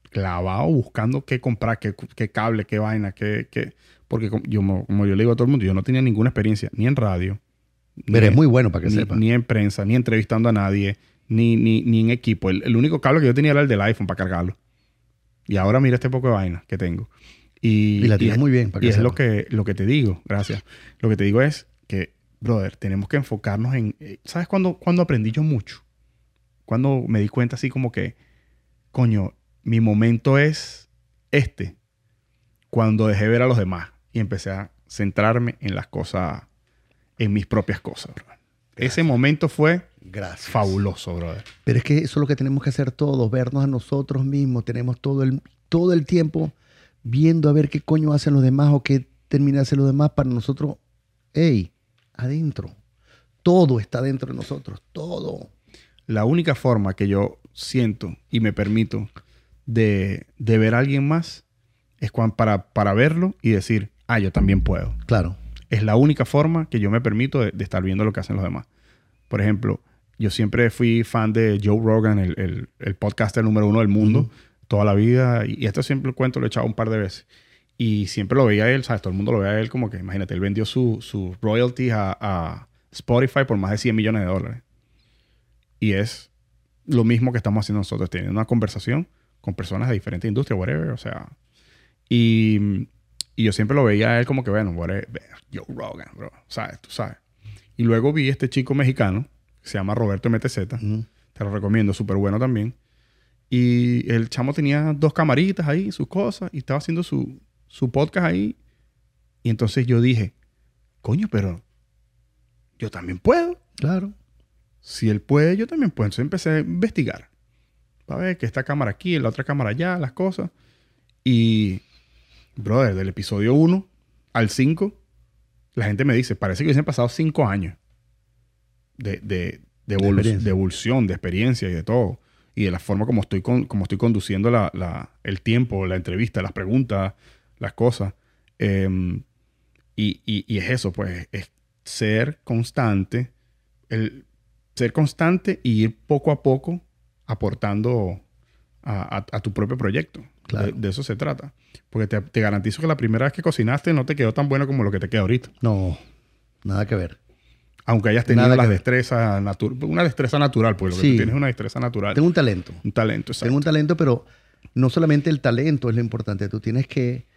clavado buscando qué comprar, qué, qué cable, qué vaina, qué, qué- porque como yo, mo- como yo le digo a todo el mundo, yo no tenía ninguna experiencia ni en radio, Pero ni, es muy bueno para que ni, sepa. ni en prensa, ni entrevistando a nadie, ni, ni, ni en equipo. El, el único cable que yo tenía era el del iPhone para cargarlo. Y ahora mira este poco de vaina que tengo. Y, Y la tienes es- muy bien, para y que es lo sepa. que, lo que te digo, gracias. Lo que te digo es que brother, tenemos que enfocarnos en... eh, ¿Sabes cuándo, cuándo aprendí yo mucho? Cuando me di cuenta así como que, coño, mi momento es este. Cuando dejé ver a los demás y empecé a centrarme en las cosas, en mis propias cosas. Ese momento fue Gracias. fabuloso, brother. Pero es que eso es lo que tenemos que hacer todos, vernos a nosotros mismos. Tenemos todo el, todo el tiempo viendo a ver qué coño hacen los demás o qué termina de hacer los demás para nosotros. ¡Ey! Adentro. Todo está dentro de nosotros. Todo. La única forma que yo siento y me permito de, de ver a alguien más es cuan- para, para verlo y decir, ah, yo también puedo. Claro. Es la única forma que yo me permito de, de estar viendo lo que hacen los demás. Por ejemplo, yo siempre fui fan de Joe Rogan, el, el, el podcaster número uno del mundo, Ujú. toda la vida. Y esto siempre el cuento lo he echado un par de veces. Y siempre lo veía él, ¿sabes? Todo el mundo lo veía él como que, imagínate, él vendió su, su royalties a, a Spotify por más de 100 millones de dólares. Y es lo mismo que estamos haciendo nosotros, teniendo una conversación con personas de diferentes industrias, whatever, o sea. Y, y yo siempre lo veía a él como que, bueno, whatever, Joe Rogan, bro, ¿sabes? Tú sabes. Y luego vi este chico mexicano, que se llama Roberto MTZ, te lo recomiendo, súper bueno también. Y el chamo tenía dos camaritas ahí, sus cosas, y estaba haciendo su, su podcast ahí. Y entonces yo dije, coño, pero yo también puedo. Claro. Si él puede, yo también puedo. Entonces empecé a investigar. Para ver que esta cámara aquí, la otra cámara allá, las cosas. Y, brother, del episodio 1 al 5, la gente me dice, parece que hubiesen pasado 5 años de, de, de, evolu- experiencia. de evolución, de experiencia y de todo. Y de la forma como estoy, con, como estoy conduciendo la, la- el tiempo, la entrevista, las preguntas, las cosas. Em, y, y- y es eso, pues, es ser constante, el ser constante y ir poco a poco aportando a, a- a tu propio proyecto. Claro. De, de eso se trata. Porque te, te garantizo que la primera vez que cocinaste no te quedó tan bueno como lo que te queda ahorita. No, nada que ver. Aunque hayas tenido Nada las destrezas naturales. Una destreza natural, pues lo que tú tienes es una destreza natural. Tengo un talento. un talento, exacto. Tengo un talento, pero no solamente el talento es lo importante. Tú tienes que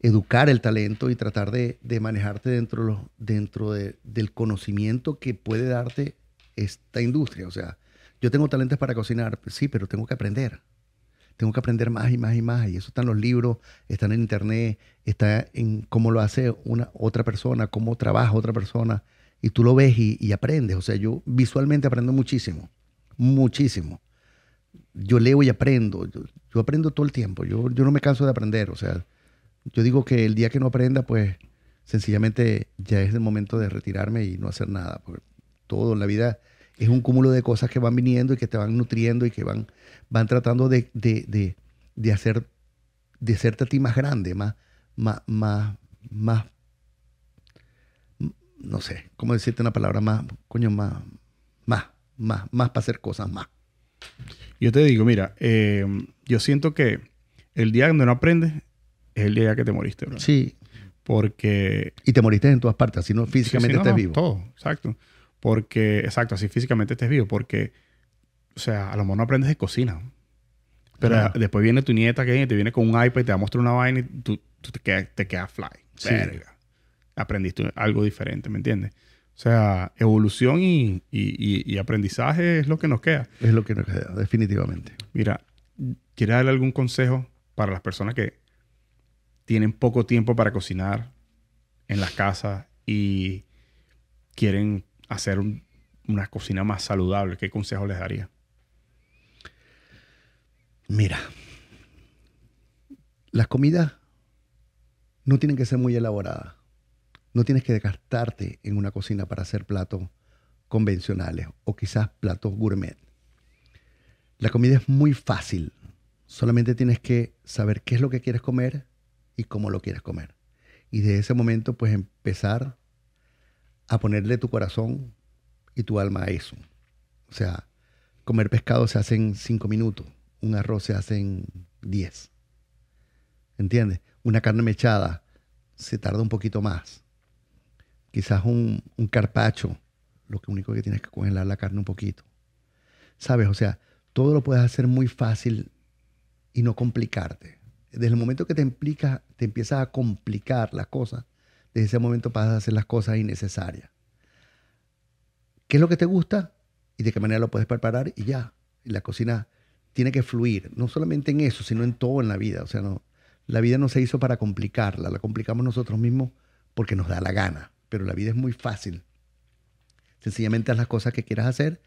educar el talento y tratar de, de manejarte dentro, los- dentro de- del conocimiento que puede darte esta industria. O sea, yo tengo talentos para cocinar, sí, pero tengo que aprender. Tengo que aprender más y más y más. Y eso está en los libros, está en internet, está en cómo lo hace una otra persona, cómo trabaja otra persona. Y tú lo ves y, y aprendes. O sea, yo visualmente aprendo muchísimo. Muchísimo yo leo y aprendo. Yo, yo aprendo todo el tiempo. Yo, yo no me canso de aprender. O sea, yo digo que el día que no aprenda, pues sencillamente ya es el momento de retirarme y no hacer nada. Porque todo en la vida es un cúmulo de cosas que van viniendo y que te van nutriendo y que van, van tratando de, de, de, de hacer, de hacerte a ti más grande, más, más, más, más, no sé, ¿cómo decirte una palabra más, coño, más, más, más, más para hacer cosas más. Yo te digo, mira, eh, yo siento que el día donde no aprendes es el día que te moriste, bro. Sí, Porque Y te moriste en todas partes, así no físicamente Sí, sí, no, estés no, vivo. Todo, exacto. Porque, exacto, así físicamente estés vivo. Porque, o sea, a lo mejor no aprendes de cocina. Pero después viene tu nieta que viene, te viene con un iPad y te va a mostrar una vaina y tú, tú te, quedas, te fly. Sí. Verga. Aprendiste algo diferente, ¿me entiendes? O sea, evolución y, y- y- y aprendizaje es lo que nos queda. Es lo que nos queda, definitivamente. Mira, ¿quieres darle algún consejo para las personas que tienen poco tiempo para cocinar en las casas y quieren hacer un- una cocina más saludable? ¿Qué consejo les daría? Mira, las comidas no tienen que ser muy elaboradas. No tienes que gastarte en una cocina para hacer platos convencionales o quizás platos gourmet. La comida es muy fácil. Solamente tienes que saber qué es lo que quieres comer y cómo lo quieres comer. Y de ese momento, pues empezar a ponerle tu corazón y tu alma a eso. O sea, comer pescado se hace en cinco minutos, un arroz se hace en diez. ¿Entiendes? Una carne mechada se tarda un poquito más. Quizás un, un carpacho, lo único que tienes que congelar la carne un poquito. ¿Sabes? O sea, todo lo puedes hacer muy fácil y no complicarte. Desde el momento que te implica, te empiezas a complicar las cosas, desde ese momento pasas a hacer las cosas innecesarias. qué es lo que te gusta y de qué manera lo puedes preparar y ya. Y la cocina tiene que fluir, no solamente en eso, sino en todo en la vida. O sea, no, la vida no se hizo para complicarla, la complicamos nosotros mismos porque nos da la gana, pero la vida es muy fácil. Sencillamente haz las cosas que quieras hacer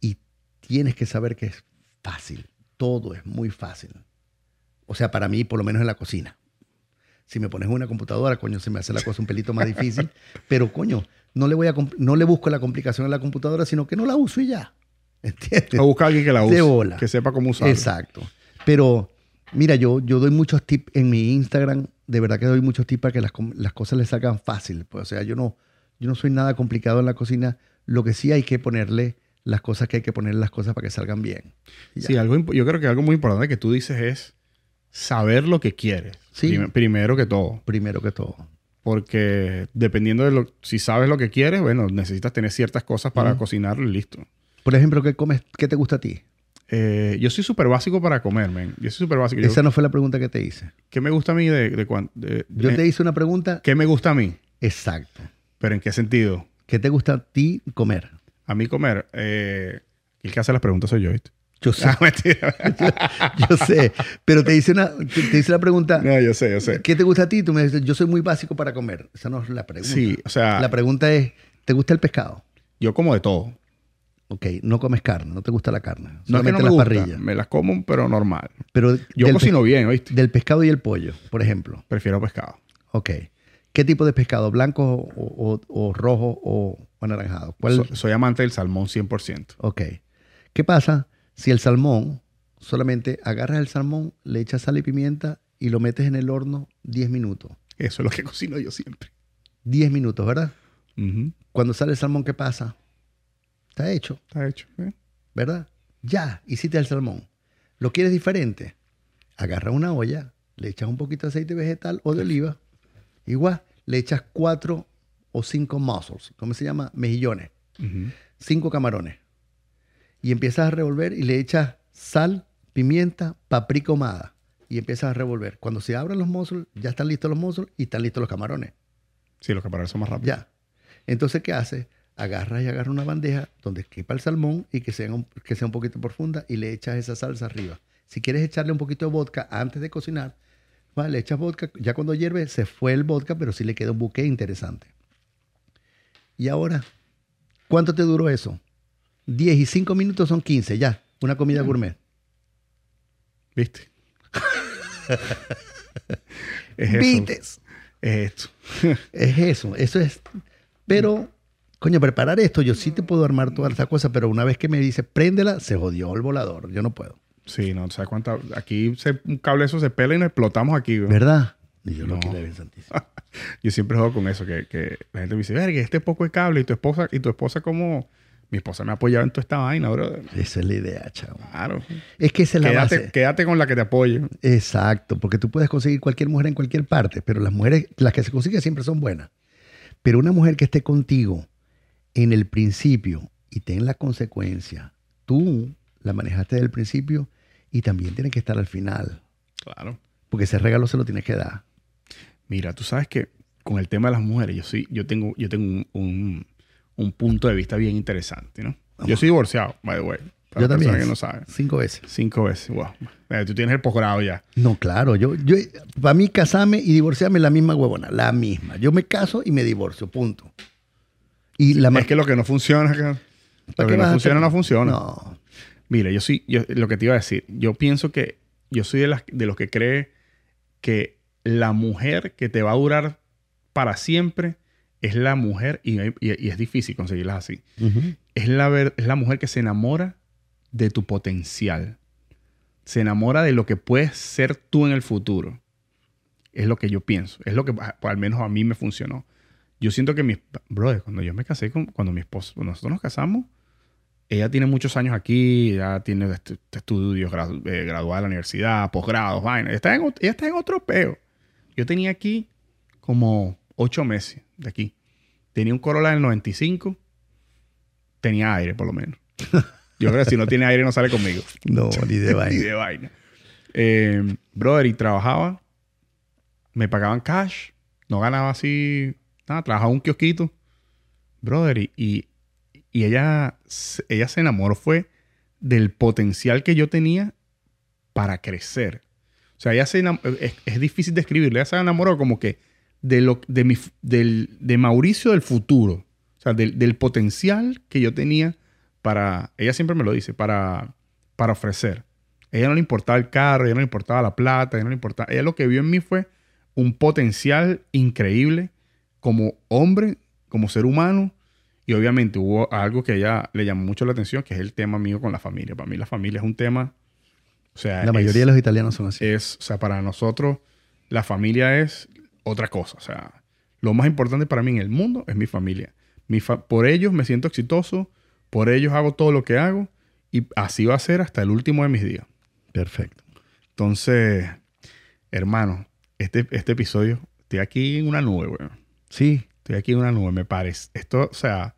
y tienes que saber que es fácil. Todo es muy fácil. O sea, para mí, por lo menos en la cocina. Si me pones una computadora, coño, se me hace la cosa un pelito más difícil. pero, coño, no le, voy a no le busco la complicación a la computadora, sino que no la uso y ya. ¿Entiendes? O buscar a alguien que la use. Que sepa cómo usarla. Exacto. Pero, mira, yo, yo doy muchos tips en mi Instagram. De verdad que doy muchos tips para que las, las cosas le salgan fácil. Pues, o sea, yo no, yo no soy nada complicado en la cocina. Lo que sí hay que ponerle las cosas que hay que poner las cosas para que salgan bien. Sí, algo, yo creo que algo muy importante que tú dices es saber lo que quieres. Sí. primero que todo. Primero que todo. Porque dependiendo de lo, si sabes lo que quieres, bueno, necesitas tener ciertas cosas para cocinarlo y listo. Por ejemplo, ¿qué comes? ¿Qué te gusta a ti? Eh, yo soy súper básico para comer, man. Yo soy súper básico. Esa no fue la pregunta que te hice. ¿Qué me gusta a mí de, de, Yo te hice una pregunta. ¿Qué me gusta a mí? Exacto. ¿Pero en qué sentido? ¿Qué te gusta a ti comer? A mí comer. Eh, el que hace las preguntas soy yo, ¿viste? Yo sé. Ah, yo, sé. Pero te hice, una, te, hice la pregunta. No, yo sé, yo sé. ¿Qué te gusta a ti? Tú me dices, yo soy muy básico para comer. Esa no es la pregunta. Sí, o sea. La pregunta es, ¿te gusta el pescado? Yo como de todo. Ok, no comes carne, no te gusta la carne. No es que no me las parrillas. Me las como, pero normal. Pero yo cocino bien, ¿oíste? Del pescado y el pollo, por ejemplo. Prefiero pescado. Ok. ¿Qué tipo de pescado? ¿Blanco o, rojo o anaranjado? soy amante del salmón 100%. Ok. ¿Qué pasa si el salmón, solamente agarras el salmón, le echas sal y pimienta y lo metes en el horno 10 minutos? Eso es lo que cocino yo siempre. 10 minutos, ¿verdad? Cuando sale el salmón, ¿qué pasa? Está hecho. Está hecho. ¿eh? ¿Verdad? Ya, hiciste el salmón. ¿Lo quieres diferente? Agarra una olla, le echas un poquito de aceite vegetal o de oliva Igual, le echas cuatro o cinco mussels, ¿cómo se llama? Mejillones. Cinco camarones. Y empiezas a revolver y le echas sal, pimienta, paprika ahumada. Y empiezas a revolver. Cuando se abren los mussels, ya están listos los mussels y están listos los camarones. Sí, los camarones son más rápidos. Ya. Entonces, ¿qué haces? Agarras y agarras una bandeja donde quepa el salmón y que sea, un, que sea un poquito profunda y le echas esa salsa arriba. Si quieres echarle un poquito de vodka antes de cocinar, le echas vodka, ya cuando hierve se fue el vodka, pero sí le queda un buque interesante. Y ahora, ¿cuánto te duró eso? 10 y 5 minutos son 15, ya, una comida gourmet. ¿Viste? es ¿Viste? Es esto. es eso, eso es. Pero, coño, preparar esto, yo sí te puedo armar toda esa cosa, pero una vez que me dice préndela, se jodió el volador, yo no puedo. Sí, no, ¿sabes cuánta? Aquí se, un cable eso se pela y nos explotamos aquí, ¿Verdad? yo no. yo siempre juego con eso, que, que la gente me dice, verga, este poco de cable y tu esposa, y tu esposa como... Mi esposa me ha apoyado en toda esta vaina, bro. Esa es la idea, chavo. Claro. Es que esa es la quédate, base. Quédate con la que te apoye. Exacto, porque tú puedes conseguir cualquier mujer en cualquier parte, pero las mujeres, las que se consiguen siempre son buenas. Pero una mujer que esté contigo en el principio y ten la consecuencia, tú la manejaste desde el principio y también tiene que estar al final. Claro. Porque ese regalo se lo tienes que dar. Mira, tú sabes que con el tema de las mujeres, yo sí, yo tengo, yo tengo un, punto de vista bien interesante, ¿no? Yo soy divorciado, by the way. yo también. Que no sabe. Cinco veces. Cinco veces, wow. tú tienes el posgrado ya. No, claro. Yo, yo, para mí, casarme y divorciarme es la misma huevona, la misma. Yo me caso y me divorcio, punto. Y la es que lo que no funciona, lo que no funciona, no funciona. No. Mira, yo sí, yo, lo que te iba a decir, yo pienso que yo soy de, las, de los que cree que la mujer que te va a durar para siempre es la mujer, y, es difícil conseguirlas así, es, la es la mujer que se enamora de tu potencial, se enamora de lo que puedes ser tú en el futuro. Es lo que yo pienso, es lo que al menos a mí me funcionó. Yo siento que mis, brother, cuando yo me casé con, cuando mi esposo, nosotros nos casamos, ella tiene muchos años aquí, ya tiene estudios eh, graduados de la universidad, posgrados, vaina. Ella está, en, ella está en otro peo. Yo tenía aquí como ocho meses de aquí. Tenía un Corolla del 95. Tenía aire, por lo menos. Yo creo que si no tiene aire no sale conmigo. No, ni de vaina. ni de vaina. Eh, brother, y trabajaba. Me pagaban cash. No ganaba así. Nada, trabajaba un kiosquito. Brother, y y ella, se- ella se enamoró fue del potencial que yo tenía para crecer. O sea, ella se es, es difícil describirlo. Ella se enamoró como que de, lo, de, mi, del, de Mauricio del futuro. O sea, del, del potencial que yo tenía para... Ella siempre me lo dice, para, para ofrecer. Ella no le importaba el carro, a ella no le importaba la plata, ella no le importaba... Ella lo que vio en mí fue un potencial increíble como hombre, como ser humano. Y obviamente hubo algo que a ella le llamó mucho la atención, que es el tema mío con la familia. Para mí la familia es un tema... O sea, La mayoría es- de los italianos son así. es, o sea, para nosotros la familia es otra cosa. O sea, lo más importante para mí en el mundo es mi familia. Mi fa- por ellos me siento exitoso, por ellos hago todo lo que hago y así va a ser hasta el último de mis días. Perfecto. Entonces, hermano, este, este episodio, estoy aquí en una nube, weón. Sí, Estoy aquí en una nube, me parece. Esto, o sea,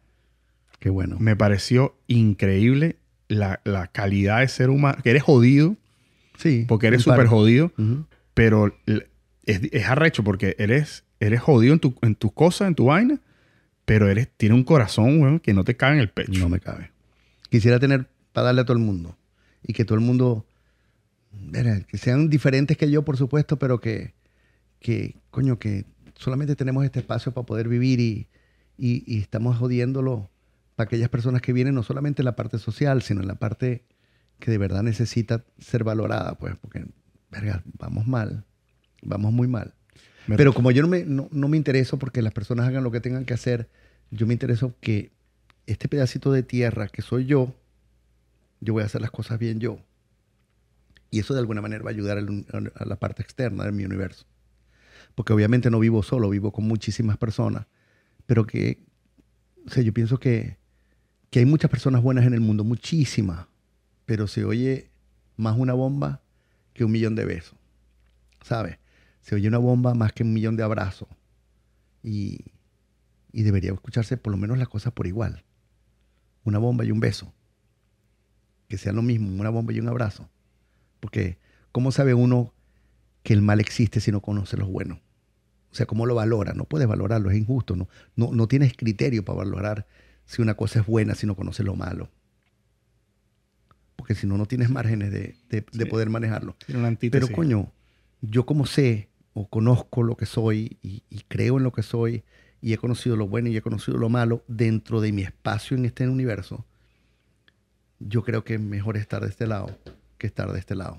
qué bueno. me pareció increíble la, la calidad de ser humano. Que eres jodido, Sí. porque eres súper jodido. Pero es, es arrecho porque eres, eres jodido en tu, en tu cosa, en tu vaina, pero eres, tiene un corazón, weón, que no te cabe en el pecho. No me cabe. Quisiera tener para darle a todo el mundo. Y que todo el mundo, verá, que sean diferentes que yo, por supuesto, pero que, que coño, que solamente tenemos este espacio para poder vivir y, y, y estamos jodiéndolo para aquellas personas que vienen, no solamente en la parte social, sino en la parte que de verdad necesita ser valorada, pues, porque, verga, vamos mal, vamos muy mal. Me- Pero como yo no me, no, no me intereso porque las personas hagan lo que tengan que hacer, yo me intereso que este pedacito de tierra que soy yo, yo voy a hacer las cosas bien yo. Y eso de alguna manera va a ayudar a la parte externa de mi universo. Porque obviamente no vivo solo, vivo con muchísimas personas. Pero que, o sea, yo pienso que, que hay muchas personas buenas en el mundo, muchísimas. Pero se oye más una bomba que un millón de besos. ¿Sabes? Se oye una bomba más que un millón de abrazos. Y, y debería escucharse por lo menos las cosas por igual. Una bomba y un beso. Que sean lo mismo, una bomba y un abrazo. Porque, ¿cómo sabe uno que el mal existe si no conoce los buenos? O sea, ¿cómo lo valora? No puedes valorarlo, es injusto. No, no, no tienes criterio para valorar si una cosa es buena si no conoces lo malo. Porque si no, no tienes márgenes de, de- poder manejarlo. Pero coño, yo como sé o conozco lo que soy y, y creo en lo que soy y he conocido lo bueno y he conocido lo malo dentro de mi espacio en este universo, yo creo que es mejor estar de este lado que estar de este lado.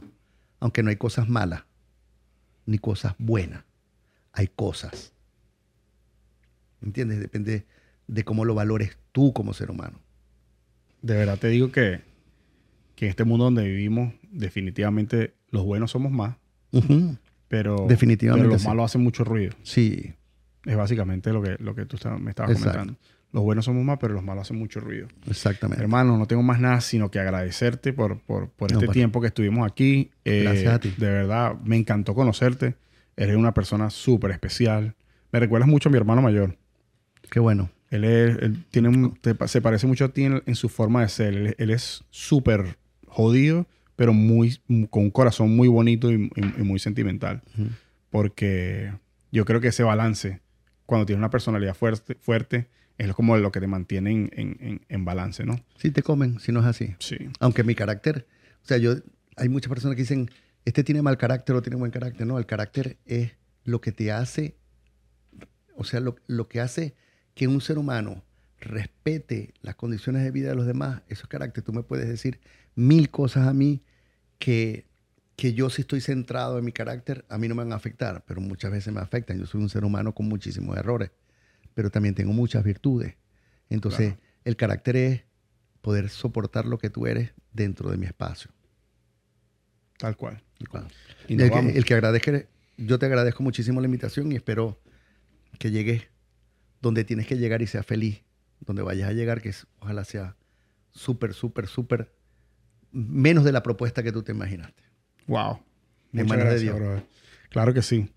Aunque no hay cosas malas ni cosas buenas, hay cosas. ¿Entiendes? Depende de cómo lo valores tú como ser humano. De verdad te digo que, que en este mundo donde vivimos, definitivamente los buenos somos más, pero, Definitivamente pero los sí. malos hacen mucho ruido. Sí, Es básicamente lo que, lo que tú estabas- me estabas Exacto. comentando. Los buenos somos más, pero los malos hacen mucho ruido. exactamente. Hermano, no tengo más nada sino que agradecerte por, por, por este pues. tiempo que estuvimos aquí. Eh, Gracias a ti. De verdad, me encantó conocerte. Eres una persona súper especial. Me recuerdas mucho a mi hermano mayor. Qué bueno. Él, es- él tiene un- te se parece mucho a ti en, en su forma de ser. Él, él es súper jodido, pero muy, con un corazón muy bonito y, y- y muy sentimental. Porque yo creo que ese balance, cuando tienes una personalidad fuerte, fuerte es como lo que te mantiene en, en- en- en balance, ¿no? Sí te comen, si no es así. Sí. Aunque mi carácter, o sea, yo, hay muchas personas que dicen, este tiene mal carácter o tiene buen carácter. No, el carácter es lo que te hace, o sea, lo, lo que hace que un ser humano respete las condiciones de vida de los demás, eso es carácter. Tú me puedes decir mil cosas a mí que, que yo si estoy centrado en mi carácter, a mí no me van a afectar, pero muchas veces me afectan. Yo soy un ser humano con muchísimos errores, pero también tengo muchas virtudes. Entonces, Claro. el carácter es poder soportar lo que tú eres dentro de mi espacio. Tal cual. Y El que, el que agradezca, yo te agradezco muchísimo la invitación y espero que llegues donde tienes que llegar y seas feliz. Donde vayas a llegar, que ojalá sea súper, súper, súper menos de la propuesta que tú te imaginaste. Wow. Muchas de gracias, Dios. brother. Claro que sí.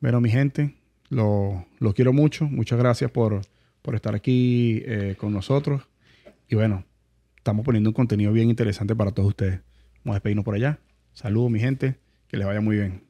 Bueno, mi gente, lo, lo quiero mucho. Muchas gracias por, por estar aquí eh, con nosotros. Y bueno, estamos poniendo un contenido bien interesante para todos ustedes. Vamos a despedirnos por allá. Saludos, mi gente. Que les vaya muy bien.